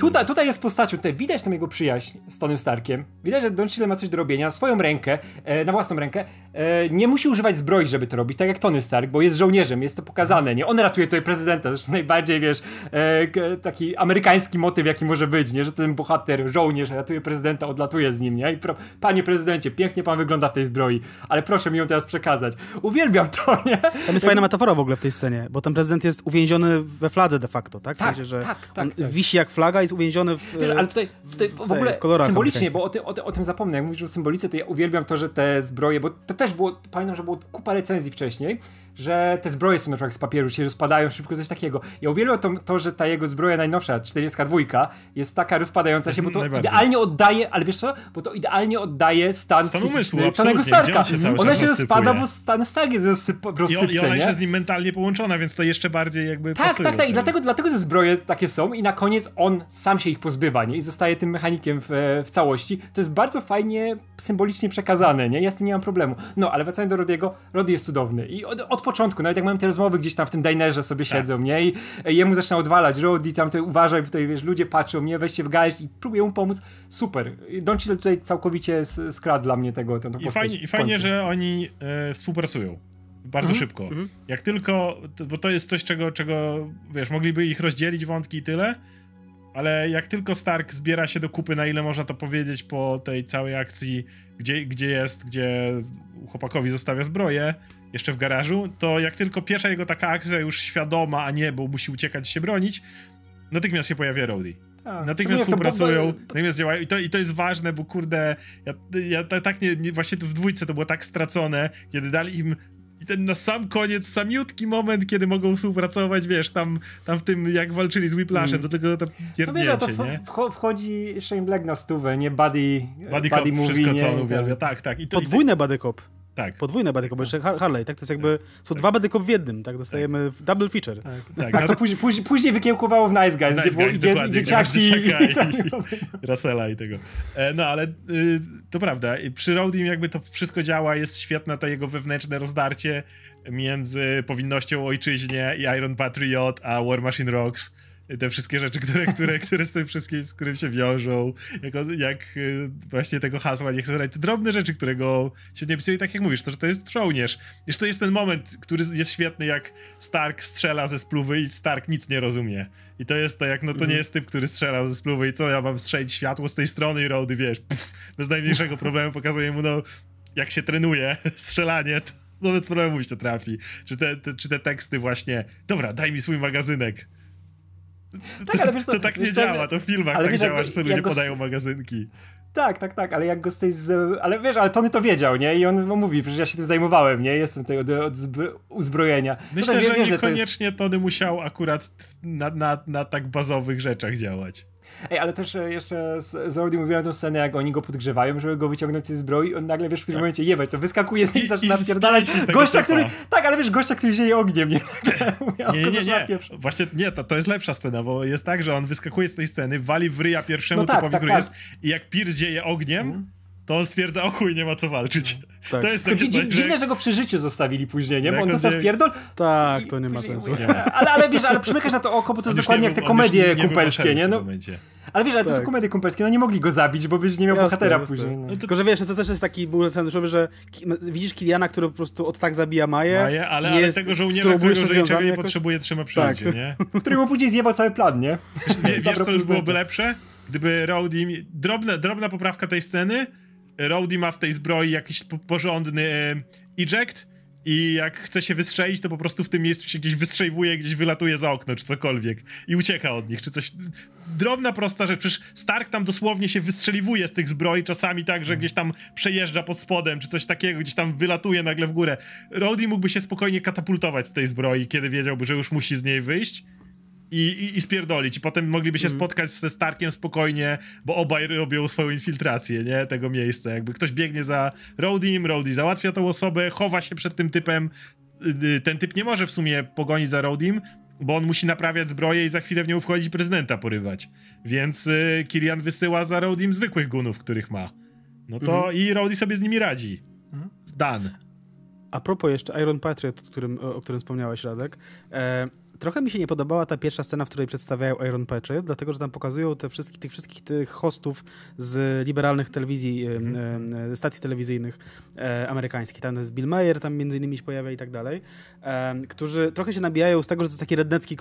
Tutaj, tutaj jest postacią, tutaj widać tam jego przyjaźń z Tonym Starkiem. Widać, że Don Cheadle ma coś do robienia na swoją rękę, e, na własną rękę. E, nie musi używać zbroi, żeby to robić, tak jak Tony Stark, bo jest żołnierzem, jest to pokazane, nie? On ratuje tutaj prezydenta, zresztą najbardziej, wiesz, e, taki amerykański motyw, jaki może być, nie? Że ten bohater, żołnierz ratuje prezydenta, odlatuje z nim, nie? I pro, panie prezydencie, pięknie pan wygląda w tej zbroi, ale proszę mi ją teraz przekazać. Uwielbiam to, nie?
Tam jest fajna metafora w ogóle w tej scenie, bo ten prezydent jest uwięziony we fladze de facto, tak? W
Tak,
sensie, że
tak, tak, tak.
wisi jak flaga i jest uwięziony w...
Wiesz, ale tutaj, tutaj w,
w-
ogóle
w
symbolicznie, bo o, ty, o, ty, o tym zapomnę, jak mówisz o symbolice, to ja uwielbiam to, że te zbroje, bo to też było, pamiętam, że było kupa recenzji wcześniej, że te zbroje są na przykład z papieru, się rozpadają szybko, coś takiego. Ja uwielbiam to, to że ta jego zbroja najnowsza, 42, jest taka rozpadająca
Jest
się, bo to idealnie oddaje, ale wiesz co, bo to idealnie oddaje stan,
Stan umysłu,
Tonego Starka.
on się cały
Ona się rozpada, bo stan Stark jest rozsyp- w
I, I
rozsypce,
ona
nie?
jest z nim mentalnie połączona, więc to jeszcze bardziej jakby
Tak, tak, tak. I dlatego, dlatego te zbroje takie są i na koniec on sam się ich pozbywa, nie? I zostaje tym mechanikiem w, w całości. To jest bardzo fajnie symbolicznie przekazane, nie? Ja z tym nie mam problemu. No, ale wracając do Rodiego, Rody jest cudowny. I od, od początku, nawet jak mamy te rozmowy gdzieś tam w tym dinerze sobie siedzą, nie? I jemu zaczyna odwalać, Rody tam tutaj uważaj, tutaj wiesz, ludzie patrzą, nie? Weźcie w garść i próbują mu pomóc. Super. Don Cheadle tutaj całkowicie skradł dla mnie tego, tę
I
postać.
fajnie, I fajnie że oni e, współpracują. Bardzo
Mhm,
szybko. Jak tylko, to, bo to jest coś, czego, czego, wiesz, mogliby ich rozdzielić wątki i tyle, ale jak tylko Stark zbiera się do kupy, na ile można to powiedzieć po tej całej akcji, gdzie, gdzie jest, gdzie chłopakowi zostawia zbroję, jeszcze w garażu, to jak tylko pierwsza jego taka akcja już świadoma, a nie, bo musi uciekać i się bronić, natychmiast się pojawia Rhodey.
Tak.
Natychmiast współpracują,
bo-
natychmiast działają i to, i to jest ważne, bo kurde, ja, ja ta- tak nie, nie, właśnie w dwójce to było tak stracone, kiedy dali im i ten na sam koniec, samiutki moment, kiedy mogą współpracować, wiesz, tam, tam w tym, jak walczyli z Whiplashem, do tego to
No wiesz, to
pierdnięcie,
w,
nie?
wcho- wchodzi Shane Black na stówę, nie? Buddy,
Buddy Cop,
movie,
wszystko
nie?
co on
I
uwielbia,
tak.
tak. I to,
Podwójne buddy cop.
Tak,
Podwójne cop, bo jeszcze Har- Harley, tak? To jest jakby, są dwa buddy cop w jednym, tak? Dostajemy w double feature.
tak.
Tak,
na-
to później, później, później wykiełkowało w Nice Guys,
Nice
gdzie
Guys,
gdzie, dzieciaki.
i, Russella i tego. E, no ale y, to prawda, przy Rhodym jakby to wszystko działa, jest świetne to jego wewnętrzne rozdarcie między powinnością ojczyźnie i Iron Patriot, a War Machine Rocks. Te wszystkie rzeczy, które, które, które z tym wszystkim, z którym się wiążą, jak, on, jak y, właśnie tego hasła nie chce brać, te drobne rzeczy, które go świetnie pisują, i tak jak mówisz, to, że to jest żołnierz. Jeszcze to jest ten moment, który jest świetny, jak Stark strzela ze spluwy i Stark nic nie rozumie. I to jest to, jak no to nie jest typ, który strzelał ze spluwy i co, ja mam strzelić światło z tej strony i Rody, wiesz, bez najmniejszego problemu pokazuje mu, no, jak się trenuje strzelanie, to bez problemu się to trafi. Czy te, te, czy te teksty właśnie, dobra, daj mi swój magazynek.
Tak, ale wiesz,
To, tak nie
to-
działa, to w filmach tak
wiesz,
działa, że sobie ludzie
go
podają magazynki.
Tak, tak, tak, ale jak go z tej. Z... Ale wiesz, ale Tony to wiedział, nie? I on no, mówi, przecież ja się tym zajmowałem, nie? Jestem tutaj od, od zbro... uzbrojenia.
Myślę,
Potem
że
wie- wie, to jest-
niekoniecznie Tony musiał akurat na, na, na tak bazowych rzeczach działać.
Ej, ale też e, jeszcze z, z Rody mówiłem tą scenę, jak oni go podgrzewają, żeby go wyciągnąć z zbroi i on nagle, wiesz, w którymś momencie jebać, to wyskakuje z niej zaczyna wpierdalać gościa,
typa.
który... Tak, ale wiesz, gościa, który zieje ogniem, nie?
Nie, nie, nie, nie. Właśnie nie, to, to jest lepsza scena, bo jest tak, że on wyskakuje z tej sceny, wali w ryja pierwszemu
No tak,
typowi,
tak,
który
tak.
jest i jak Pierce dzieje ogniem, to on stwierdza, o chuj, nie ma co walczyć.
Tak.
To jest takie
dzi- dziwne, że go przy życiu zostawili później, nie? Bo on dostał wpierdol
Tak, to nie ma sensu.
Ale, ale wiesz, ale przymykasz na to oko, bo to jest dokładnie
nie
jak te komedie
nie- nie był
kumpelskie, nie? No, ale wiesz, ale to są
Tak.
komedie kumpelskie, no nie mogli go zabić, bo byś nie miał
Jasne,
bohatera
jasne.
później. No.
No to
Tylko, że wiesz, to też jest taki ból sensowy, że ki- widzisz Kiliana, który po prostu od tak zabija Maję.
Maje, ale, ale
jest
tego żołnierza, którego niczego nie
jakoś.
potrzebuje, trzyma przy
Tak.
życiu, nie?
Który mu później zjebał cały plan, nie?
Wie, wiesz,
Zabrał
co już byłoby lepsze? Gdyby Rowdy... Drobna, drobna poprawka tej sceny. Rowdy ma w tej zbroi jakiś po- porządny e, eject i jak chce się wystrzelić, to po prostu w tym miejscu się gdzieś wystrzejwuje, gdzieś wylatuje za okno, czy cokolwiek i ucieka od nich, czy coś... Drobna, prosta rzecz. Przecież Stark tam dosłownie się wystrzeliwuje z tych zbroi, czasami tak, że gdzieś tam przejeżdża pod spodem, czy coś takiego, gdzieś tam wylatuje nagle w górę. Rowdy mógłby się spokojnie katapultować z tej zbroi, kiedy wiedziałby, że już musi z niej wyjść i, i, spierdolić. I potem mogliby się spotkać ze Starkiem spokojnie, bo obaj robią swoją infiltrację, nie? Tego miejsca. Jakby ktoś biegnie za Rhodym, Rhodey załatwia tą osobę, chowa się przed tym typem. Y, y, Ten typ nie może w sumie pogonić za Rhodym, bo on musi naprawiać zbroję i za chwilę w nią wchodzić prezydenta porywać. Więc y, Kilian wysyła za Rhodym zwykłych gunów, których ma. No to mhm. i Rhodey sobie z nimi radzi. Mhm. Dan.
A propos jeszcze Iron Patriot, o którym, o, o którym wspomniałeś, Radek. E, Trochę mi się nie podobała ta pierwsza scena, w której przedstawiają Iron Patriot, dlatego że tam pokazują te wszystkich, tych wszystkich tych hostów z liberalnych telewizji, mm. stacji telewizyjnych e, amerykańskich. Tam jest Bill Mayer, tam między innymi się pojawia i tak dalej, e, którzy trochę się nabijają z tego, że to jest taki rednecki,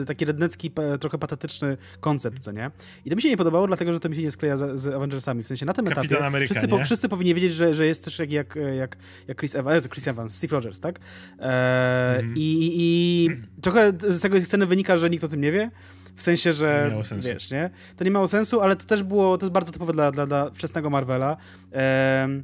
e, taki rednecki trochę patetyczny koncept, co nie? I to mi się nie podobało, dlatego że to mi się nie skleja z, z Avengersami. W sensie na tym
Kapitan
etapie
Ameryka,
wszyscy, po, wszyscy powinni wiedzieć, że, że jest coś jak, jak, jak, jak Chris Evans, Chris Evans, Steve Rogers, tak? Mm. I, i trochę z tego sceny wynika, że nikt o tym nie wie. W sensie, że wiesz, nie? To nie miało sensu, ale to też było, to jest bardzo typowe dla, dla, dla wczesnego Marvela. Ehm,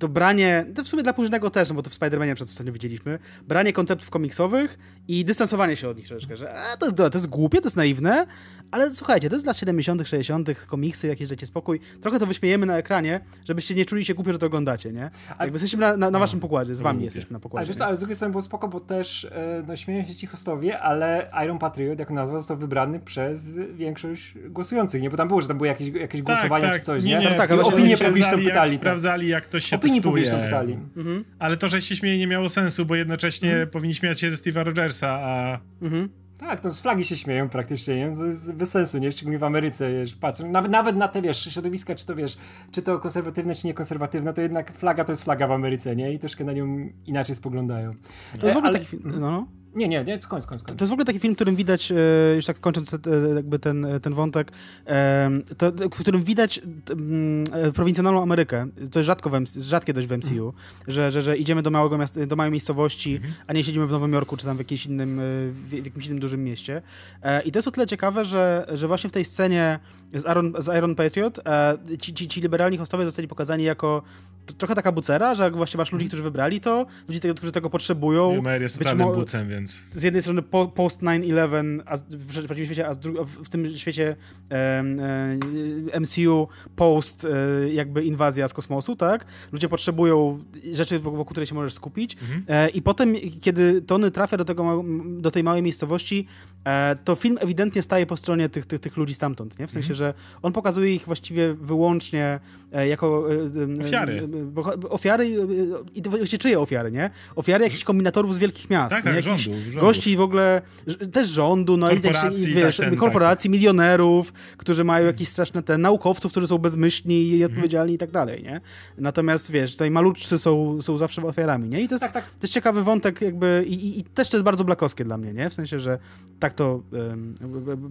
to branie, to w sumie dla późnego też, no bo to w Spider-Manie przed ostatnio widzieliśmy, branie konceptów komiksowych i dystansowanie się od nich troszeczkę, że a, to, jest, to jest głupie, to jest naiwne, ale słuchajcie, to jest lat 70., 60., komiksy, jakieś dajcie spokój. Trochę to wyśmiejemy na ekranie, żebyście nie czuli się głupio, że to oglądacie, nie? A... Jakby jesteśmy na, na, na waszym pokładzie, z wami jesteśmy na pokładzie.
Ale, wiesz, ale z drugiej strony było spoko, bo też e, no, śmieją się ci hostowie, ale Iron Patriot jako nazwa został wybrany przez większość głosujących, nie? Bo tam było, że tam były jakieś, jakieś tak, głosowania tak. czy coś, nie? nie?
nie.
No tak,
ale opinię publiczną pytali. Jak, sprawdzali, jak to się
Opinię publiczną pytali.
Mhm. Ale to, że się śmieje nie miało sensu, bo jednocześnie mhm. powinni śmiać się ze Steve'a Rogersa, a... Mhm.
Tak, no z flagi się śmieją praktycznie, nie? To jest bez sensu, nie? Szczególnie w Ameryce, wiesz, patrz, nawet, nawet na te, wiesz, środowiska, czy to, wiesz, czy to konserwatywne, czy niekonserwatywne, to jednak flaga to jest flaga w Ameryce, nie? I troszkę na nią inaczej spoglądają.
To jest w ogóle taki, no, no.
Nie, nie, nie, skończ, skończ, skończ.
To jest w ogóle taki film, w którym widać, e, już tak kończąc jakby ten, ten wątek, to, w którym widać mm, e, prowincjonalną Amerykę. To jest rzadko w, rzadkie dość w MCU, mm. że, że, że idziemy do, małego miasta, do małej miejscowości, mm -hmm. a nie siedzimy w Nowym Jorku, czy tam w jakimś innym, e, w jakimś innym dużym mieście. I to jest o tyle ciekawe, że, że właśnie w tej scenie z Iron, z Iron Patriot ci, ci, ci liberalni hostowie zostali pokazani jako trochę taka bucera, że jak właśnie masz ludzi, którzy wybrali to, ludzi, którzy tego potrzebują.
Numer jest totalnym bucem, więc...
Z jednej strony po, post 9-11, a w świecie, a w tym świecie e, e, MCU post e, jakby inwazja z kosmosu, tak? Ludzie potrzebują rzeczy, wokół której się możesz skupić mhm. E, i potem, kiedy Tony trafia do, tego, do tej małej miejscowości, e, to film ewidentnie staje po stronie tych, tych, tych ludzi stamtąd, nie? W sensie, mhm. że on pokazuje ich właściwie wyłącznie e, jako...
Ofiary
ofiary, i to właściwie czyje ofiary, nie? Ofiary jakichś kombinatorów z wielkich miast.
Tak, tak, rządu,
Gości w ogóle, też rządu, no korporacji, i wiesz, tak, ten, korporacji, tak. milionerów, którzy mają jakieś straszne te naukowców, którzy są bezmyślni i mhm. odpowiedzialni i tak dalej, nie? Natomiast wiesz, tutaj malutcy są, są zawsze ofiarami, nie? I to jest, tak, tak. to jest ciekawy wątek jakby i, i, i, też to jest bardzo blakowskie dla mnie, nie? W sensie, że tak to um,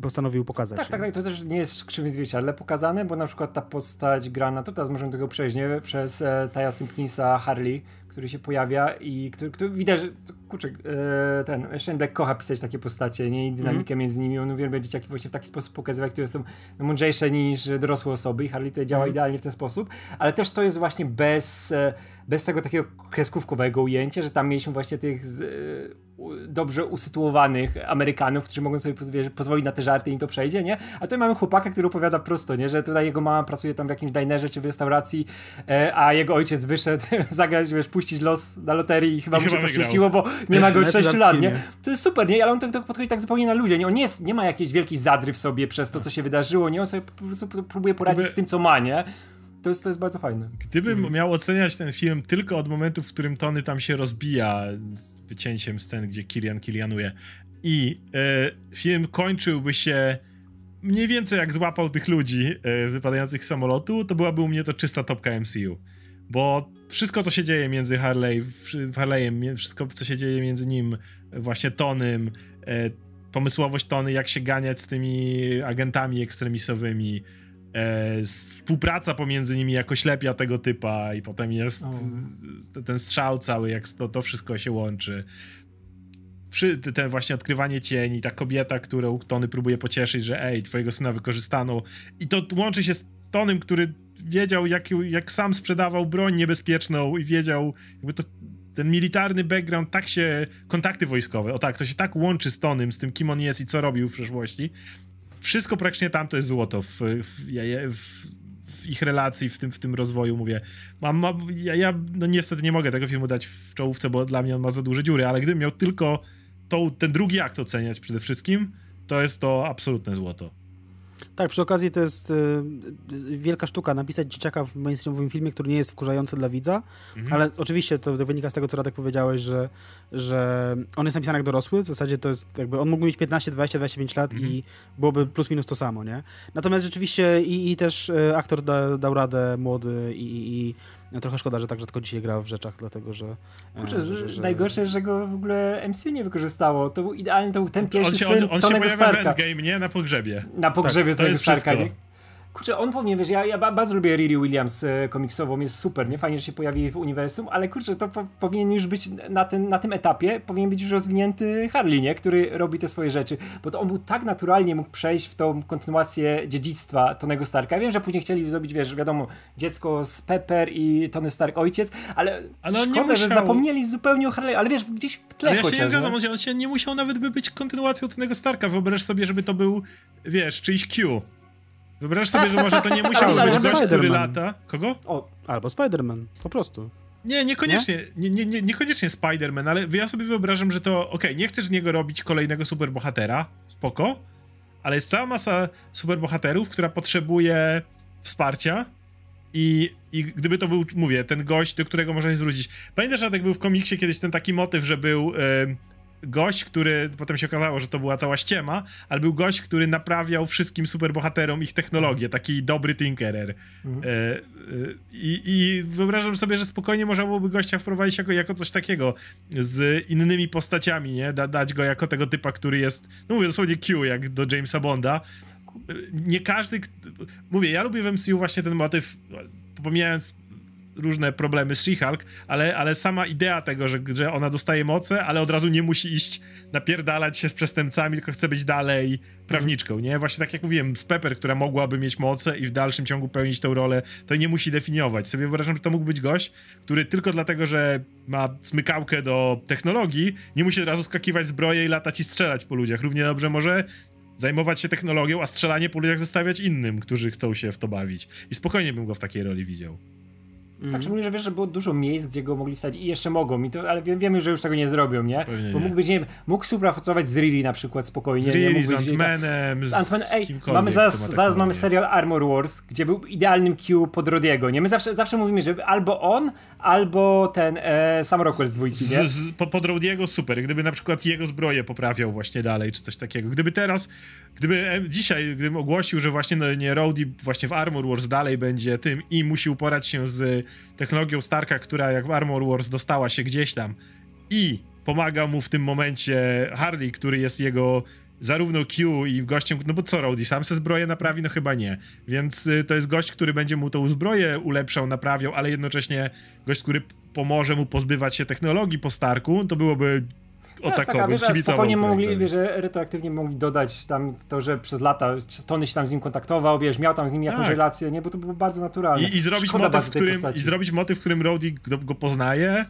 postanowił pokazać.
Tak, tak, tak, to też nie jest w krzywym zwierciadle pokazane, bo na przykład ta postać grana, to teraz możemy tego przejść, nie? Przez e, Taja Simpkinsa Harley, który się pojawia i który, który widać, że kurczę, e, ten Black kocha pisać takie postacie, nie? I dynamikę mm. między nimi. On uwielbia dzieciaki właśnie w taki sposób pokazywać, które są mądrzejsze niż dorosłe osoby i Harley tutaj działa mm. idealnie w ten sposób, ale też to jest właśnie bez, e, bez tego takiego kreskówkowego ujęcia, że tam mieliśmy właśnie tych z, dobrze usytuowanych Amerykanów, którzy mogą sobie pozwolić na te żarty i im to przejdzie, nie? A tutaj mamy chłopaka, który opowiada prosto, nie? Że tutaj jego mama pracuje tam w jakimś dinerze czy w restauracji, e, a jego ojciec wyszedł zagrać, wiesz, puścić los na loterii i chyba I mu się poszczęściło, bo nie ma go od 6 lat, nie? To jest super, nie? Ale on tak, podchodzi tak zupełnie na ludzie, nie? On nie, jest, nie ma jakiejś wielkiej zadry w sobie przez to, co się wydarzyło, nie? On sobie po prostu próbuje poradzić Gdyby... z tym, co ma, nie? To jest, to jest bardzo fajne.
Gdybym mhm. miał oceniać ten film tylko od momentu, w którym Tony tam się rozbija z wycięciem scen, gdzie Kilian kilianuje i e, film kończyłby się mniej więcej jak złapał tych ludzi e, wypadających z samolotu, to byłaby u mnie to czysta topka MCU. Bo wszystko, co się dzieje między Harley, Harleyem, wszystko, co się dzieje między nim, właśnie Tonym, e, pomysłowość Tony, jak się ganiać z tymi agentami ekstremisowymi, e, współpraca pomiędzy nimi jako ślepia tego typa i potem jest oh. ten strzał cały, jak to, to wszystko się łączy. Ten właśnie odkrywanie cieni, ta kobieta, którą Tony próbuje pocieszyć, że ej, twojego syna wykorzystano i to łączy się z Tonym, który wiedział, jak, jak sam sprzedawał broń niebezpieczną i wiedział, jakby to ten militarny background, tak się, kontakty wojskowe, o tak, to się tak łączy z Tonym, z tym, kim on jest i co robił w przeszłości, wszystko praktycznie tam to jest złoto w, w, w, w ich relacji, w tym, w tym rozwoju, mówię. Mam, mam, ja, ja no niestety nie mogę tego filmu dać w czołówce, bo dla mnie on ma za duże dziury, ale gdybym miał tylko ten drugi akt oceniać przede wszystkim, to jest to absolutne złoto.
Tak, przy okazji to jest y, wielka sztuka napisać dzieciaka w mainstreamowym filmie, który nie jest wkurzający dla widza, mhm. ale oczywiście to wynika z tego, co Radek powiedziałeś, że, że on jest napisany jak dorosły, w zasadzie to jest jakby, on mógł mieć 15, 20, 25 lat mhm. i byłoby plus minus to samo, nie? Natomiast rzeczywiście i, i też y, aktor da, dał radę młody i, i Trochę szkoda, że tak rzadko dzisiaj gra w rzeczach, dlatego że...
E, Kurczę, że, że, najgorsze, że go w ogóle MCU nie wykorzystało. To był idealny, to był ten pierwszy
on się,
syn
on, on
Tonego
się
Starka.
w Endgame, nie? Na pogrzebie.
Na pogrzebie tak, Tonego Starka, nie? Kurczę, on powinien, wiesz, ja, ja bardzo lubię Riri Williams e, komiksową, jest super, nie? Fajnie, że się pojawi w uniwersum, ale kurczę, to po, powinien już być na, ten, na tym etapie, powinien być już rozwinięty Harley, nie? Który robi te swoje rzeczy, bo to on był tak naturalnie mógł przejść w tą kontynuację dziedzictwa Tonego Starka. Ja wiem, że później chcieli zrobić, wiesz, wiadomo, dziecko z Pepper i Tony Stark ojciec, ale, ale szkoda, musiał... że zapomnieli zupełnie o Harley, ale wiesz, gdzieś w tle
ale ja
chociaż,
się nie zgadzam, on się nie musiał nawet by być kontynuacją Tonego Starka, wyobraź sobie, żeby to był, wiesz, czyjś Q. Wyobraź sobie, tak, że tak, może tak, to nie tak, musiał tak, być gość, który lata. Kogo?
O, albo Spider-Man, po prostu.
Nie, niekoniecznie, nie? Nie, nie, niekoniecznie Spider-Man, ale ja sobie wyobrażam, że to, okej, okay, nie chcesz z niego robić kolejnego superbohatera, spoko, ale jest cała masa superbohaterów, która potrzebuje wsparcia i, i gdyby to był, mówię, ten gość, do którego można się zwrócić. Pamiętasz, że tak był w komiksie kiedyś ten taki motyw, że był... Yy, gość, który potem się okazało, że to była cała ściema, ale był gość, który naprawiał wszystkim superbohaterom ich technologię, taki dobry tinkerer. Mhm. E, e, i, I wyobrażam sobie, że spokojnie można byłoby gościa wprowadzić jako, jako coś takiego z innymi postaciami, nie? Da, dać go jako tego typa, który jest, no mówię dosłownie Q, jak do Jamesa Bonda. Nie każdy, mówię, ja lubię w MCU właśnie ten motyw, pomijając różne problemy z She-Hulk, ale, ale sama idea tego, że, że ona dostaje moce, ale od razu nie musi iść napierdalać się z przestępcami, tylko chce być dalej prawniczką, nie? Właśnie tak jak mówiłem, z Pepper, która mogłaby mieć moce i w dalszym ciągu pełnić tę rolę, to nie musi definiować. Sobie wyobrażam, że to mógł być gość, który tylko dlatego, że ma smykałkę do technologii, nie musi od razu skakiwać zbroję i latać i strzelać po ludziach. Równie dobrze może zajmować się technologią, a strzelanie po ludziach zostawiać innym, którzy chcą się w to bawić. I spokojnie bym go w takiej roli widział.
Mm. Tak, szczególnie, że wiesz, że było dużo miejsc, gdzie go mogli wstać i jeszcze mogą, i to, ale wiemy, że już tego nie zrobią, nie? Pewnie Bo mógł być, nie wiem, mógł współpracować z Riri na przykład spokojnie.
Z Riri, z Ant-Manem, z,
Ant Ej, mamy zaraz, zaraz mamy serial Armor Wars, gdzie był idealnym Q pod Rodiego, nie? My zawsze, zawsze mówimy, że albo on, albo ten e, Sam Rockwell z dwójki, nie? Z, z,
pod Rodiego super, gdyby na przykład jego zbroję poprawiał właśnie dalej, czy coś takiego. Gdyby teraz, gdyby dzisiaj, gdybym ogłosił, że właśnie no, nie Rhodey właśnie w Armor Wars dalej będzie tym i musi uporać się z technologią Starka, która jak w Armor Wars dostała się gdzieś tam i pomaga mu w tym momencie Harley, który jest jego zarówno Q i gościem, no bo co Rowdy, sam se zbroję naprawi? No chyba nie. Więc y, to jest gość, który będzie mu tą zbroję ulepszał, naprawiał, ale jednocześnie gość, który pomoże mu pozbywać się technologii po Starku, to byłoby o tak, tak, wiesz,
spokojnie mogli, wiesz, retroaktywnie mogli dodać tam to, że przez lata Tony się tam z nim kontaktował, wiesz, miał tam z nim jakąś tak. relację, nie, bo to było bardzo naturalne.
I, i zrobić, motyw, w którym, I zrobić motyw, w którym Rowdy go, go poznaje,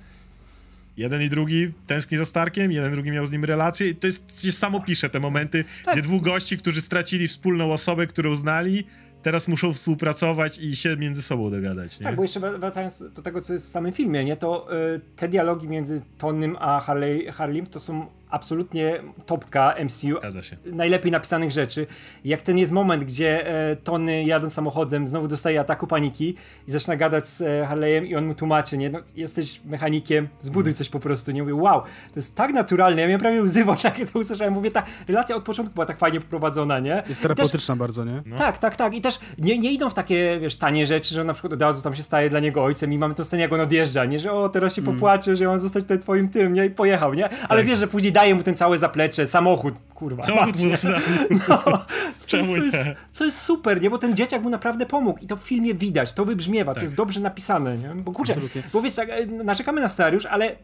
Jeden i drugi tęskni za Starkiem, jeden drugi miał z nim relację i to jest, się samo pisze te momenty, tak. gdzie dwóch gości, którzy stracili wspólną osobę, którą znali, teraz muszą współpracować i się między sobą dogadać. Nie?
Tak, bo jeszcze wracając do tego, co jest w samym filmie, nie, to y, te dialogi między Tonym a Harley, to są absolutnie topka MCU. Najlepiej napisanych rzeczy. Jak ten jest moment, gdzie e, Tony jadąc samochodem znowu dostaje ataku paniki i zaczyna gadać z e, Harley'em i on mu tłumaczy, nie, no, jesteś mechanikiem, zbuduj coś po prostu. Nie mówię, wow, to jest tak naturalne. Ja miałem prawie łzy w oczach, kiedy to usłyszałem. Mówię, ta relacja od początku była tak fajnie poprowadzona, nie?
Jest terapeutyczna też, bardzo, nie?
No. Tak, tak, tak. I też nie, nie idą w takie, wiesz, tanie rzeczy, że on na przykład od razu tam się staje dla niego ojcem i mamy tę scenę, jak on odjeżdża, nie? Że o, teraz się mm. popłacze, że on zostać tutaj twoim tym, nie? I pojechał, nie? Ale tak. wiesz, że później daje mu ten całe zaplecze, samochód, kurwa.
Samochód mu no,
co, jest, co jest super, nie? Bo ten dzieciak mu naprawdę pomógł i to w filmie widać, to wybrzmiewa, tak. to jest dobrze napisane, nie? Bo kurczę, Absolutnie. bo wiesz, tak, e, narzekamy na scenariusz, ale e,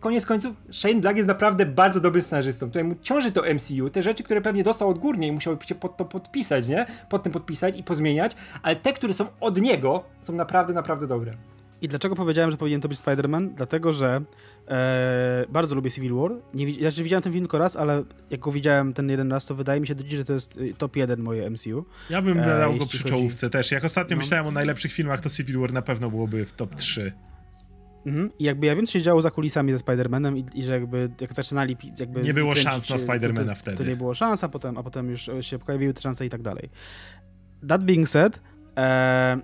koniec końców Shane Black jest naprawdę bardzo dobrym scenarzystą, któremu ciąży to MCU, te rzeczy, które pewnie dostał odgórnie i musiał się pod to podpisać, nie? Pod tym podpisać i pozmieniać, ale te, które są od niego, są naprawdę, naprawdę dobre.
I dlaczego powiedziałem, że powinien to być Spider-Man? Dlatego, że e, bardzo lubię Civil War. Nie, ja widziałem ten film tylko raz, ale jak go widziałem ten jeden raz, to wydaje mi się do dziś, że to jest y, top jeden moje MCU.
Ja bym e, dał go przy czołówce chodzi... też. Jak ostatnio no. myślałem o najlepszych filmach, to Civil War na pewno byłoby w top 3.
Mhm. I jakby ja wiem, co się działo za kulisami ze Spider-Manem i, i, że jakby jak zaczynali jakby
Nie było szans na Spider-Mana wtedy.
To nie było szans, a potem, a potem już się pojawiły te szanse i tak dalej. That being said, e,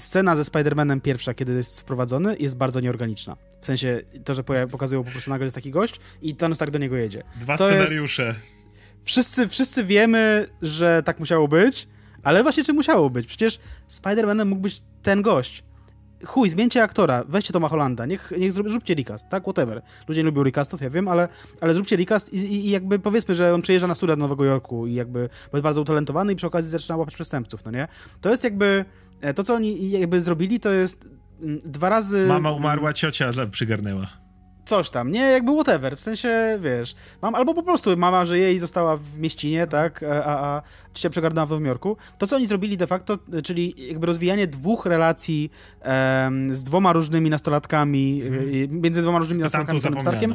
scena ze Spider-Manem pierwsza, kiedy jest wprowadzony, jest bardzo nieorganiczna. W sensie to, że pokazują po prostu nagle jest taki gość i Thanos tak do niego jedzie.
Dwa
to
scenariusze. Jest...
Wszyscy, wszyscy wiemy, że tak musiało być, ale właśnie czy musiało być? Przecież Spider-Manem mógł być ten gość chuj, zmieńcie aktora, weźcie Toma Hollanda, niech, niech zróbcie recast, tak? Whatever. Ludzie nie lubią recastów, ja wiem, ale, ale zróbcie recast i, i, i jakby powiedzmy, że on przyjeżdża na studia do Nowego Jorku i jakby bo jest bardzo utalentowany i przy okazji zaczyna łapać przestępców, no nie? To jest jakby, to co oni jakby zrobili, to jest mm, dwa razy...
Mama umarła, ciocia przygarnęła
coś tam, nie? Jakby whatever, w sensie, wiesz, mam, albo po prostu mama żyje i została w mieścinie, tak, a, a ciocia przegarnęła w Nowym Jorku. To, co oni zrobili de facto, czyli jakby rozwijanie dwóch relacji um, z dwoma różnymi nastolatkami, mm. między dwoma różnymi nastolatkami i Starkiem,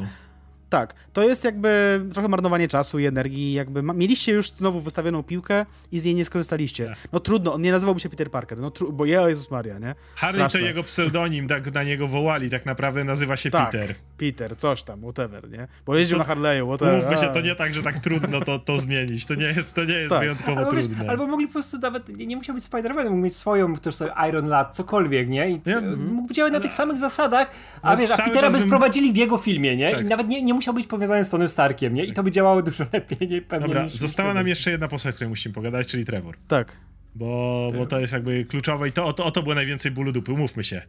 tak, to jest jakby trochę marnowanie czasu i energii, jakby ma, mieliście już znowu wystawioną piłkę i z niej nie skorzystaliście. Tak. No trudno, on nie nazywałby się Peter Parker, no tru- bo ja Jezus Maria, nie?
Harry Straszne. to jego pseudonim, tak na niego wołali, tak naprawdę nazywa się tak, Peter.
Peter, coś tam, whatever, nie? Bo jeździł no na Harley'u, whatever.
Mówmy się, to nie tak, że tak trudno to, to zmienić, to nie jest, to nie jest tak. wyjątkowo albo trudne.
Wiesz, albo mogli po prostu nawet, nie, nie musiał być Spider-Manem, mógł mieć swoją, też Iron Lad, cokolwiek, nie? I ja, mógł działać na tych samych zasadach, a no, wiesz, a Petera by wprowadzili w jego filmie, nie? Tak. I nawet nie, nie musiał być powiązany z Tony Starkiem, nie? I to by działało dużo lepiej, nie? Pewnie
Dobra, została nam jeszcze jedna postać, o której musimy pogadać, czyli Trevor.
Tak.
Bo, bo to jest jakby kluczowe i to, o, to, o to było najwięcej bólu dupy, umówmy się.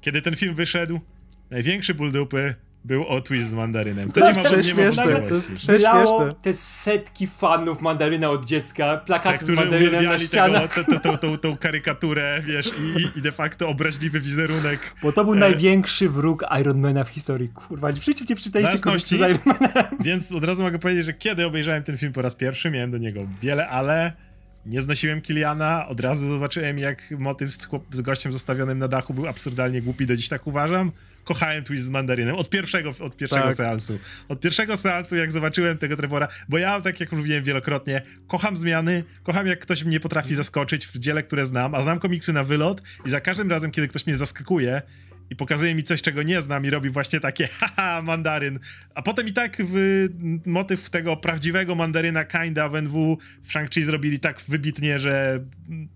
Kiedy ten film wyszedł, największy ból dupy był o twist z mandarynem. To, to nie ma,
prześmieszne,
nie
ma to jest prześmieszne.
te setki fanów mandaryna od dziecka, plakaty tak, z mandarynem na ścianach.
Tego, to, to, to, tą karykaturę, wiesz, i, i de facto obraźliwy wizerunek.
Bo to był e... największy wróg Ironmana w historii. Kurwa, w życiu nie przeczytaliście komiksu z Ironmanem.
Więc od razu mogę powiedzieć, że kiedy obejrzałem ten film po raz pierwszy, miałem do niego wiele ale nie znosiłem Kiliana, od razu zobaczyłem, jak motyw z, chłop- z gościem zostawionym na dachu był absurdalnie głupi, do dziś tak uważam. Kochałem twist z mandarynem od pierwszego, od pierwszego tak. seansu. Od pierwszego seansu, jak zobaczyłem tego Trevora, bo ja, tak jak mówiłem wielokrotnie, kocham zmiany, kocham jak ktoś mnie potrafi zaskoczyć w dziele, które znam, a znam komiksy na wylot i za każdym razem, kiedy ktoś mnie zaskakuje, i pokazuje mi coś, czego nie znam i robi właśnie takie haha, mandaryn. A potem i tak w, motyw tego prawdziwego mandaryna kinda w NW w Shang-Chi zrobili tak wybitnie, że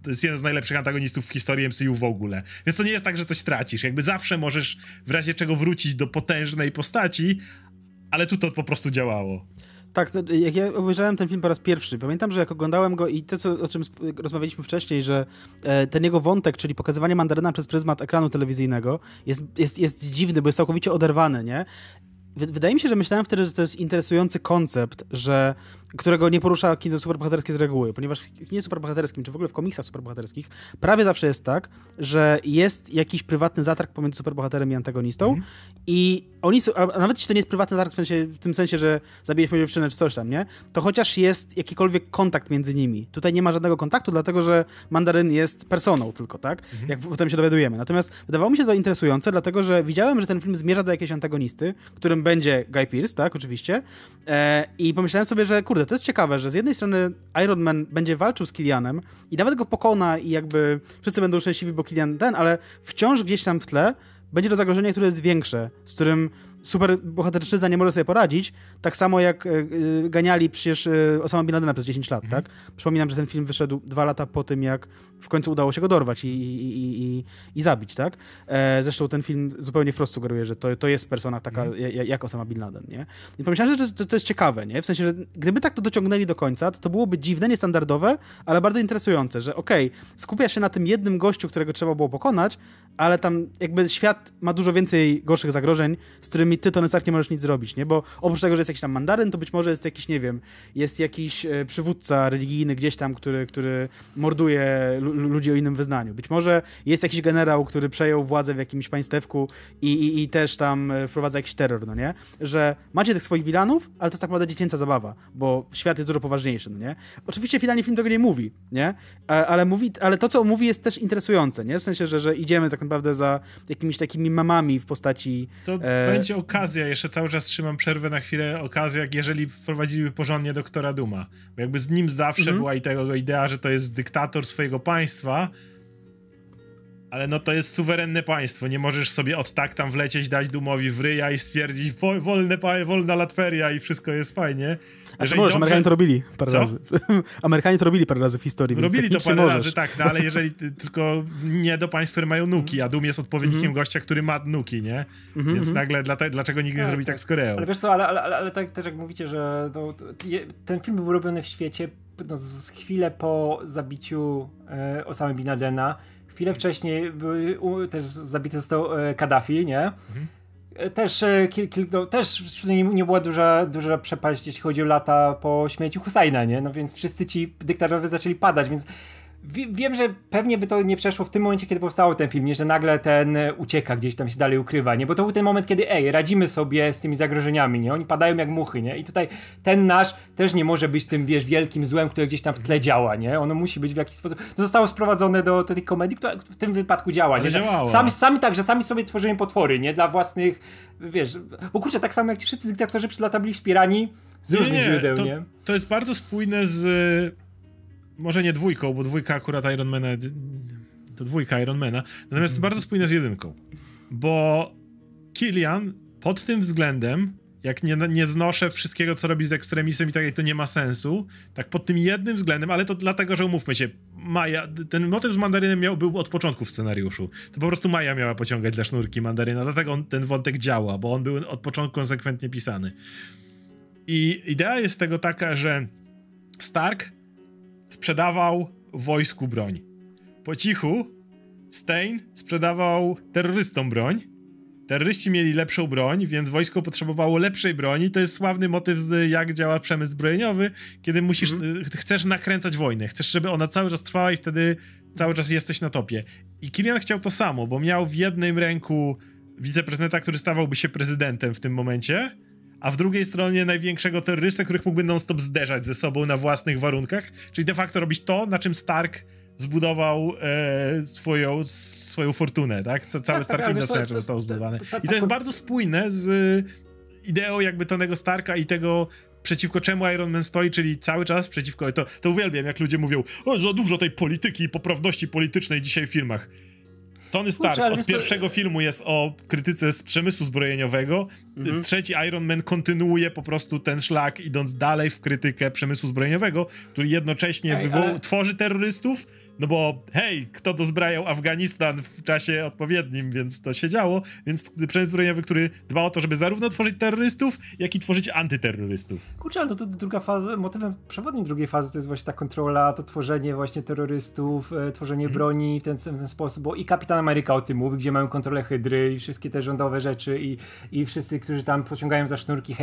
to jest jeden z najlepszych antagonistów w historii MCU w ogóle. Więc to nie jest tak, że coś tracisz. Jakby zawsze możesz w razie czego wrócić do potężnej postaci, ale tu to po prostu działało.
Tak, jak ja obejrzałem ten film po raz pierwszy, pamiętam, że jak oglądałem go i to, co, o czym rozmawialiśmy wcześniej, że e, ten jego wątek, czyli pokazywanie mandaryna przez pryzmat ekranu telewizyjnego jest, jest, jest dziwny, bo jest całkowicie oderwany, nie? Wydaje mi się, że myślałem wtedy, że to jest interesujący koncept, że którego nie porusza kino superbohaterskie z reguły, ponieważ w kinie superbohaterskim, czy w ogóle w komiksach superbohaterskich, prawie zawsze jest tak, że jest jakiś prywatny zatarg pomiędzy superbohaterem i antagonistą mm. i oni są, a nawet jeśli to nie jest prywatny zatarg w, sensie, w tym sensie, że zabijesz moją dziewczynę czy coś tam, nie? To chociaż jest jakikolwiek kontakt między nimi. Tutaj nie ma żadnego kontaktu, dlatego że Mandaryn jest personą tylko, tak? Mm. Jak potem się dowiadujemy. Natomiast wydawało mi się to interesujące, dlatego że widziałem, że ten film zmierza do jakiejś antagonisty, którym będzie Guy Pearce, tak? Oczywiście. E, I pomyślałem sobie, że kurde, kurde, to jest ciekawe, że z jednej strony Iron Man będzie walczył z Kilianem i nawet go pokona i jakby wszyscy będą szczęśliwi, bo Kilian ten, ale wciąż gdzieś tam w tle będzie to zagrożenie, które jest większe, z którym super bohaterczyzna nie może sobie poradzić, tak samo jak y, ganiali przecież y, Osama Bin Ladena przez 10 lat, mhm. tak? Przypominam, że ten film wyszedł dwa lata po tym, jak w końcu udało się go dorwać i, i, i, i zabić, tak? E, zresztą ten film zupełnie wprost sugeruje, że to, to jest persona taka mhm. jak, jak Osama Bin Laden, nie? I pomyślałem, że to, to, jest ciekawe, nie? W sensie, że gdyby tak to dociągnęli do końca, to to byłoby dziwne, niestandardowe, ale bardzo interesujące, że okej, okay, skupia się na tym jednym gościu, którego trzeba było pokonać, ale tam jakby świat ma dużo więcej gorszych zagrożeń, z którymi ty, Tony Stark, nie możesz nic zrobić, nie? Bo oprócz tego, że jest jakiś tam mandaryn, to być może jest jakiś, nie wiem, jest jakiś e, przywódca religijny gdzieś tam, który, który morduje ludzi o innym wyznaniu. Być może jest jakiś generał, który przejął władzę w jakimś państewku i, i, i też tam e, wprowadza jakiś terror, no nie? Że macie tych swoich wilanów, ale to jest tak naprawdę dziecięca zabawa, bo świat jest dużo poważniejszy, no nie? Oczywiście finalnie film tego nie mówi, nie? Ale, mówi, ale to, co mówi, jest też interesujące, nie? W sensie, że, że idziemy tak naprawdę za jakimiś takimi memami w postaci...
To e... będzie okazja, jeszcze cały czas trzymam przerwę na chwilę, okazja, jak jeżeli wprowadziliby porządnie doktora Duma. Bo jakby z nim zawsze mhm. była i tego idea, że to jest dyktator swojego państwa, Ale no to jest suwerenne państwo, nie możesz sobie od tak tam wlecieć, dać Dumowi w ryja i stwierdzić wolne, wolna latferia i wszystko jest fajnie.
A czy możesz, dobrze... Amerykanie to robili parę Co? razy. Amerykanie to robili parę razy w historii,
Robili to parę możesz. razy, tak, no ale jeżeli tylko nie do państw, które mają nuki, a Dum jest odpowiednikiem mm -hmm. gościa, który ma nuki, nie? Mm -hmm. Więc nagle dlate, dlaczego nikt nie tak, zrobi tak. tak z Koreą?
Ale wiesz co, ale, ale, ale, ale tak też jak mówicie, że to, ten film był robiony w świecie no, z chwilę po zabiciu e, Osama Bin Ladena, chwilę wcześniej był, u, też zabity został e, Kaddafi, nie? Mhm. Też, e, kil, kil, no, też nie, nie była duża, duża przepaść, jeśli chodzi o lata po śmierci Husajna, nie? No więc wszyscy ci dyktatorzy zaczęli padać, więc wiem, że pewnie by to nie przeszło w tym momencie, kiedy powstał ten film, nie? że nagle ten ucieka gdzieś tam się dalej ukrywa, nie? Bo to był ten moment, kiedy ej, radzimy sobie z tymi zagrożeniami, nie? Oni padają jak muchy, nie? I tutaj ten nasz też nie może być tym, wiesz, wielkim złem, które gdzieś tam w tle działa, nie? Ono musi być w jakiś sposób... To zostało sprowadzone do, do tej komedii, która w tym wypadku działa, nie? Sami, sami tak, że sami sobie tworzymy potwory, nie? Dla własnych, wiesz... Bo kurczę, tak samo jak ci wszyscy dyktatorzy przez lata byli wspierani z różnych nie, źródeł,
to,
nie?
To jest bardzo spójne z może nie dwójką, bo dwójka akurat Ironmana to dwójka Ironmana, natomiast mm. bardzo spójne z jedynką, bo Killian pod tym względem jak nie, nie znoszę wszystkiego, co robi z ekstremisem i tak, to nie ma sensu. Tak pod tym jednym względem, ale to dlatego, że umówmy się, Maja, ten motyw z mandarynem miał, był od początku w scenariuszu. To po prostu Maja miała pociągać dla sznurki mandaryna, dlatego on, ten wątek działa, bo on był od początku konsekwentnie pisany. I idea jest tego taka, że Stark sprzedawał wojsku broń. Po cichu Stein sprzedawał terrorystom broń. Terroryści mieli lepszą broń, więc wojsko potrzebowało lepszej broni. To jest sławny motyw z jak działa przemysł zbrojeniowy, kiedy musisz, mm. chcesz nakręcać wojnę, chcesz, żeby ona cały czas trwała i wtedy cały czas jesteś na topie. I Kilian chciał to samo, bo miał w jednym ręku wiceprezydenta, który stawałby się prezydentem w tym momencie, a w drugiej stronie największego terrorystę, których mógłby non-stop zderzać ze sobą na własnych warunkach, czyli de facto robić to, na czym Stark zbudował e, swoją, swoją fortunę, tak? Cały tak, Stark tak, Industries został zbudowany. I to jest bardzo spójne z ideą jakby Tonego Starka i tego przeciwko czemu Iron Man stoi, czyli cały czas przeciwko, to, to uwielbiam, jak ludzie mówią, o, za dużo tej polityki i poprawności politycznej dzisiaj w filmach. Tony Stark od pierwszego filmu jest o krytyce z przemysłu zbrojeniowego. Mhm. Trzeci Iron Man kontynuuje po prostu ten szlak, idąc dalej w krytykę przemysłu zbrojeniowego, który jednocześnie Ej, ale... tworzy terrorystów, no bo hej, kto dozbrajał Afganistan w czasie odpowiednim, więc to się działo, więc przemysł zbrojeniowy, który dba o to, żeby zarówno tworzyć terrorystów, jak i tworzyć antyterrorystów.
Kurczę, ale to, to druga faza, motywem przewodnim drugiej fazy to jest właśnie ta kontrola, to tworzenie właśnie terrorystów, e, tworzenie hmm. broni w ten, w ten sposób, bo i Kapitan Ameryka o tym mówi, gdzie mają kontrolę Hydry i wszystkie te rządowe rzeczy i, i wszyscy, którzy tam pociągają za sznurki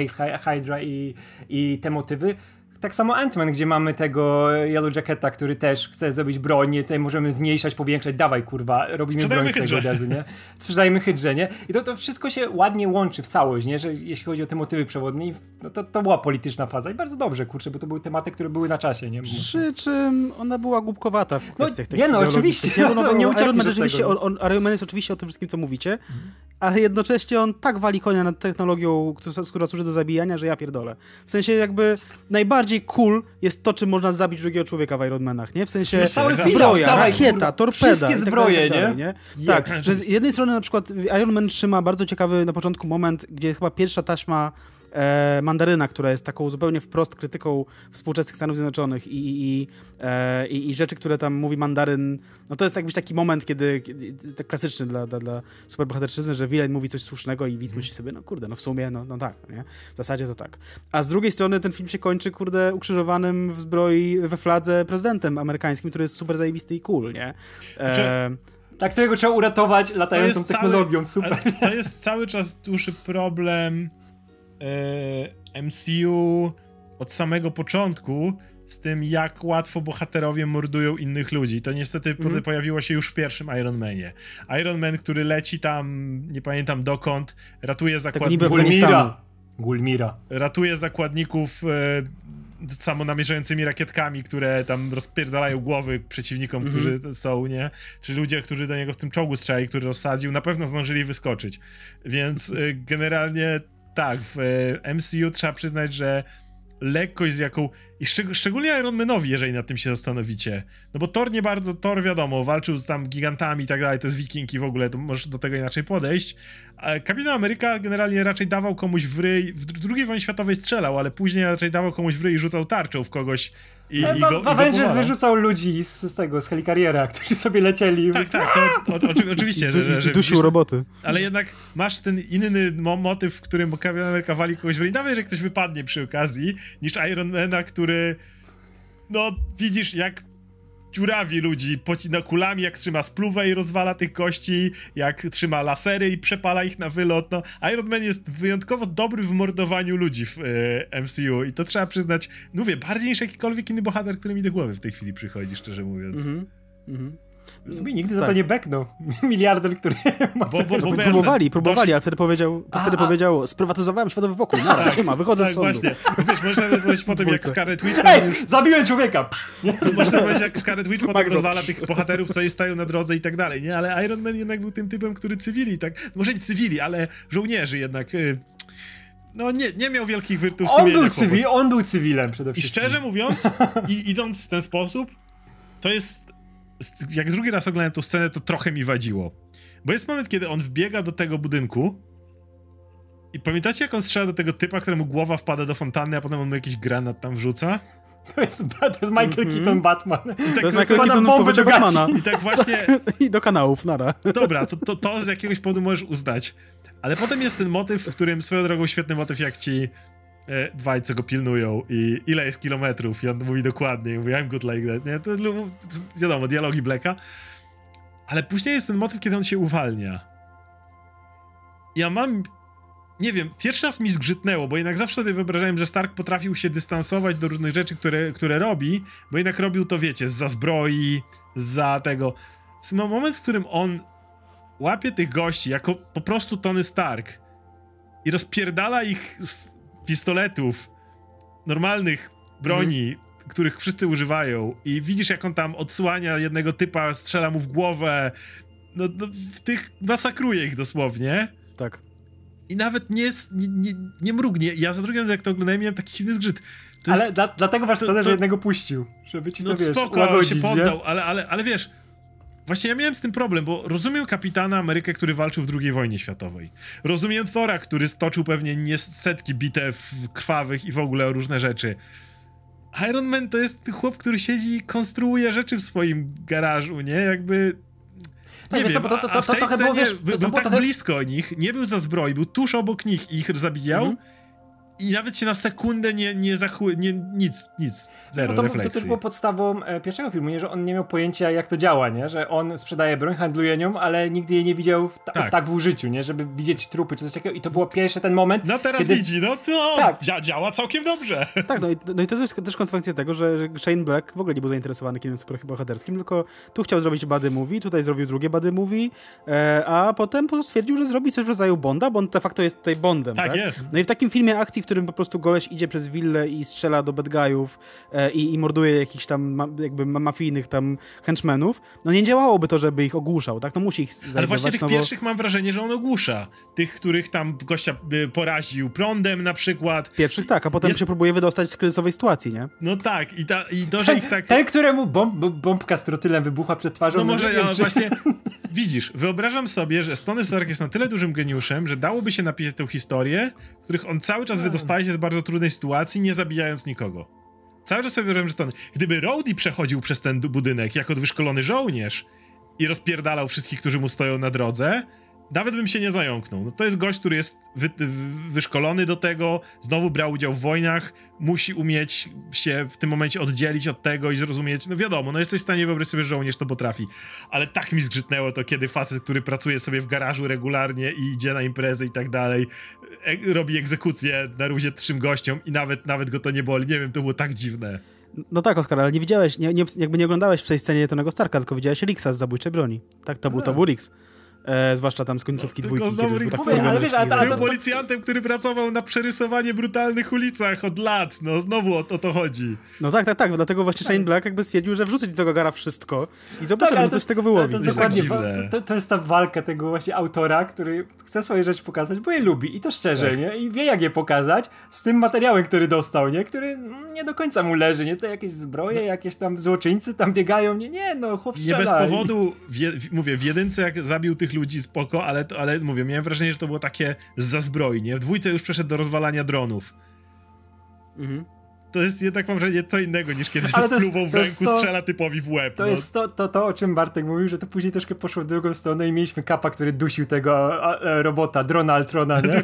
Hydra i, i te motywy, tak samo Ant-Man, gdzie mamy tego Yellow Jacketa, który też chce zrobić broń, tutaj możemy zmniejszać, powiększać, dawaj kurwa, robimy broń z tego razu, nie? Sprzedajmy hydrze, nie? I to, to wszystko się ładnie łączy w całość, nie? Że jeśli chodzi o te motywy przewodnie, no to, to była polityczna faza i bardzo dobrze, kurczę, bo to były tematy, które były na czasie, nie?
Przy czym ona była głupkowata w no, kwestiach
no, Nie no, oczywiście. Nie, no, no,
nie Iron Man, rzeczywiście, on, Iron Man jest oczywiście o tym wszystkim, co mówicie, mhm. ale jednocześnie on tak wali konia nad technologią, która służy do zabijania, że ja pierdolę. W sensie jakby najbardziej cool jest to, czym można zabić drugiego człowieka w Ironmanach, nie? W sensie no, zbroja, dawaj, rakieta, torpeda.
Wszystkie tak zbroje,
tak nie? nie? Tak, że z jednej strony na przykład Iron Man trzyma bardzo ciekawy na początku moment, gdzie jest chyba pierwsza taśma e, Mandaryna, która jest taką zupełnie wprost krytyką współczesnych Stanów Zjednoczonych i, i, e, i, i rzeczy, które tam mówi Mandaryn, no to jest jakiś taki moment, kiedy, kiedy tak klasyczny dla, dla, dla superbohaterczyzny, że villain mówi coś słusznego i widz myśli sobie, no kurde, no w sumie, no, no tak, nie? W zasadzie to tak. A z drugiej strony ten film się kończy, kurde, ukrzyżowanym w zbroi, we fladze prezydentem amerykańskim, który jest super zajebisty i cool, nie?
Znaczy, e, tak, którego trzeba uratować latającą technologią, cały, super.
To jest cały czas duży problem E, MCU od samego początku z tym, jak łatwo bohaterowie mordują innych ludzi. To niestety mm. pojawiło się już w pierwszym Iron Manie. Iron Man, który leci tam, nie pamiętam dokąd, ratuje zakładników...
Gulmira. Gulmira.
Ratuje zakładników e, samonamierzającymi rakietkami, które tam rozpierdalają głowy przeciwnikom, mm którzy są, nie? Czy ludzie, którzy do niego w tym czołgu strzeli, który rozsadził, na pewno zdążyli wyskoczyć. Więc e, generalnie tak, w e, MCU trzeba przyznać, że lekkość, z jaką. I szczeg szczególnie Iron Manowi, jeżeli nad tym się zastanowicie. No bo Thor nie bardzo, Thor wiadomo, walczył z tam gigantami i tak dalej, to jest wiking i w ogóle, to możesz do tego inaczej podejść. A Kapitan Ameryka generalnie raczej dawał komuś w ryj, w II wojnie światowej strzelał, ale później raczej dawał komuś w ryj i rzucał tarczą w kogoś. I,
no,
i go,
w Avengers wyrzucał ludzi z, z, tego, z helikariera, którzy sobie lecieli.
Tak, tak, to, o, o, oczywiście. że, że, że
dusił roboty.
Ale jednak masz ten inny mo motyw, w którym Kapitan Ameryka wali kogoś w ryj, nawet że ktoś wypadnie przy okazji, niż Iron Mana, który no widzisz jak dziurawi ludzi, pocina kulami, jak trzyma spluwę i rozwala tych kości, jak trzyma lasery i przepala ich na wylot. No, Iron Man jest wyjątkowo dobry w mordowaniu ludzi w e, MCU i to trzeba przyznać, mówię, bardziej niż jakikolwiek inny bohater, który mi do głowy w tej chwili przychodzi, szczerze mówiąc. Mhm.
Mhm. W sumie nigdy tak. za to nie beknął. Miliarder, który ma
bo, bo, bo próbowali, próbowali, ale wtedy powiedział, a, wtedy a. powiedział sprywatyzowałem światowy pokój, no, tak, ma, wychodzę tak, z sądu.
właśnie. Wiesz, można powiedzieć potem jak Scarlet Witch...
Ej, zabiłem człowieka!
Można powiedzieć jak Scarlet Witch potem rozwala tych bohaterów, co jej stają na drodze i tak dalej, nie? Ale Iron Man jednak był tym typem, który cywili, tak? Może nie cywili, ale żołnierzy jednak... Y, no nie, nie miał wielkich wyrtów
on był, cywil, on był cywilem przede
wszystkim. I szczerze mówiąc, i idąc w ten sposób, to jest jak drugi raz oglądałem tę scenę, to trochę mi wadziło. Bo jest moment, kiedy on wbiega do tego budynku i pamiętacie, jak on strzela do tego typa, któremu głowa wpada do fontanny, a potem on mu jakiś granat tam wrzuca?
To jest, to jest Michael mm -hmm. Keaton Batman. I
tak to jest Michael Keaton bombę do Batmana.
I tak właśnie...
I do kanałów, nara.
Dobra, to, to, to z jakiegoś powodu możesz uznać. Ale potem jest ten motyw, w którym swoją drogą świetny motyw, jak ci dwaj, co go pilnują i ile jest kilometrów i on mówi dokładnie, mówi I'm good like that, nie? To, wiadomo, dialogi Blacka. Ale później jest ten motyw, kiedy on się uwalnia. Ja mam nie wiem, pierwszy raz mi zgrzytnęło, bo jednak zawsze sobie wyobrażałem, że Stark potrafił się dystansować do różnych rzeczy, które, które robi, bo jednak robił to, wiecie, za zbroi, za tego. No, moment, w którym on łapie tych gości jako po prostu Tony Stark i rozpierdala ich pistoletów, normalnych broni, mhm. których wszyscy używają i widzisz, jak on tam odsłania jednego typa, strzela mu w głowę, no, no w tych masakruje ich dosłownie.
Tak.
I nawet nie, nie, nie, nie mrugnie. Ja za drugim razem, jak to oglądałem, miałem taki dziwny zgrzyt.
To ale jest, dla, dlatego masz scenę, że jednego puścił, żeby ci to, no, wiesz, spoko, łagodzić, się
poddał, ale, ale, ale wiesz, Właśnie ja miałem z tym problem, bo rozumiem kapitana Amerykę, który walczył w II wojnie światowej. Rozumiem Thora, który stoczył pewnie nie setki bitew krwawych i w ogóle różne rzeczy. Iron Man to jest chłop, który siedzi i konstruuje rzeczy w swoim garażu, nie? Jakby nie wiem, to, to, to, to, to, wiesz, był tak trochę... blisko nich, nie był za zbroi, był tuż obok nich i ich zabijał. -hmm i nawet się na sekundę nie, nie zachły, nie, nic, nic, zero no to, refleksji.
To też było podstawą e, pierwszego filmu, nie? że on nie miał pojęcia jak to działa, nie? że on sprzedaje broń, handluje nią, ale nigdy jej nie widział ta, tak. tak w użyciu, nie? żeby widzieć trupy czy coś takiego i to było pierwszy ten moment.
No teraz kiedy... widzi, no to tak. działa całkiem dobrze.
Tak, no i, no i to jest też konsekwencja tego, że Shane Black w ogóle nie był zainteresowany kinem superbohaterskim, tylko tu chciał zrobić bady movie, tutaj zrobił drugie bady movie, e, a potem stwierdził, że zrobi coś w rodzaju Bonda, bo on de facto jest tutaj Bondem.
Tak, tak? jest.
No i w takim filmie akcji, w którym po prostu goleś idzie przez willę i strzela do bad guyów e, i, i, morduje jakichś tam ma, jakby mafijnych tam henchmenów, no nie działałoby to, żeby ich ogłuszał, tak? No musi ich
Ale właśnie tych no bo... pierwszych mam wrażenie, że on ogłusza. Tych, których tam gościa poraził prądem na przykład.
Pierwszych tak, a potem Jest... się próbuje wydostać z kryzysowej sytuacji, nie?
No tak, i, ta, i to, że ich tak...
Ten, któremu bomb, bombka z trotylem wybucha przed twarzą.
No, no może, ja, czy... właśnie, widzisz, wyobrażam sobie, że Stony Stark jest na tyle dużym geniuszem, że dałoby się napisać tę historię, w których on cały czas wydostaje się z bardzo trudnej sytuacji, nie zabijając nikogo. Cały czas sobie wyobrażam, że to gdyby Rowdy przechodził przez ten budynek jako wyszkolony żołnierz i rozpierdalał wszystkich, którzy mu stoją na drodze, nawet bym się nie zająknął. No to jest gość, który jest wy, wyszkolony do tego, znowu brał udział w wojnach, musi umieć się w tym momencie oddzielić od tego i zrozumieć. No wiadomo, no jesteś w stanie wyobrazić sobie, że żołnierz to potrafi. Ale tak mi zgrzytnęło to, kiedy facet, który pracuje sobie w garażu regularnie i idzie na imprezę i tak dalej, e robi egzekucję na ruzie trzym gościom i nawet, nawet go to nie boli. Nie wiem, to było tak dziwne.
No tak, Oskar, ale nie widziałeś, nie, nie, jakby nie oglądałeś w tej scenie Tonego Starka, tylko widziałeś Rixa z Zabójczej Broni. Tak, to był, to był Rix. E, zwłaszcza tam z końcówki
Tylko
dwójki,
znowu
kiedy tak
Ale wiesz,
Był policjantem, który pracował na przerysowanie brutalnych ulicach od lat. No znowu o, o to chodzi.
No tak, tak, tak, dlatego właśnie Shane Black jakby stwierdził, że wrzuci do tego gara wszystko i zobaczymy,
ale
co
to-
z tego
To,
wyłowi.
to, jest
jest
dokładnie,
tak
to, to jest ta walka tego właśnie autora, który chce swoje rzeczy pokazać, bo je lubi i to szczerze,
Tak.
nie? I wie jak je pokazać z tym materiałem, który dostał, nie? Który nie do końca mu leży, nie? To jakieś zbroje, jakieś tam złoczyńcy tam biegają, nie? Nie, no chłop
Nie bez powodu, wie, w- mówię, w jedynce jak zabił tych ludzi spoko, ale, ale mówię, miałem wrażenie, że to było takie za zbroi, nie? W dwójce już przeszedł do rozwalania dronów.
Mhm.
To jest jednak, mam wrażenie, co innego niż kiedy
Ale
ze
to jest-
spluwą w
to
ręku
to-
strzela typowi w łeb.
To
no.
jest to, to, to, o czym Bartek mówił, że to później troszkę poszło w drugą stronę i mieliśmy kapa, który dusił tego a, a, robota, drona Altrona, nie?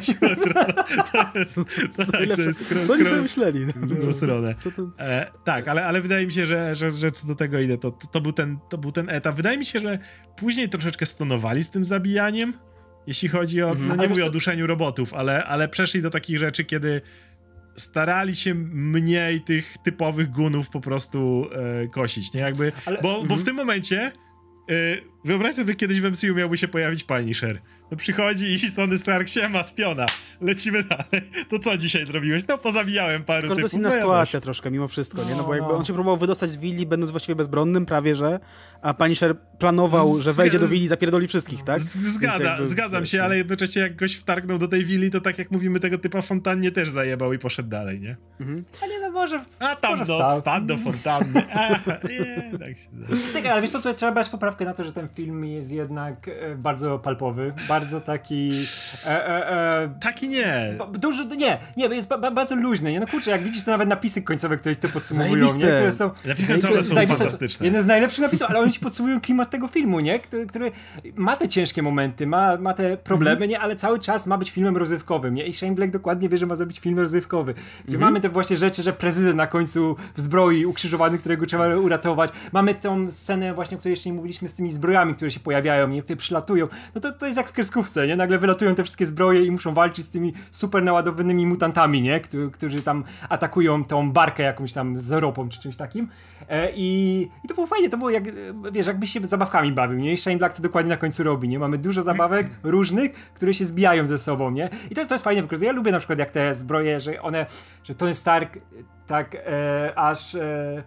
to tak, to
Co oni sobie myśleli?
co stronę.
Co to...
E, tak, ale, ale wydaje mi się, że, że, że co do tego idę, to, to, to, był ten, to był ten etap. Wydaje mi się, że później troszeczkę stonowali z tym zabijaniem, jeśli chodzi o, no nie mówię
wiesz,
o
to-
duszeniu robotów, ale, ale przeszli do takich rzeczy, kiedy starali się mniej tych typowych gunów po prostu e, kosić, nie? Jakby,
Ale-
bo, bo w tym momencie e, wyobraź sobie, kiedyś w MCU miałby się pojawić Punisher. No przychodzi i Tony Stark, siema, spiona, lecimy dalej. To co dzisiaj zrobiłeś? No pozabijałem paru
Tylko, że to jest
typów.
inna
no ja
sytuacja troszkę, mimo wszystko, nie? No
No,
bo jakby
no.
on się próbował wydostać z willi, będąc właściwie bezbronnym, prawie że, a Punisher planował, że wejdzie do willi i zapierdoli wszystkich, tak?
Z-
Więc
Zgada,
jakby,
zgadzam
wiesz,
się,
no.
ale jednocześnie jak goś wtargnął do tej willi, to tak jak mówimy, tego typa fontannie też zajebał i poszedł dalej, nie?
A nie, no może...
A tam
może
no,
wstał.
wpadł do fontanny. A, nie, tak się da.
Tak, ale wiesz co, tutaj trzeba brać poprawkę na to, że ten film jest jednak e, bardzo palpowy, bardzo taki... E, e, e,
Tak i nie.
Dużo, nie, nie, jest ba, ba, bardzo luźny, nie? No kurczę, jak widzisz, to nawet napisy końcowe, które ci to podsumowują, nie? Które są...
Napisy całe są
Zajebiste.
fantastyczne.
Jeden z najlepszych napisów, ale oni ci podsumują klimat tego filmu, nie? Który, który ma te ciężkie momenty, ma, ma te problemy,
Mhm.
nie? Ale cały czas ma być filmem rozrywkowym, nie? I Shane Black dokładnie wie, że ma zrobić film rozrywkowy. Gdzie
Mhm.
mamy te właśnie rzeczy, że prezydent na końcu w zbroi ukrzyżowany, którego trzeba uratować. Mamy tą scenę właśnie, o której jeszcze nie mówiliśmy, z tymi zbrojami, które się pojawiają, nie? Które przylatują. No to, to jest jak w nie? Nagle wylatują te wszystkie zbroje i muszą walczyć z tymi super naładowanymi mutantami, nie? Którzy, tam atakują tą barkę jakąś tam z ropą czy czymś takim. E, i, I to było fajnie, to było jak, e, wiesz, jakbyś się zabawkami bawił, nie? I Shane Black to dokładnie na końcu robi, nie? Mamy dużo zabawek różnych, które się zbijają ze sobą, nie? I to, to jest fajnie wykorzystane. Ja lubię na przykład jak te zbroje, że one, że Tony Stark tak e, aż... E,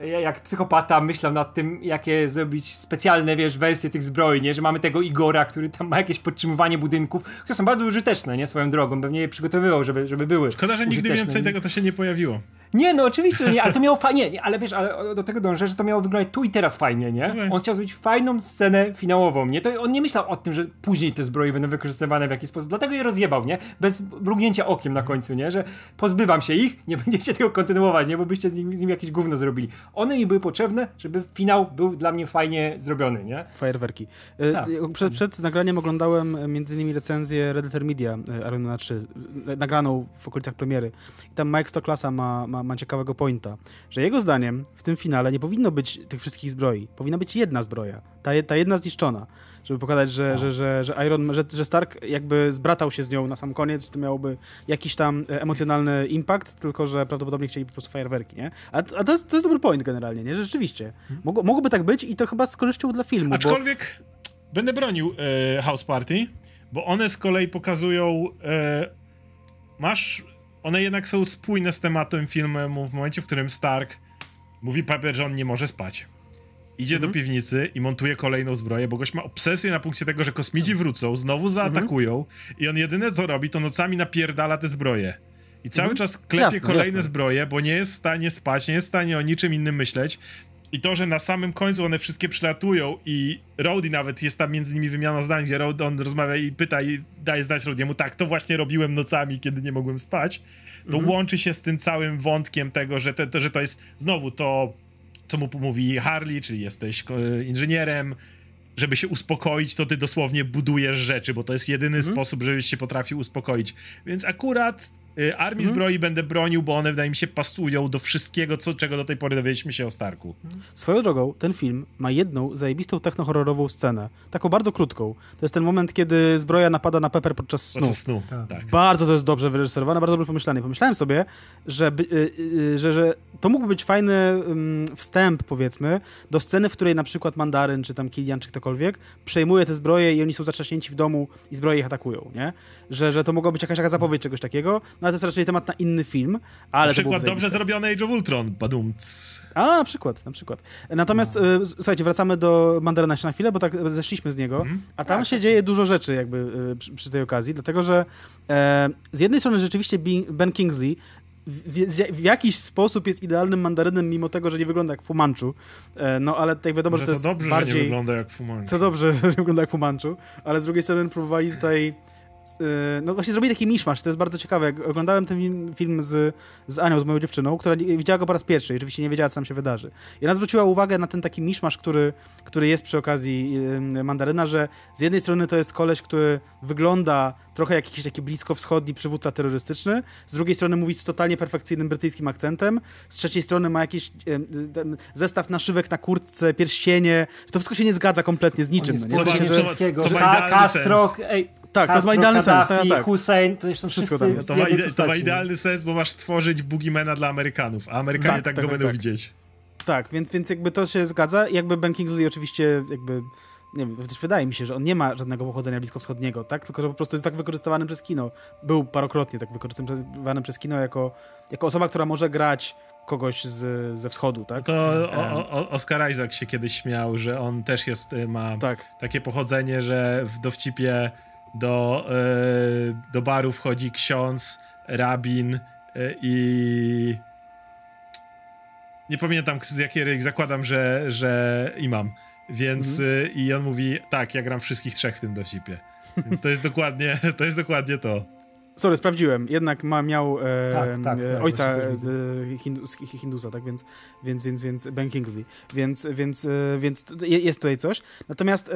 jak psychopata myślał nad tym, jakie zrobić specjalne, wiesz, wersje tych zbroi, nie? Że mamy tego Igora, który tam ma jakieś podtrzymywanie budynków, które są bardzo użyteczne, nie? Swoją drogą. Pewnie je przygotowywał, żeby, żeby były
Szkoda, że nigdy więcej tego to się nie pojawiło.
Nie, no oczywiście, że nie, ale to miało fajnie, nie, ale wiesz, ale do tego dążę, że to miało wyglądać tu i teraz fajnie, nie?
Okej.
On chciał zrobić fajną scenę finałową, nie? To on nie myślał o tym, że później te zbroje będą wykorzystywane w jakiś sposób, dlatego je rozjebał, nie? Bez mrugnięcia okiem na końcu, nie? Że pozbywam się ich, nie będziecie tego kontynuować, nie? Bo byście z nim, z nim jakieś gówno zrobili. One mi były potrzebne, żeby finał był dla mnie fajnie zrobiony, nie?
Fajerwerki. E,
Tak.
Przed, przed nagraniem oglądałem e, między innymi recenzję Red Letter Media e, Man 3, e, nagraną w okolicach premiery. I tam Mike Stocklasa ma, ma, ma ciekawego pointa, że jego zdaniem w tym finale nie powinno być tych wszystkich zbroi. Powinna być jedna zbroja, ta, ta jedna zniszczona. Żeby pokazać, że, że, że, że Iron że, że Stark jakby zbratał się z nią na sam koniec, to miałoby jakiś tam e, emocjonalny impact, tylko że prawdopodobnie chcieli po prostu fajerwerki, nie? A, a to, jest, to jest dobry point generalnie, nie? Że rzeczywiście. Mogło, mogłoby tak być i to chyba z korzyścią dla filmu, bo...
Aczkolwiek będę bronił e, House Party, bo one z kolei pokazują. E, masz. One jednak są spójne z tematem filmu w momencie, w którym Stark mówi Pepper, że on nie może spać. Idzie do piwnicy i montuje kolejną zbroję, bo gość ma obsesję na punkcie tego, że kosmici wrócą, znowu zaatakują i on jedyne co robi, to nocami napierdala te zbroje. I cały czas klepie
Jasne,
kolejne
jasne.
zbroje, bo nie jest w stanie spać, nie jest w stanie o niczym innym myśleć. I to, że na samym końcu one wszystkie przylatują i Rowdy nawet jest tam między nimi wymiana zdań, gdzie Rowdy on rozmawia i pyta i daje znać Rowdiemu, tak, to właśnie robiłem nocami, kiedy nie mogłem spać. To łączy się z tym całym wątkiem tego, że, te, to, że to jest znowu to, co mu mówi Harley, czyli jesteś ko- inżynierem, żeby się uspokoić, to ty dosłownie budujesz rzeczy, bo to jest jedyny sposób, żebyś się potrafił uspokoić. Więc akurat y, armii zbroi będę bronił, bo one wydaje mi się pasują do wszystkiego, co, czego do tej pory dowiedzieliśmy się o Starku.
Swoją drogą, ten film ma jedną zajebistą technohorrorową scenę. Taką bardzo krótką. To jest ten moment, kiedy zbroja napada na Pepper podczas snu.
Podczas snu.
Tak.
Tak.
Bardzo to jest dobrze wyreżyserowane, bardzo dobrze pomyślane. Pomyślałem sobie, że, y, y, że, że to mógłby być fajny wstęp, powiedzmy, do sceny, w której na przykład Mandaryn, czy tam Kilian, czy ktokolwiek przejmuje te zbroje i oni są zatrzaśnięci w domu i zbroje ich atakują, nie? Że, że to mogła być jakaś taka zapowiedź czegoś takiego, no ale to jest raczej temat na inny film, ale
Na przykład dobrze zrobiony Age of Ultron, badumc.
A, na przykład, na przykład. Natomiast, no. y, słuchajcie, wracamy do Mandaryna jeszcze na chwilę, bo tak zeszliśmy z niego, mm. a tam tak. się dzieje dużo rzeczy jakby y, przy, przy, tej okazji, dlatego że e, z jednej strony rzeczywiście Ben Kingsley w, w, jakiś sposób jest idealnym mandarynem, mimo tego, że nie wygląda jak Fumanchu. E, no ale tak wiadomo, że to,
to jest
dobrze, bardziej... że
nie wygląda jak Fumanchu.
To dobrze, że nie wygląda jak Fumanchu, ale z drugiej strony próbowali tutaj no właśnie zrobili taki miszmasz, to jest bardzo ciekawe. Jak oglądałem ten film z, z Anią, z moją dziewczyną, która widziała go po raz pierwszy i oczywiście nie wiedziała, co tam się wydarzy. I ona zwróciła uwagę na ten taki miszmasz, który, który jest przy okazji y, Mandaryna, że z jednej strony to jest koleś, który wygląda trochę jak jakiś taki bliskowschodni przywódca terrorystyczny, z drugiej strony mówi z totalnie perfekcyjnym brytyjskim akcentem, z trzeciej strony ma jakiś y, zestaw naszywek na kurtce, pierścienie, to wszystko się nie zgadza kompletnie z niczym.
No, nie? Co, co, co, co, Castro, ej,
tak, Castro, to ma idealny Kaddafi, sens. Tak, tak.
Hussein, to jeszcze wszystko tam
jest. To ma, ide- to ma idealny sens, bo masz tworzyć Boogiemana dla Amerykanów, a Amerykanie tak, tak, tak go będą tak. widzieć.
Tak, więc, więc jakby to się zgadza. Jakby Ben Kingsley oczywiście jakby nie wiem, też wydaje mi się, że on nie ma żadnego pochodzenia bliskowschodniego, tak? Tylko, że po prostu jest tak wykorzystywany przez kino. Był parokrotnie tak wykorzystywany przez kino jako, jako osoba, która może grać kogoś z, ze wschodu, tak?
To o, o, Oscar Isaac się kiedyś śmiał, że on też jest, ma tak. takie pochodzenie, że w dowcipie do, e, do baru wchodzi ksiądz, rabin e, i nie pamiętam z jakiej zakładam, że, że imam. Więc mhm. E, i on mówi, tak, ja gram wszystkich trzech w tym dowcipie. Więc to jest dokładnie, to jest dokładnie to.
Sorry, sprawdziłem. Jednak ma, miał e, tak, tak, tak, ojca e, Hindus, Hindusa, tak więc, więc, więc, więc Ben Kingsley. Więc, więc, więc jest tutaj coś. Natomiast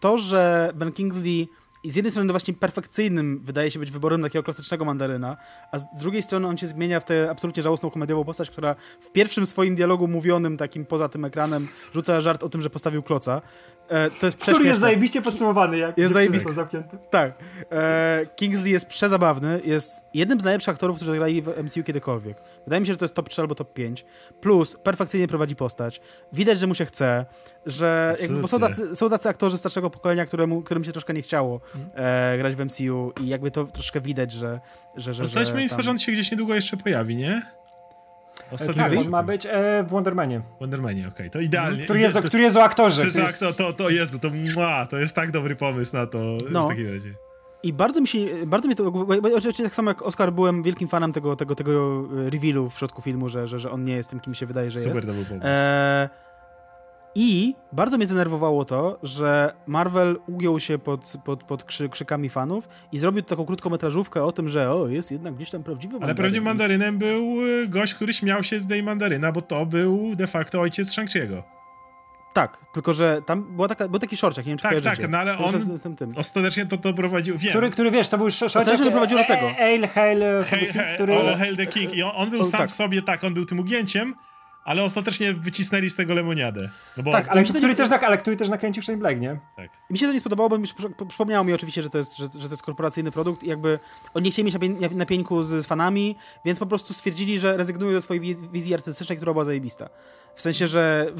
to, że Ben Kingsley z jednej strony właśnie perfekcyjnym wydaje się być wyborem takiego klasycznego mandaryna, a z drugiej strony on się zmienia w tę absolutnie żałosną komediową postać, która w pierwszym swoim dialogu mówionym, takim poza tym ekranem, rzuca żart o tym, że postawił kloca. E, to jest
Który jest zajebiście podsumowany, jak
jest zajebisty. zamknięte. Tak. E, Kingsley jest przezabawny, jest jednym z najlepszych aktorów, którzy grali w MCU kiedykolwiek. Wydaje mi się, że to jest top 3 albo top 5. Plus perfekcyjnie prowadzi postać. Widać, że mu się chce, że jakby, bo są tacy, są tacy aktorzy starszego pokolenia, któremu, którym się troszkę nie chciało e, grać w MCU i jakby to troszkę widać, że... że, że
Dostaliśmy info, że on się gdzieś niedługo jeszcze pojawi, nie?
Ostatnio tak, on ma być e, w Wondermanie.
Wondermanie, okej, okay. to idealnie.
Który jest, to, który jest o aktorze.
To, jest... to, to, to jest, to, mua, to jest tak dobry pomysł na to no. w takim razie.
I bardzo mi się, bardzo mi to, bo, oczywiście tak samo jak Oscar byłem wielkim fanem tego, tego, tego revealu w środku filmu, że, że, że on nie jest tym, kim się wydaje, że
Super
jest.
Super to był pomysł. E,
I bardzo mnie zdenerwowało to, że Marvel ugiął się pod, pod, pod krzy, krzykami fanów i zrobił taką krótkometrażówkę o tym, że o, jest jednak gdzieś tam prawdziwy mandaryn.
Ale prawdziwym mandarynem był y, gość, który śmiał się z tej mandaryna, bo to był de facto ojciec Shang-Chi'ego.
Tak, tylko że tam była taka, był taki szorciak, nie wiem czy
Tak, tak, no ale on z, tym, tym. ostatecznie to, to prowadził, wiem.
Który, który wiesz, to był szorciak...
Ostatecznie doprowadził do tego.
Hail, hail, hail,
który... hail the King. I on, on był o, sam tak. w sobie, tak, on był tym ugięciem, ale ostatecznie wycisnęli z tego lemoniadę.
No bo... Tak, ale, który, nie... też, ale który też nakręcił Shane Black, nie? Tak.
I mi się to nie spodobało, bo mi przypomniało mi oczywiście, że to jest, że, że to jest korporacyjny produkt i jakby oni nie chcieli mieć na pieńku z, z fanami, więc po prostu stwierdzili, że rezygnują ze swojej wizji artystycznej, która była zajebista. W sensie, że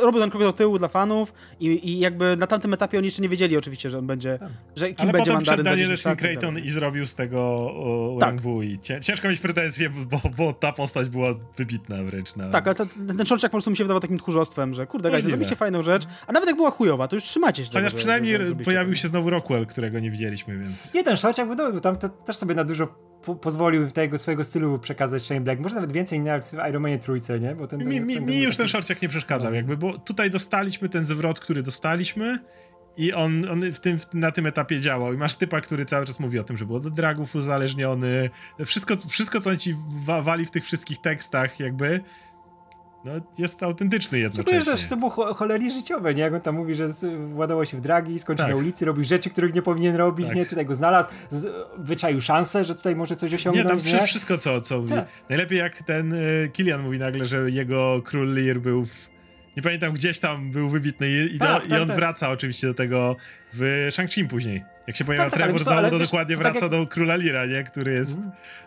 robią ten krok do tyłu dla fanów i, i jakby na tamtym etapie oni jeszcze nie wiedzieli oczywiście, że on będzie, tak. że kim
Ale
będzie
potem
Mandaryn
Daniel Leszyn Creighton tak. i zrobił z tego o, tak. i ciężko mieć pretensje, bo, bo, ta postać była wybitna wręcz. Na...
Tak, ale ten, ten po prostu mi się wydawał takim tchórzostwem, że kurde, guys, zrobicie fajną rzecz, a nawet jak była chujowa, to już trzymacie się
Chociaż przynajmniej że, że pojawił się znowu Rockwell, którego nie widzieliśmy, więc...
Nie, ten Szociak był tam to, też sobie na dużo po pozwolił tego swojego stylu przekazać Shane Black. Może nawet więcej nawet w Iron Manie trójce, nie?
Bo ten, mi, mi, ten, mi już ten szorciak nie przeszkadzał, no. jakby, bo tutaj dostaliśmy ten zwrot, który dostaliśmy i on, on w tym, na tym etapie działał. I masz typa, który cały czas mówi o tym, że był od dragów uzależniony. Wszystko, wszystko co on ci wali w tych wszystkich tekstach, jakby no, jest autentyczny jednocześnie.
Czujesz też, to było cholernie życiowe, nie? Jak on tam mówi, że władało się w dragi, skończył tak. na ulicy, robił rzeczy, których nie powinien robić, tak. nie? Tutaj go znalazł, z, wyczaił szansę, że tutaj może coś osiągnąć,
Nie, tam nie? wszystko, co, co mówi. Tak. Najlepiej jak ten y, Kilian mówi nagle, że jego król Lear był w, nie pamiętam, gdzieś tam był wybitny i, i, tak, i tak, on tak. wraca oczywiście do tego w Shang-Chi później. Jak się pojawia tak, tak Trevor znowu, to dokładnie to wraca jak... do króla Lira, nie? Który jest...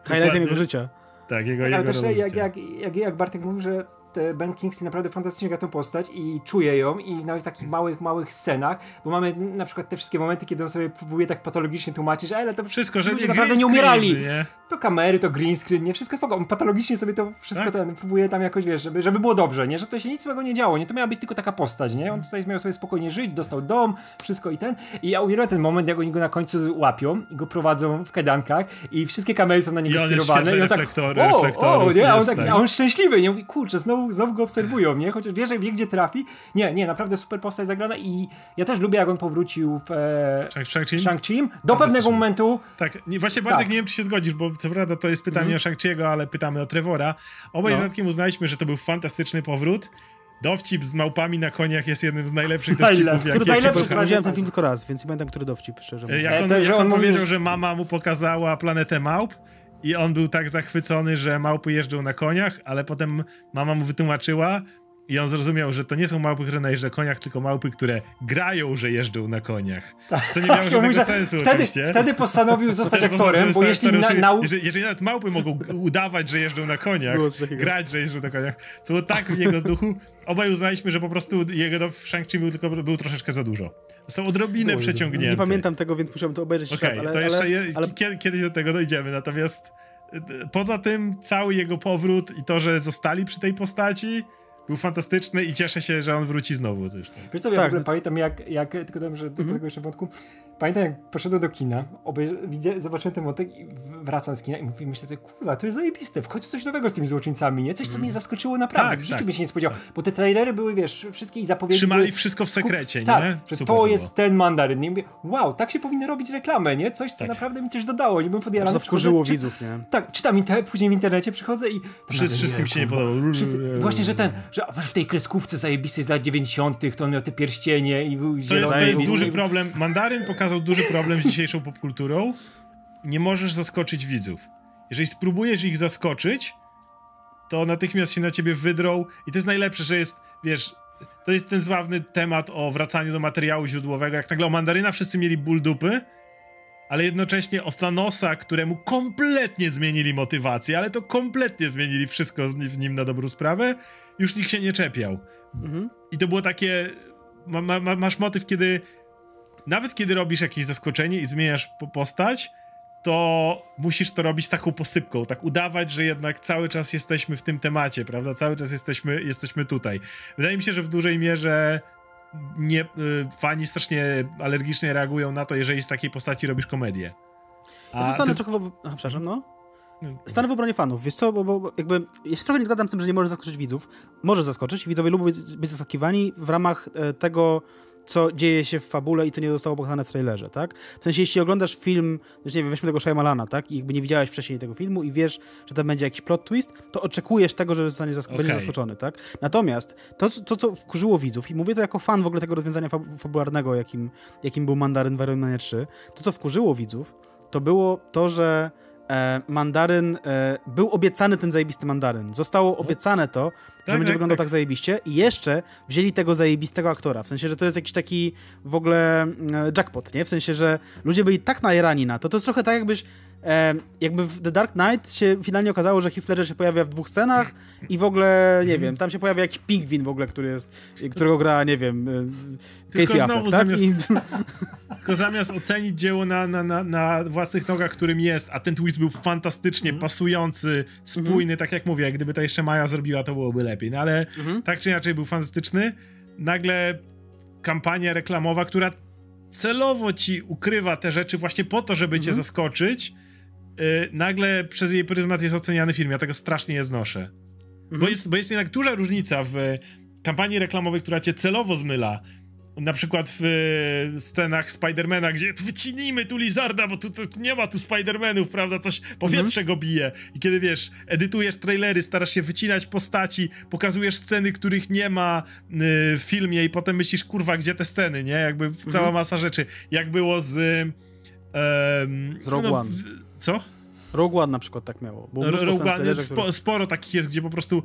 Highlightem jego życia.
Tak, jego,
Tak, ale
jego
też
rolą
jak, jak, jak, jak Bartek mówił, że Ben Kingsley naprawdę fantastycznie gra tą postać i czuje ją i nawet w takich małych, małych scenach, bo mamy na przykład te wszystkie momenty, kiedy on sobie próbuje tak patologicznie tłumaczyć, ale to
Wszystko, że
ludzie
nie
naprawdę nie umierali.
Nie?
To kamery, to green screen, nie? Wszystko spoko. On patologicznie sobie to wszystko
Tak.
ten próbuje tam jakoś, wiesz, żeby, żeby było dobrze, nie? Że to się nic złego nie działo, nie? To miała być tylko taka postać, nie? On tutaj miał sobie spokojnie żyć, dostał dom, wszystko i ten. I ja uwielbiam ten moment, jak oni go na końcu łapią i go prowadzą w kajdankach i wszystkie kamery są na niego
I
skierowane. I on tak, o, o, nie? A on, tak,
tak.
a on szczęśliwy, nie? Mówi, kurczę, znowu, znowu go obserwują, nie? Chociaż wie, że wie, gdzie trafi. Nie, nie, naprawdę super postać zagrana i ja też lubię, jak on powrócił w e,
Shang- Shang-Chi?
Shang-Chi. Do pewnego momentu
Tak, nie, właśnie Bartek,
Tak.
nie wiem, czy się zgodzisz, bo co prawda to jest pytanie o Shang-Chi'ego, ale pytamy o Trevora. Obaj
No.
z Radkiem uznaliśmy, że to był fantastyczny powrót. Dowcip z małpami na koniach jest jednym z najlepszych dowcipów,
Najlepszy,
jakie
który najlepszy,
Widziałem ten film tylko raz, więc nie pamiętam, który dowcip, szczerze
E,
mówiąc.
Jak
E,
on, jak on,
on mówi-
powiedział, że mama mu pokazała planetę małp i on był tak zachwycony, że małpy jeżdżą na koniach, ale potem mama mu wytłumaczyła i on zrozumiał, że to nie są małpy, które najeżdżą na koniach, tylko małpy, które grają, że jeżdżą na koniach. Co nie miało
Tak,
żadnego
że
sensu
wtedy,
oczywiście.
wtedy postanowił zostać aktorem, bo jeśli
aktorem,
na, nau...
jeżeli, jeżeli nawet małpy mogą udawać, że jeżdżą na koniach, grać, że jeżdżą na koniach, co było tak w jego duchu, obaj uznaliśmy, że po prostu jego w Shang-Chi był tylko był troszeczkę za dużo. Został odrobinę
Było,
przeciągnięty.
Nie pamiętam tego, więc musiałem to obejrzeć
Okej,
raz, ale,
to jeszcze
ale,
je,
ale
kiedy, kiedyś do tego dojdziemy, natomiast y, poza tym cały jego powrót i to, że zostali przy tej postaci był fantastyczny i cieszę się, że on wróci znowu zresztą.
Wiesz co, ja
Tak,
w ogóle pamiętam jak, jak tylko tam, że do tego jeszcze wątku, pamiętam jak poszedłem do kina, obejrz- widzia- zobaczyłem ten wątek i wracam z kina i mówię, myślę sobie, kurwa, to jest zajebiste, w końcu coś nowego z tymi złoczyńcami, nie? Coś, co mnie zaskoczyło naprawdę,
Tak,
w życiu
tak,
bym się nie spodziewał, bo te trailery były, wiesz, wszystkie i zapowiedzi
Trzymali
były
wszystko w
skup-
sekrecie,
tak,
nie?
że
Super
to
było.
jest ten mandaryn, nie? Mówię, wow, tak się powinno robić reklamę, nie? Coś, co
Tak.
naprawdę mi coś dodało, nie bym podjarany.
to wkurzyło widzów, nie?
Tak, czytam inter- później w internecie, przychodzę i...
Wszyscy, wszystkim się nie podobało.
Wszyscy, właśnie, że ten, że w tej kreskówce zajebistej z lat 90. to on miał te pierścienie i był
To jest, to jest duży problem. Mandaryn pokazał duży problem z dzisiejszą popkulturą. Nie możesz zaskoczyć widzów. Jeżeli spróbujesz ich zaskoczyć, to natychmiast się na ciebie wydrą i to jest najlepsze, że jest, wiesz, to jest ten sławny temat o wracaniu do materiału źródłowego, jak nagle o Mandaryna wszyscy mieli ból dupy, ale jednocześnie o Thanosa, któremu kompletnie zmienili motywację, ale to kompletnie zmienili wszystko w nim na dobrą sprawę, już nikt się nie czepiał.
Mhm.
I to było takie. Ma, ma, ma, masz motyw, kiedy. Nawet kiedy robisz jakieś zaskoczenie i zmieniasz po- postać, to musisz to robić taką posypką, tak udawać, że jednak cały czas jesteśmy w tym temacie, prawda? Cały czas jesteśmy, jesteśmy tutaj. Wydaje mi się, że w dużej mierze nie, y, fani strasznie alergicznie reagują na to, jeżeli z takiej postaci robisz komedię.
Ja tu stanę
ty-
trochę w... Aha, przepraszam, no.
no,
Stanę w obronie fanów, wiesz co, bo, bo jakby ja się trochę nie zgadzam z tym, że nie może zaskoczyć widzów. Może zaskoczyć widzowie lubią być, być zaskakiwani w ramach e, tego, co dzieje się w fabule i co nie zostało pokazane w trailerze, tak? W sensie, jeśli oglądasz film, znaczy nie wiem, weźmy tego Shyamalana, tak? I jakby nie widziałeś wcześniej tego filmu i wiesz, że tam będzie jakiś plot twist, to oczekujesz tego, że zostanie zask- będziesz zaskoczony, tak? Natomiast to, co- to, co wkurzyło widzów, i mówię to jako fan w ogóle tego rozwiązania fab- fabularnego, jakim, jakim był Mandaryn w Iron Manie 3, to, co wkurzyło widzów, to było to, że mandaryn, e, był obiecany ten zajebisty mandaryn. Zostało obiecane to, że
Tak,
będzie
tak,
wyglądał
tak.
tak. zajebiście i jeszcze wzięli tego zajebistego aktora. W sensie, że to jest jakiś taki w ogóle mm, jackpot, nie? W sensie, że ludzie byli tak najerani na to. To jest trochę tak jakbyś e, jakby w The Dark Knight się finalnie okazało, że Heath Ledger się pojawia w dwóch scenach i w ogóle, nie
Mhm.
wiem, tam się pojawia jakiś pingwin w ogóle, który jest, którego gra, nie wiem, e,
Tylko
Casey
znowu
Affleck, tak?
zamiast-
I,
Tylko zamiast ocenić dzieło na, na, na, na własnych nogach, którym jest, a ten twist był fantastycznie
Mhm.
pasujący, spójny, tak jak mówię, jak gdyby to jeszcze Maja zrobiła, to byłoby lepiej. No ale
Mhm.
tak czy inaczej był fantastyczny. Nagle kampania reklamowa, która celowo ci ukrywa te rzeczy właśnie po to, żeby cię
Mhm.
zaskoczyć, yy, nagle przez jej pryzmat jest oceniany film. Ja tego strasznie nie znoszę. Bo,
Mhm.
jest, bo jest jednak duża różnica w kampanii reklamowej, która cię celowo zmyla. Na przykład w e, scenach Spidermana, gdzie wycinimy tu Lizarda, bo tu, tu nie ma tu Spidermanów, prawda? Coś powietrze go bije. I kiedy wiesz, edytujesz trailery, starasz się wycinać postaci, pokazujesz sceny, których nie ma y, w filmie, i potem myślisz, kurwa, gdzie te sceny, nie? Jakby cała masa rzeczy. Jak było z. em,
Z Rogue One.
w- Co?
Rogue One na przykład tak miało.
Rogue One, spo, sporo takich jest, gdzie po prostu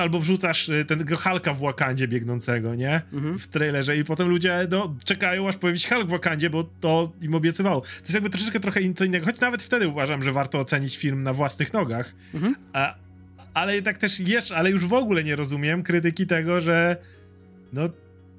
albo wrzucasz y, tego Hulka w Wakandzie biegnącego, nie? Mhm. W trailerze i potem ludzie no, czekają, aż pojawi się Hulk w Wakandzie, bo to im obiecywało. To jest jakby troszeczkę trochę innego, choć nawet wtedy uważam, że warto ocenić film na własnych nogach. Mhm. A, ale jednak też jeszcze, ale już w ogóle nie rozumiem krytyki tego, że no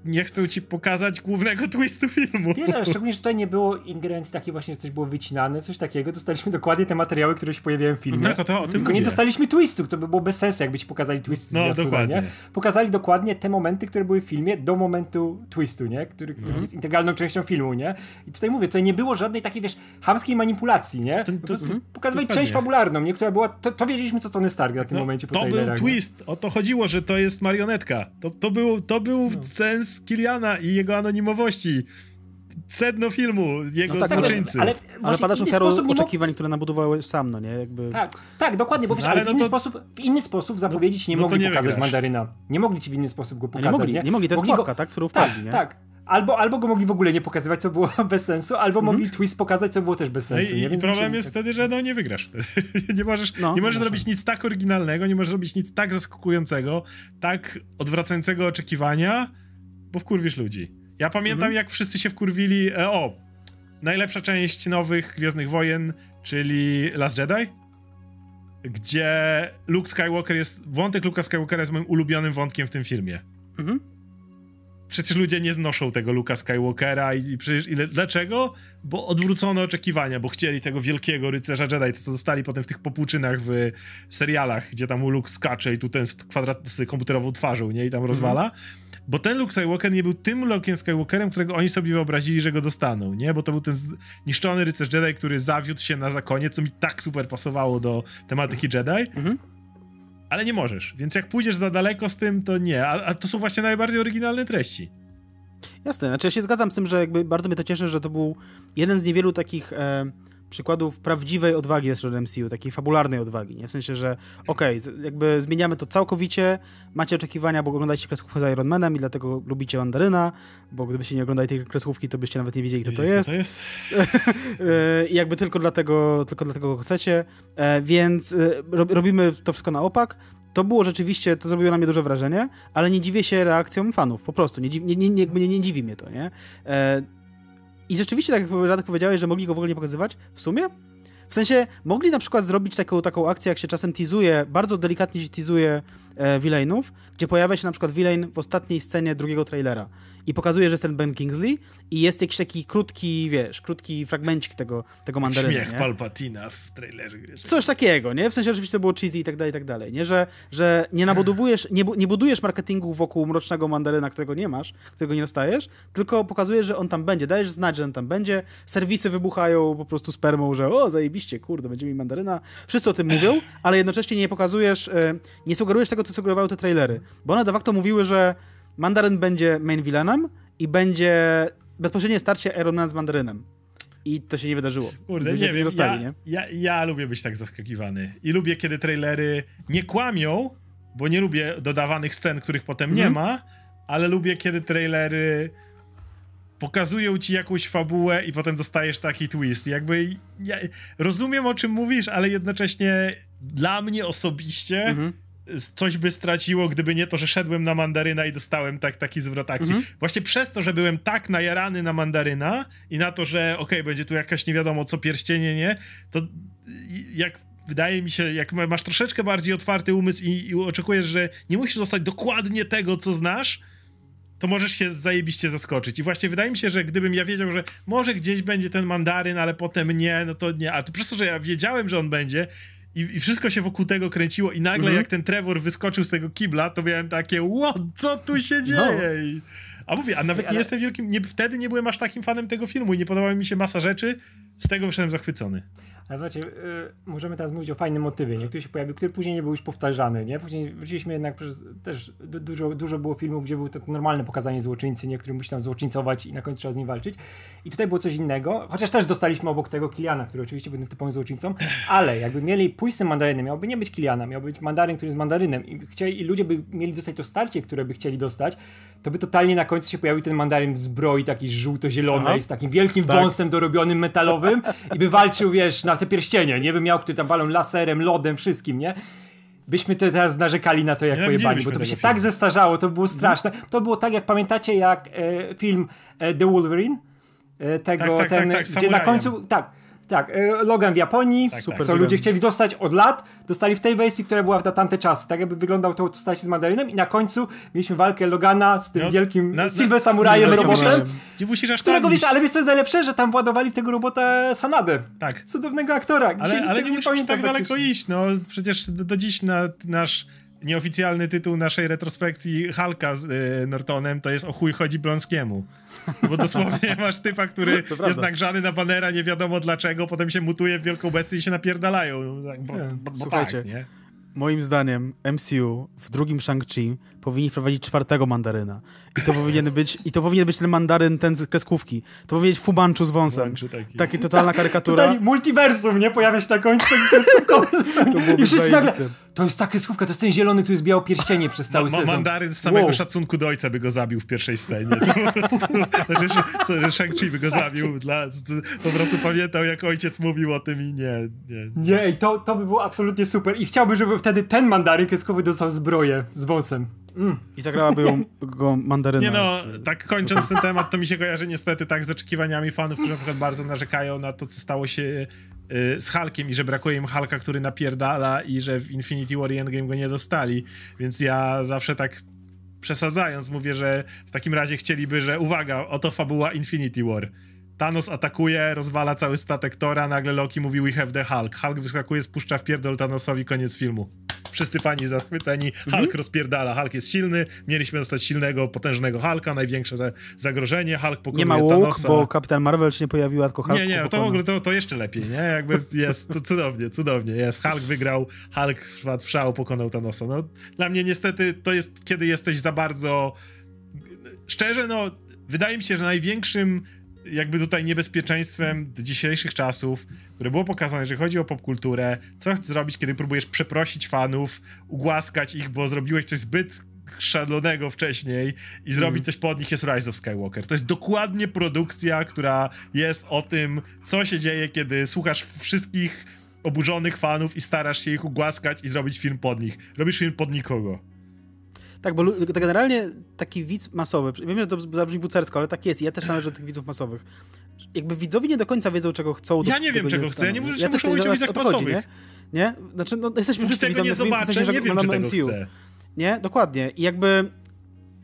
nie chcą ci pokazać głównego twistu filmu.
Wiesz, ale szczególnie, że tutaj nie było ingerencji takiej właśnie, że coś było wycinane, coś takiego. Dostaliśmy dokładnie te materiały, które się pojawiają w filmie.
Tak, o to, o tym
Tylko
mówię.
nie dostaliśmy twistu, to by było bez sensu, jakby ci pokazali twist
no, z dokładnie. Nie?
Pokazali dokładnie te momenty, które były w filmie do momentu twistu, nie? Który, który mhm. jest integralną częścią filmu, nie? I tutaj mówię, tutaj nie było żadnej takiej, wiesz, hamskiej manipulacji, nie? To, to, to, pokazywali część fabularną, nie? Która była, to, to wiedzieliśmy, co Tony Stark na tym no, momencie po
To był twist, o to chodziło, że to jest marionetka. To, to był, to był no. sens Kiliana i jego anonimowości sedno filmu, jego no tak, złoczyńcy.
Ale, ale, ale padasz ofiarą oczekiwań, które nabudowałeś sam, no nie? Jakby...
Tak, tak, dokładnie, bo wiesz, no, ale, ale w, inny to... sposób, w inny sposób zapowiedzieć nie no, mogli nie pokazać wygrasz. mandaryna. Nie mogli ci w inny sposób go pokazać,
nie mogli,
nie?
nie mogli, to jest mogli go... tak, którą wpadli,
tak,
nie?
Tak, Albo, albo go mogli w ogóle nie pokazywać, co było bez sensu, albo mm -hmm. mogli twist pokazać, co było też bez sensu.
No i, i problem jest tak... wtedy, że no nie wygrasz wtedy. nie możesz, no, nie możesz zrobić nic tak oryginalnego, nie możesz zrobić nic tak zaskakującego, tak odwracającego oczekiwania, bo wkurwisz ludzi. Ja pamiętam, mhm. jak wszyscy się wkurwili. E, o, najlepsza część nowych Gwiezdnych Wojen, czyli Last Jedi, gdzie Luke Skywalker jest. Wątek Luke'a Skywalkera jest moim ulubionym wątkiem w tym filmie. Mhm. Przecież ludzie nie znoszą tego Luka Skywalkera i, i przecież ile, dlaczego? Bo odwrócono oczekiwania, bo chcieli tego wielkiego rycerza Jedi, to co zostali potem w tych popłuczynach w serialach, gdzie tam Luke skacze i tu ten z kwadrat z komputerową twarzą, nie? I tam rozwala. Bo ten Luke Skywalker nie był tym Luke'em Skywalkerem, którego oni sobie wyobrazili, że go dostaną, nie? Bo to był ten zniszczony rycerz Jedi, który zawiódł się na zakonie, co mi tak super pasowało do tematyki Jedi. Mhm. Ale nie możesz, więc jak pójdziesz za daleko z tym, to nie. A, a to są właśnie najbardziej oryginalne treści.
Jasne, znaczy ja się zgadzam z tym, że jakby bardzo mnie to cieszy, że to był jeden z niewielu takich e, przykładów prawdziwej odwagi ze strony MCU, takiej fabularnej odwagi, nie? W sensie, że okej, okay, jakby zmieniamy to całkowicie, macie oczekiwania, bo oglądacie kreskówkę z Iron Manem i dlatego lubicie Mandaryna, bo gdybyście nie oglądali tej kreskówki, to byście nawet nie wiedzieli, kto to jest.
Jest.
I jakby tylko dlatego, tylko dlatego go chcecie, e, więc e, robimy to wszystko na opak. To było rzeczywiście, to zrobiło na mnie duże wrażenie, ale nie dziwię się reakcjom fanów, po prostu, nie, nie, nie, nie, nie dziwi mnie to, nie? I rzeczywiście, tak jak Radek powiedziałeś, że mogli go w ogóle nie pokazywać, w sumie? W sensie, mogli na przykład zrobić taką, taką akcję, jak się czasem teasuje, bardzo delikatnie się teasuje e, villainów, gdzie pojawia się na przykład villain w ostatniej scenie drugiego trailera i pokazuje, że jest ten Ben Kingsley i jest jakiś taki krótki, wiesz, krótki fragmencik tego, tego mandaryna.
Śmiech nie? Palpatina w trailerze. Wiesz.
Coś takiego, nie? W sensie oczywiście to było cheesy i tak dalej, i tak dalej, nie? Że, że nie nabudowujesz, nie, nie budujesz marketingu wokół mrocznego mandaryna, którego nie masz, którego nie dostajesz, tylko pokazujesz, że on tam będzie, dajesz znać, że on tam będzie, serwisy wybuchają po prostu spermą, że o, zajebiście, kurde, będzie mi mandaryna. Wszyscy o tym mówią, ale jednocześnie nie pokazujesz, e, nie sugerujesz tego, co sugerowały te trailery, bo one de facto mówiły, że Mandaryn będzie main villainem i będzie bezpośrednie starcie Iron z Mandarynem. I to się nie wydarzyło.
Kurde, nie wiem, dostali, ja, nie? Ja, ja lubię być tak zaskakiwany. I lubię, kiedy trailery nie kłamią, bo nie lubię dodawanych scen, których potem nie mhm. ma, ale lubię, kiedy trailery pokazują ci jakąś fabułę i potem dostajesz taki twist. Jakby ja rozumiem o czym mówisz, ale jednocześnie dla mnie osobiście mhm coś by straciło, gdyby nie to, że szedłem na mandaryna i dostałem tak, taki zwrot akcji. Mhm. Właśnie przez to, że byłem tak najarany na mandaryna i na to, że okej, okay, będzie tu jakaś nie wiadomo co pierścienie, nie, to jak wydaje mi się, jak masz troszeczkę bardziej otwarty umysł i, i oczekujesz, że nie musisz dostać dokładnie tego, co znasz, to możesz się zajebiście zaskoczyć. I właśnie wydaje mi się, że gdybym ja wiedział, że może gdzieś będzie ten mandaryn, ale potem nie, no to nie. A to przez to, że ja wiedziałem, że on będzie, i, I, wszystko się wokół tego kręciło i nagle jak ten Trevor wyskoczył z tego kibla, to miałem takie, what, co tu się no. dzieje? No. A mówię, a nawet Ej, ale... nie jestem wielkim, nie, wtedy nie byłem aż takim fanem tego filmu i nie podobała mi się masa rzeczy, z tego wyszedłem zachwycony.
Ale wiecie, y, możemy teraz mówić o fajnym motywie, nie? który się pojawił, który później nie był już powtarzany, nie? Później wróciliśmy jednak przez, też dużo, dużo było filmów, gdzie było to normalne pokazanie złoczyńcy, nie? który musi tam złoczyńcować i na końcu trzeba z nim walczyć. I tutaj było coś innego, chociaż też dostaliśmy obok tego Kiliana, który oczywiście był typowym złoczyńcą, ale jakby mieli pójść z tym mandarynem, miałby nie być Kiliana, miał być mandaryn, który jest mandarynem i chcieli, i ludzie by mieli dostać to starcie, które by chcieli dostać, to by totalnie na końcu się pojawił ten mandaryn w zbroi takiej żółto-zielonej, z takim wielkim tak. wąsem dorobionym metalowym i by walczył, wiesz, na te pierścienie, nie? By miał, który tam balą laserem, lodem, wszystkim, nie? byśmy to teraz narzekali na to jak pojebani, bo to by się filmu. tak zestarzało, to było straszne. To było tak, jak pamiętacie, jak e, film e, The Wolverine, e, tego,
tak, tak,
ten,
tak, tak,
gdzie na końcu, tak, tak, e, Logan w Japonii, tak, super, co ludzie chcieli dostać od lat, dostali w tej wersji, która była na tamte czasy, tak jakby wyglądał to stać z mandarynem i na końcu mieliśmy walkę Logana z tym no, wielkim na, Silver Samurajem robotem, którego wiesz, ale wiesz co jest najlepsze, że tam władowali w tego robota Sanadę.
Tak.
Cudownego aktora.
ale, ale nie musisz tak daleko iść, no. Przecież do, do dziś na, nasz nieoficjalny tytuł naszej retrospekcji Halka z y, Nortonem to jest O chuj chodzi Blonskiemu. Bo dosłownie masz typa, który jest nagrzany na banera, nie wiadomo dlaczego, potem się mutuje w wielką bestię i się napierdalają. Bo, bo, bo tak, nie?
moim zdaniem MCU w drugim Shang-Chi powinni wprowadzić czwartego mandaryna. I to powinien być, i to powinien być ten mandaryn ten z kreskówki. To powinien być Fumanchu z wąsem. taki. taki totalna karykatura.
Tutaj multiversum, nie? Pojawia się na końcu ten kreskówkowy. I wszyscy nagle, to jest ta kreskówka, to jest ten zielony, który zbiał pierścienie przez cały ma, ma, sezon.
Mandaryn z samego wow. szacunku do ojca by go zabił w pierwszej scenie. To po prostu, znaczy, Shang-Chi by go zabił. Dla, po prostu pamiętał, jak ojciec mówił o tym i nie. Nie,
nie to, to by było absolutnie super. I chciałbym, żeby wtedy ten mandaryn kreskowy dostał zbroję z wąsem.
Mm. I zagrałaby ją go mandaryna.
Nie no, tak kończąc ten temat, to mi się kojarzy niestety tak z oczekiwaniami fanów, którzy na przykład bardzo narzekają na to, co stało się y, z Hulkiem i że brakuje im Hulka, który napierdala i że w Infinity War i Endgame go nie dostali, więc ja zawsze tak przesadzając mówię, że w takim razie chcieliby, że uwaga, oto fabuła Infinity War. Thanos atakuje, rozwala cały statek Tora, nagle Loki mówi we have the Hulk. Hulk wyskakuje, spuszcza w pierdol Thanosowi, koniec filmu wszyscy fani zachwyceni, Hulk mhm. rozpierdala, Hulk jest silny, mieliśmy dostać silnego, potężnego Hulka, największe za zagrożenie, Hulk pokonuje
Nie ma łuk, Thanosa. bo Kapitan Marvel się nie pojawiła, tylko Hulk
Nie, nie, to w ogóle to, to jeszcze lepiej, nie? Jakby jest, to cudownie, cudownie, jest, Hulk wygrał, Hulk wpadł w szał, pokonał Thanosa, no dla mnie niestety to jest, kiedy jesteś za bardzo szczerze, no wydaje mi się, że największym jakby tutaj niebezpieczeństwem dzisiejszych czasów, które było pokazane, że chodzi o popkulturę, co chcesz zrobić, kiedy próbujesz przeprosić fanów, ugłaskać ich, bo zrobiłeś coś zbyt szalonego wcześniej i zrobić mm. coś pod nich jest Rise of Skywalker. To jest dokładnie produkcja, która jest o tym, co się dzieje, kiedy słuchasz wszystkich oburzonych fanów i starasz się ich ugłaskać i zrobić film pod nich. Robisz film pod nikogo.
Tak, bo to generalnie taki widz masowy, wiem, że to zabrzmi bucersko, ale tak jest. Ja też należę do tych widzów masowych. Jakby widzowie nie do końca wiedzą, czego chcą.
Ja nie wiem, czego chcę. Ja nie mówię, że ja muszą być o widzach masowych.
Nie? nie? Znaczy, no, jesteśmy wszyscy widzami,
nie zobaczę, w sensie, że nie wiem, czy tego. Chcę.
Nie? Dokładnie. I jakby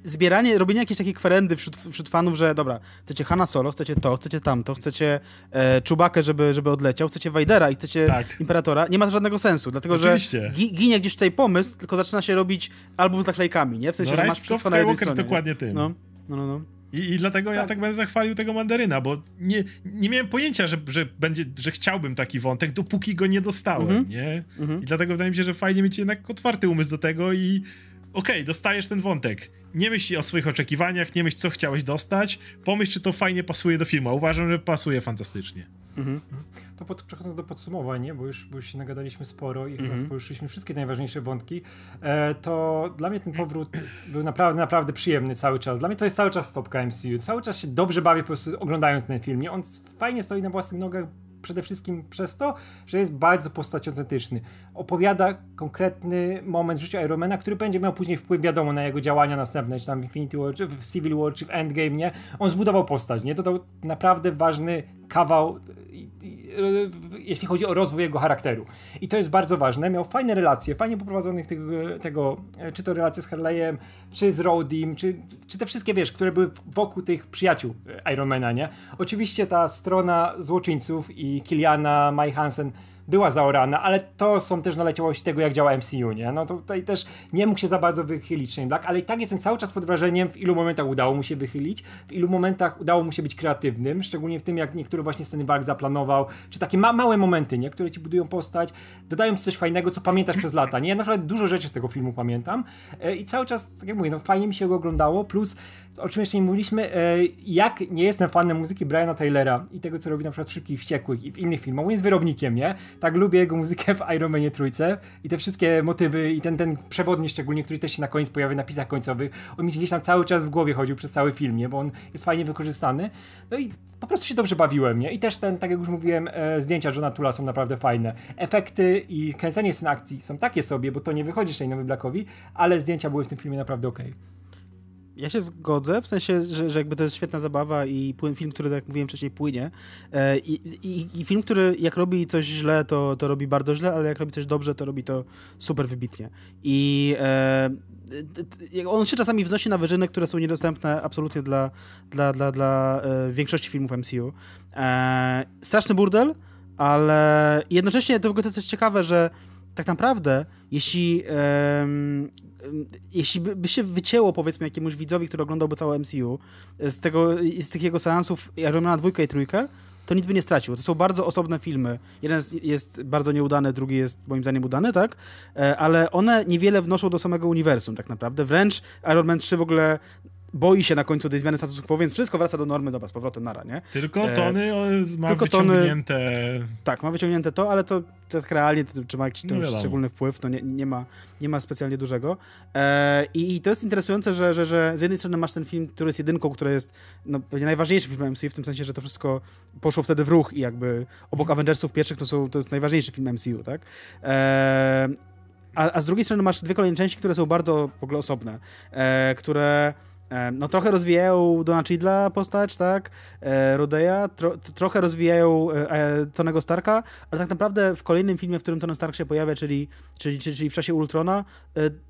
zbieranie, robienie jakiejś takiej kwerendy wśród, wśród fanów, że dobra, chcecie Hanna Solo, chcecie to, chcecie tamto, chcecie e, Czubakę, żeby, żeby odleciał, chcecie Wajdera i chcecie tak. Imperatora, nie ma żadnego sensu, dlatego Oczywiście. że gi, ginie gdzieś tutaj pomysł, tylko zaczyna się robić album z naklejkami, nie? W sensie,
no, że masz wszystko na jednej stronie. dokładnie tym.
No, no, no. no.
I, I, dlatego tak. ja tak będę zachwalił tego mandaryna, bo nie, nie miałem pojęcia, że, że, będzie, że chciałbym taki wątek, dopóki go nie dostałem, mm -hmm. nie? Mm -hmm. I dlatego wydaje mi się, że fajnie mieć jednak otwarty umysł do tego i okej, okay, dostajesz ten wątek. Nie myśl o swoich oczekiwaniach, nie myśl, co chciałeś dostać. Pomyśl, czy to fajnie pasuje do filmu. Uważam, że pasuje fantastycznie. Mhm.
To pod, przechodząc do podsumowań? Bo, już, bo już się nagadaliśmy sporo i mhm. chyba poruszyliśmy wszystkie najważniejsze wątki, e, to dla mnie ten powrót był naprawdę, naprawdę przyjemny cały czas. Dla mnie to jest cały czas stopka MCU. Cały czas się dobrze bawię po prostu oglądając ten film. Nie? On fajnie stoi na własnych nogach, przede wszystkim przez to, że jest bardzo postaciocentryczny. Opowiada konkretny moment w życiu Ironmana, który będzie miał później wpływ, wiadomo, na jego działania następne, czy tam w Infinity War, czy w Civil War, czy w Endgame, nie? On zbudował postać, nie? Dodał naprawdę ważny kawał jeśli chodzi o rozwój jego charakteru. I to jest bardzo ważne. Miał fajne relacje, fajnie poprowadzonych tego, tego czy to relacje z Harley'em, czy z Rodim, czy, czy te wszystkie, wiesz, które były wokół tych przyjaciół Ironmana, nie? Oczywiście ta strona złoczyńców i Kiliana, Mai Hansen była zaorana, ale to są też naleciałości tego, jak działa MCU, nie? No to tutaj też nie mógł się za bardzo wychylić Shane Black, ale i tak jestem cały czas pod wrażeniem, w ilu momentach udało mu się wychylić, w ilu momentach udało mu się być kreatywnym, szczególnie w tym, jak niektóre właśnie sceny walk zaplanował, czy takie ma małe momenty, nie? Które ci budują postać, dodają ci coś fajnego, co pamiętasz przez lata, nie? Ja na przykład dużo rzeczy z tego filmu pamiętam e, i cały czas, tak jak mówię, no fajnie mi się go oglądało, plus o czym jeszcze nie mówiliśmy, e, jak nie jestem fanem muzyki Briana Taylora i tego, co robi na przykład w Szybkich Wściekłych i w innych filmach, on jest wyrobnikiem, nie? tak lubię jego muzykę w Iron Manie trójce i te wszystkie motywy i ten, ten przewodni szczególnie, który też się na koniec pojawia w napisach końcowych, on mi gdzieś tam cały czas w głowie chodził przez cały film, nie? bo on jest fajnie wykorzystany. No i po prostu się dobrze bawiłem, nie? I też ten, tak jak już mówiłem, e, zdjęcia Johna Tula są naprawdę fajne. Efekty i kręcenie scen akcji są takie sobie, bo to nie wychodzi Shane'owi Blackowi, ale zdjęcia były w tym filmie naprawdę okej. Okay.
Ja się zgodzę, w sensie, że, że jakby to jest świetna zabawa i film, który, tak jak mówiłem wcześniej, płynie. E, I, i, I, film, który jak robi coś źle, to, to robi bardzo źle, ale jak robi coś dobrze, to robi to super wybitnie. I e, on się czasami wznosi na wyżyny, które są niedostępne absolutnie dla, dla, dla, dla e, większości filmów MCU. E, straszny burdel, ale jednocześnie to w ogóle to jest ciekawe, że tak naprawdę, jeśli, um, jeśli by, by, się wycięło, powiedzmy, jakiemuś widzowi, który oglądałby całe MCU, z, tego, z tych jego seansów Iron Mana dwójkę i trójkę, to nic by nie stracił. To są bardzo osobne filmy. Jeden jest bardzo nieudany, drugi jest moim zdaniem udany, tak? E, ale one niewiele wnoszą do samego uniwersum tak naprawdę. Wręcz Iron Man 3 w ogóle boi się na końcu tej zmiany statusu quo, więc wszystko wraca do normy, dobra, z powrotem nara, nie?
Tylko e, Tony e, ma tylko wyciągnięte... Tony,
tak, ma wyciągnięte to, ale to, to realnie, to, czy ma jakiś no szczególny wpływ, to nie, nie, ma, nie ma specjalnie dużego. E, i, i, to jest interesujące, że, że, że z jednej strony masz ten film, który jest jedynką, który jest no, pewnie najważniejszy film MCU, w tym sensie, że to wszystko poszło wtedy w ruch i jakby obok mm. Avengersów pierwszych to, są, to jest najważniejszy film MCU, tak? E, a, a z drugiej strony masz dwie kolejne części, które są bardzo w ogóle osobne, e, które no trochę rozwijają Dona Chidla postać, tak, e, Rodeya, tro, trochę rozwijają e, e, Tonego Starka, ale tak naprawdę w kolejnym filmie, w którym Tony Stark się pojawia, czyli, czyli, czyli w czasie Ultrona,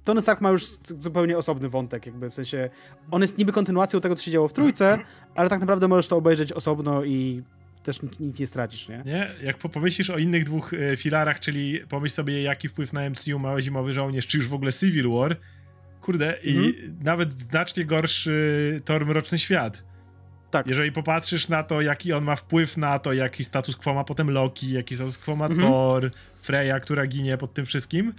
Tony Stark ma już zupełnie osobny wątek, jakby w sensie, on jest niby kontynuacją tego, co się działo w Trójce, ale tak naprawdę możesz to obejrzeć osobno i też nic nie stracisz, nie?
Nie? Jak pomyślisz o innych dwóch filarach, czyli pomyśl sobie, jaki wpływ na MCU ma Zimowy Żołnierz, czy już w ogóle Civil War, Kurde, i mhm. nawet znacznie gorszy Thor Mroczny Świat. Tak. Jeżeli popatrzysz na to, jaki on ma wpływ na to, jaki status quo ma potem Loki, jaki status quo ma mhm. Thor, Freya, która ginie pod tym wszystkim,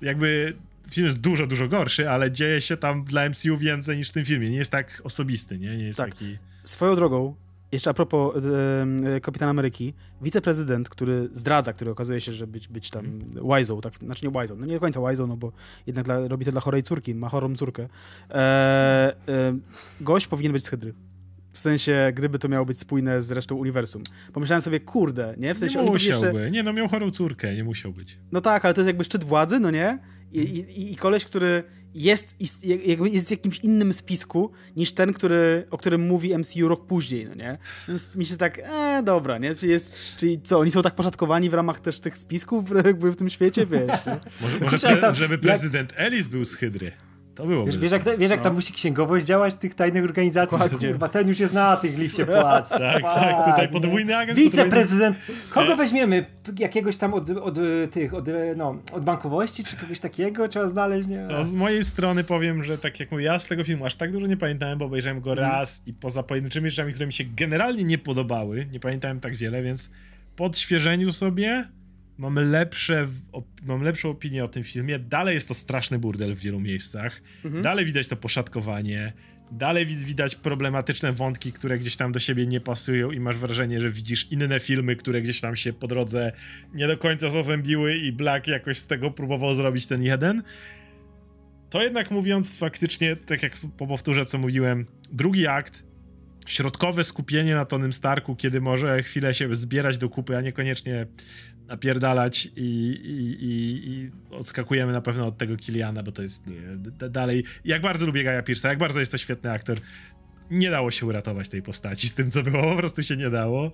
jakby film jest dużo, dużo gorszy, ale dzieje się tam dla MCU więcej niż w tym filmie. Nie jest tak osobisty, nie? Nie jest tak. taki...
Swoją drogą, jeszcze a propos e, Kapitana Ameryki, wiceprezydent, który zdradza, który okazuje się, że być, być tam Wizą, tak, znaczy nie Wizą, no nie do końca Wizą, no bo jednak dla, robi to dla chorej córki, ma chorą córkę. E, e, gość powinien być z Hydry. W sensie, gdyby to miało być spójne z resztą uniwersum. Pomyślałem sobie, kurde, nie? W sensie,
nie musiałby. Jeszcze... Nie, no miał chorą córkę, nie musiał być.
No tak, ale to jest jakby szczyt władzy, no nie? I, i, i koleś, który jest, jest, jest w jakimś innym spisku niż ten, który, o którym mówi MCU rok później, no nie? Więc mi się tak, e, dobra, nie? Czyli, jest, czyli co, oni są tak poszatkowani w ramach też tych spisków jakby w tym świecie, wiesz?
może, może żeby prezydent jak... Ellis był z Hydry. To było.
Wiesz, wiesz, jak, wiesz jak no. tam musi księgowość działać tych tajnych organizacji? Chyba ten już jest na tych liście płac.
tak, tak, tutaj podwójny agent.
Wiceprezydent. Kogo weźmiemy? Jakiegoś tam od, od tych, od, no, od bankowości, czy kogoś takiego trzeba znaleźć? Nie?
No, z mojej strony powiem, że tak jak mówię, ja z tego filmu aż tak dużo nie pamiętałem, bo obejrzałem go mm. raz i poza pojedynczymi rzeczami, które mi się generalnie nie podobały, nie pamiętałem tak wiele, więc po odświeżeniu sobie mamy lepsze, mam lepszą opinię o tym filmie. Dalej jest to straszny burdel w wielu miejscach. Mhm. Dalej widać to poszatkowanie. Dalej widać problematyczne wątki, które gdzieś tam do siebie nie pasują i masz wrażenie, że widzisz inne filmy, które gdzieś tam się po drodze nie do końca zazębiły i Black jakoś z tego próbował zrobić ten jeden. To jednak mówiąc faktycznie, tak jak powtórzę co mówiłem, drugi akt środkowe skupienie na Tonym Starku, kiedy może chwilę się zbierać do kupy, a niekoniecznie napierdalać i, i, i, i odskakujemy na pewno od tego Kiliana, bo to jest nie, dalej. Jak bardzo lubię Gaja Pierce'a, jak bardzo jest to świetny aktor. Nie dało się uratować tej postaci z tym, co było, po prostu się nie dało.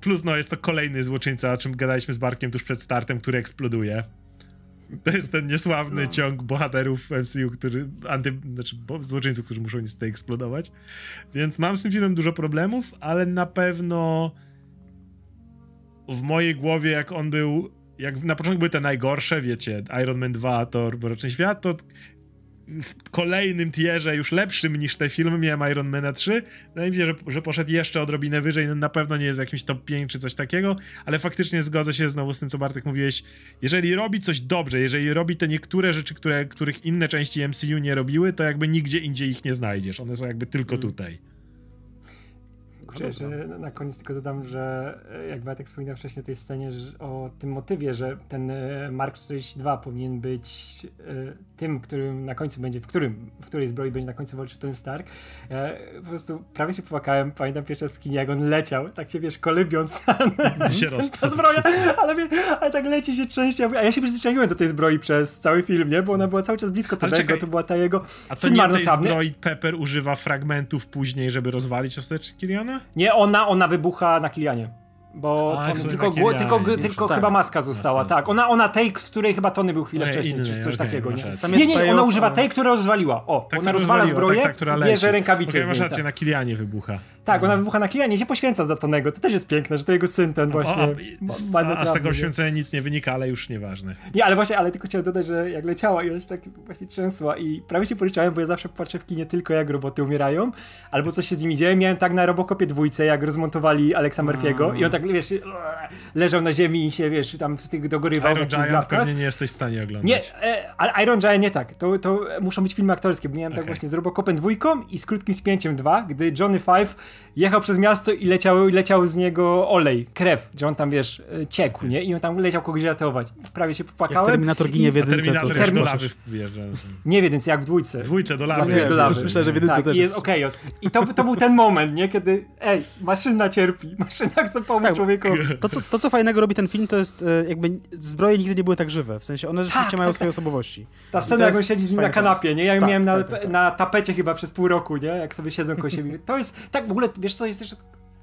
Plus, no, jest to kolejny złoczyńca, o czym gadaliśmy z Barkiem tuż przed startem, który eksploduje. To jest ten niesławny no. ciąg bohaterów MCU, który, anty, znaczy złoczyńców, którzy muszą niestety eksplodować. Więc mam z tym filmem dużo problemów, ale na pewno w mojej głowie, jak on był, jak na początku były te najgorsze, wiecie, Iron Man 2, to Mroczny Świat, to w kolejnym tierze, już lepszym niż te filmy, miałem Iron Man 3. Wydaje mi się, że, że poszedł jeszcze odrobinę wyżej. No, na pewno nie jest jakimś top 5 czy coś takiego, ale faktycznie zgodzę się znowu z tym, co Bartek mówiłeś. Jeżeli robi coś dobrze, jeżeli robi te niektóre rzeczy, które, których inne części MCU nie robiły, to jakby nigdzie indziej ich nie znajdziesz. One są jakby tylko mm. tutaj.
Kurczę, że na koniec tylko dodam, że e, jak Bartek wspominał wcześniej o tej scenie że, o tym motywie, że ten e, Mark 42 powinien być e, tym, którym na końcu będzie, w którym, w której zbroi będzie na końcu walczył ten Stark. Po prostu prawie się popłakałem, pamiętam w kinie, jak on leciał, tak się wiesz, kolybiąc
się
ta zbroja, ale, ale tak leci się częściej, a ja się przyzwyczaiłem do tej zbroi przez cały film, nie? Bo ona była cały czas blisko tego, to była ta jego
A to nie tej zbroi Pepper używa fragmentów później, żeby rozwalić ostatecznie Kiliana?
Nie, ona, ona wybucha na Kilianie. Bo A, tylko, tylko, tylko tak. chyba maska została, tak. Ona, ona tej, w której chyba Tony był chwilę wcześniej, inny, czy coś okay, takiego. Nie, nie, nie, ona używa tej, która rozwaliła. O, tak, ona rozwala zbroję, tak, tak, bierze rękawice
okay, masz rację, tak. na Kilianie wybucha.
Tak, ona wybucha na Kilianie się poświęca za Tonego. To też jest piękne, że to jego syn ten właśnie.
O, a, a z tego poświęcenia nic nie wynika, ale już nieważne.
Nie, ale właśnie, ale tylko chciałem dodać, że jak leciała i ona się tak właśnie trzęsła i prawie się poryczałem, bo ja zawsze patrzę w kinie tylko jak roboty umierają, albo coś się z nimi dzieje. Miałem tak na Robocopie dwójce, jak rozmontowali Alexa Murphy'ego i on tak, wiesz, leżał na ziemi i się, wiesz, tam w tych dogorywał.
Iron Giant pewnie nie jesteś w stanie oglądać.
Nie, e, ale Iron Giant nie tak. To, to muszą być filmy aktorskie, bo miałem okay. tak właśnie z Robocopem dwójką i z krótkim spięciem dwa, gdy Johnny Five jechał przez miasto i leciał, leciał z niego olej, krew, gdzie on tam, wiesz, e, ciekł, nie? I on tam leciał kogoś ratować. Prawie się popłakałem. Jak
Terminator ginie w jedynce,
Terminator
to
też do lawy wjeżdża.
Nie w jedynce, jak w dwójce.
W dwójce do lawy.
Nie, do lawy.
Myślę, że w jedynce
tak,
też
i jest okej. Okay, I to, to był ten moment, nie? Kiedy, ej, maszyna cierpi, maszyna chce pomóc tak, człowiekowi.
To co, to, co fajnego robi ten film, to jest e, jakby zbroje nigdy nie były tak żywe. W sensie one rzeczywiście tak, mają tak, swoje tak. osobowości.
Ta scena, jak on siedzi z nim na kanapie, nie? Ja ją tak, miałem na, tak, na tapecie chyba przez pół roku, nie? Jak sobie siedzą koło siebie. To jest, tak w ogóle, wiesz co, jest jeszcze,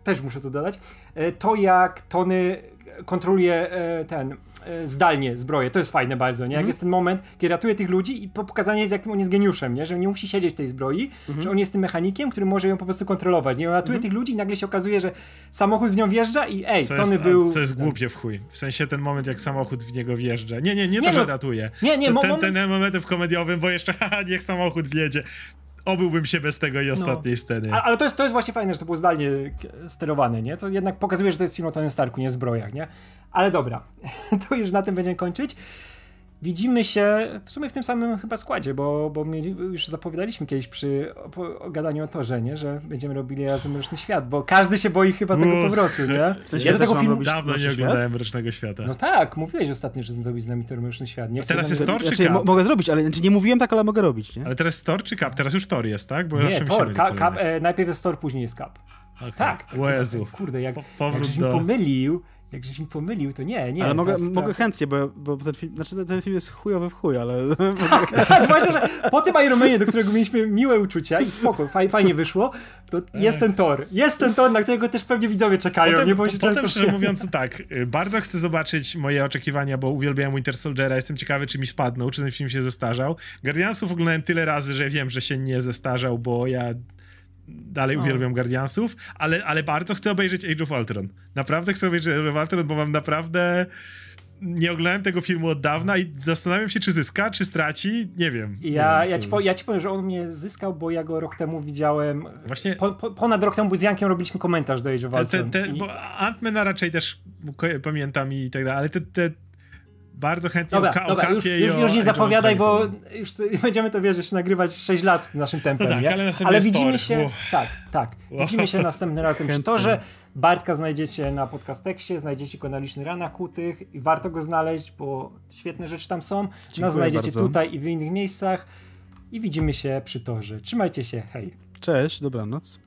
też muszę to dodać, e, to jak Tony kontroluje e, ten E, zdalnie zbroję. To jest fajne bardzo, nie? Jak mm. jest ten moment, kiedy ratuje tych ludzi i pokazanie jest, jakim on jest geniuszem, nie? Że nie musi siedzieć w tej zbroi, mm -hmm. że on jest tym mechanikiem, który może ją po prostu kontrolować, nie? On ratuje mm -hmm. tych ludzi i nagle się okazuje, że samochód w nią wjeżdża i ej, co Tony
jest,
był...
Co jest głupie w chuj. W sensie ten moment, jak samochód w niego wjeżdża. Nie, nie, nie, to, nie, że no, ratuje.
Nie, nie,
to, ten, ten moment w komediowym, bo jeszcze haha, niech samochód wjedzie obyłbym się bez tego i no. ostatniej no. sceny.
ale to jest, to jest właśnie fajne, że to było zdalnie sterowane, nie? To jednak pokazuje, że to jest film o Tony Starku, nie zbrojach, nie? Ale dobra, to już na tym będziemy kończyć. Widzimy się w sumie w tym samym chyba składzie, bo, bo mieli, już zapowiadaliśmy kiedyś przy gadaniu o torze, nie? że będziemy robili razem Mroczny Świat, bo każdy się boi chyba tego powrotu, nie?
W sensie ja do tego filmu dawno nie oglądałem Mrocznego Świata.
No tak, mówiłeś ostatnio, że zrobić z nami to Mroczny Świat. Nie
A teraz jest Tor czy
znaczy, Mogę zrobić, ale znaczy nie mówiłem tak, ale mogę robić, nie?
Ale teraz jest Tor czy Cap? Teraz już Tor jest, tak?
Bo nie, Tor, Cap, e, najpierw jest Tor, później jest Cap. Okay. Tak. tak.
O Jezu.
Kurde, jak, po, jak do... pomylił, jak żeś mi pomylił, to nie, nie.
Ale mogę, mogę chętnie, bo, bo ten film, znaczy ten film jest chujowy w chuj, ale...
Tak, tak, właśnie, że po tym Ironmanie, do którego mieliśmy miłe uczucia i spoko, faj, fajnie wyszło, to jest ten tor. Jest ten tor, na którego też pewnie widzowie czekają, potem, nie bądź
po, Potem, szczerze mówiąc, tak, y, bardzo chcę zobaczyć moje oczekiwania, bo uwielbiałem Winter Soldiera, jestem ciekawy, czy mi spadną, czy ten film się zestarzał. Guardiansów oglądałem tyle razy, że wiem, że się nie zestarzał, bo ja dalej no. uwielbiam Guardiansów, ale, ale bardzo chcę obejrzeć Age of Ultron. Naprawdę chcę obejrzeć Age of Ultron, bo mam naprawdę nie oglądałem tego filmu od dawna i zastanawiam się, czy zyska, czy straci. Nie wiem.
Ja, ja, ci, po, ja ci powiem, że on mnie zyskał, bo ja go rok temu widziałem. Właśnie. Po, po, ponad rok temu z Jankiem robiliśmy komentarz do Age of Ultron.
Te, te,
i...
Bo Ant-Mana raczej też pamiętam i tak dalej, ale te, te bardzo chętnie
dobra, o, dobra, już, już, już nie zapowiadaj, bo już będziemy to wierzyć nagrywać 6 lat z naszym tempem, no tak, nie?
Ale, ale
widzimy się, Uch. tak, tak, widzimy się następnym razem przy torze. Bartka znajdziecie na podcastekście, znajdziecie go na licznych ranach kutych i warto go znaleźć, bo świetne rzeczy tam są. Dziękuję Nas znajdziecie bardzo. tutaj i w innych miejscach i widzimy się przy torze. Trzymajcie się, hej.
Cześć, dobranoc.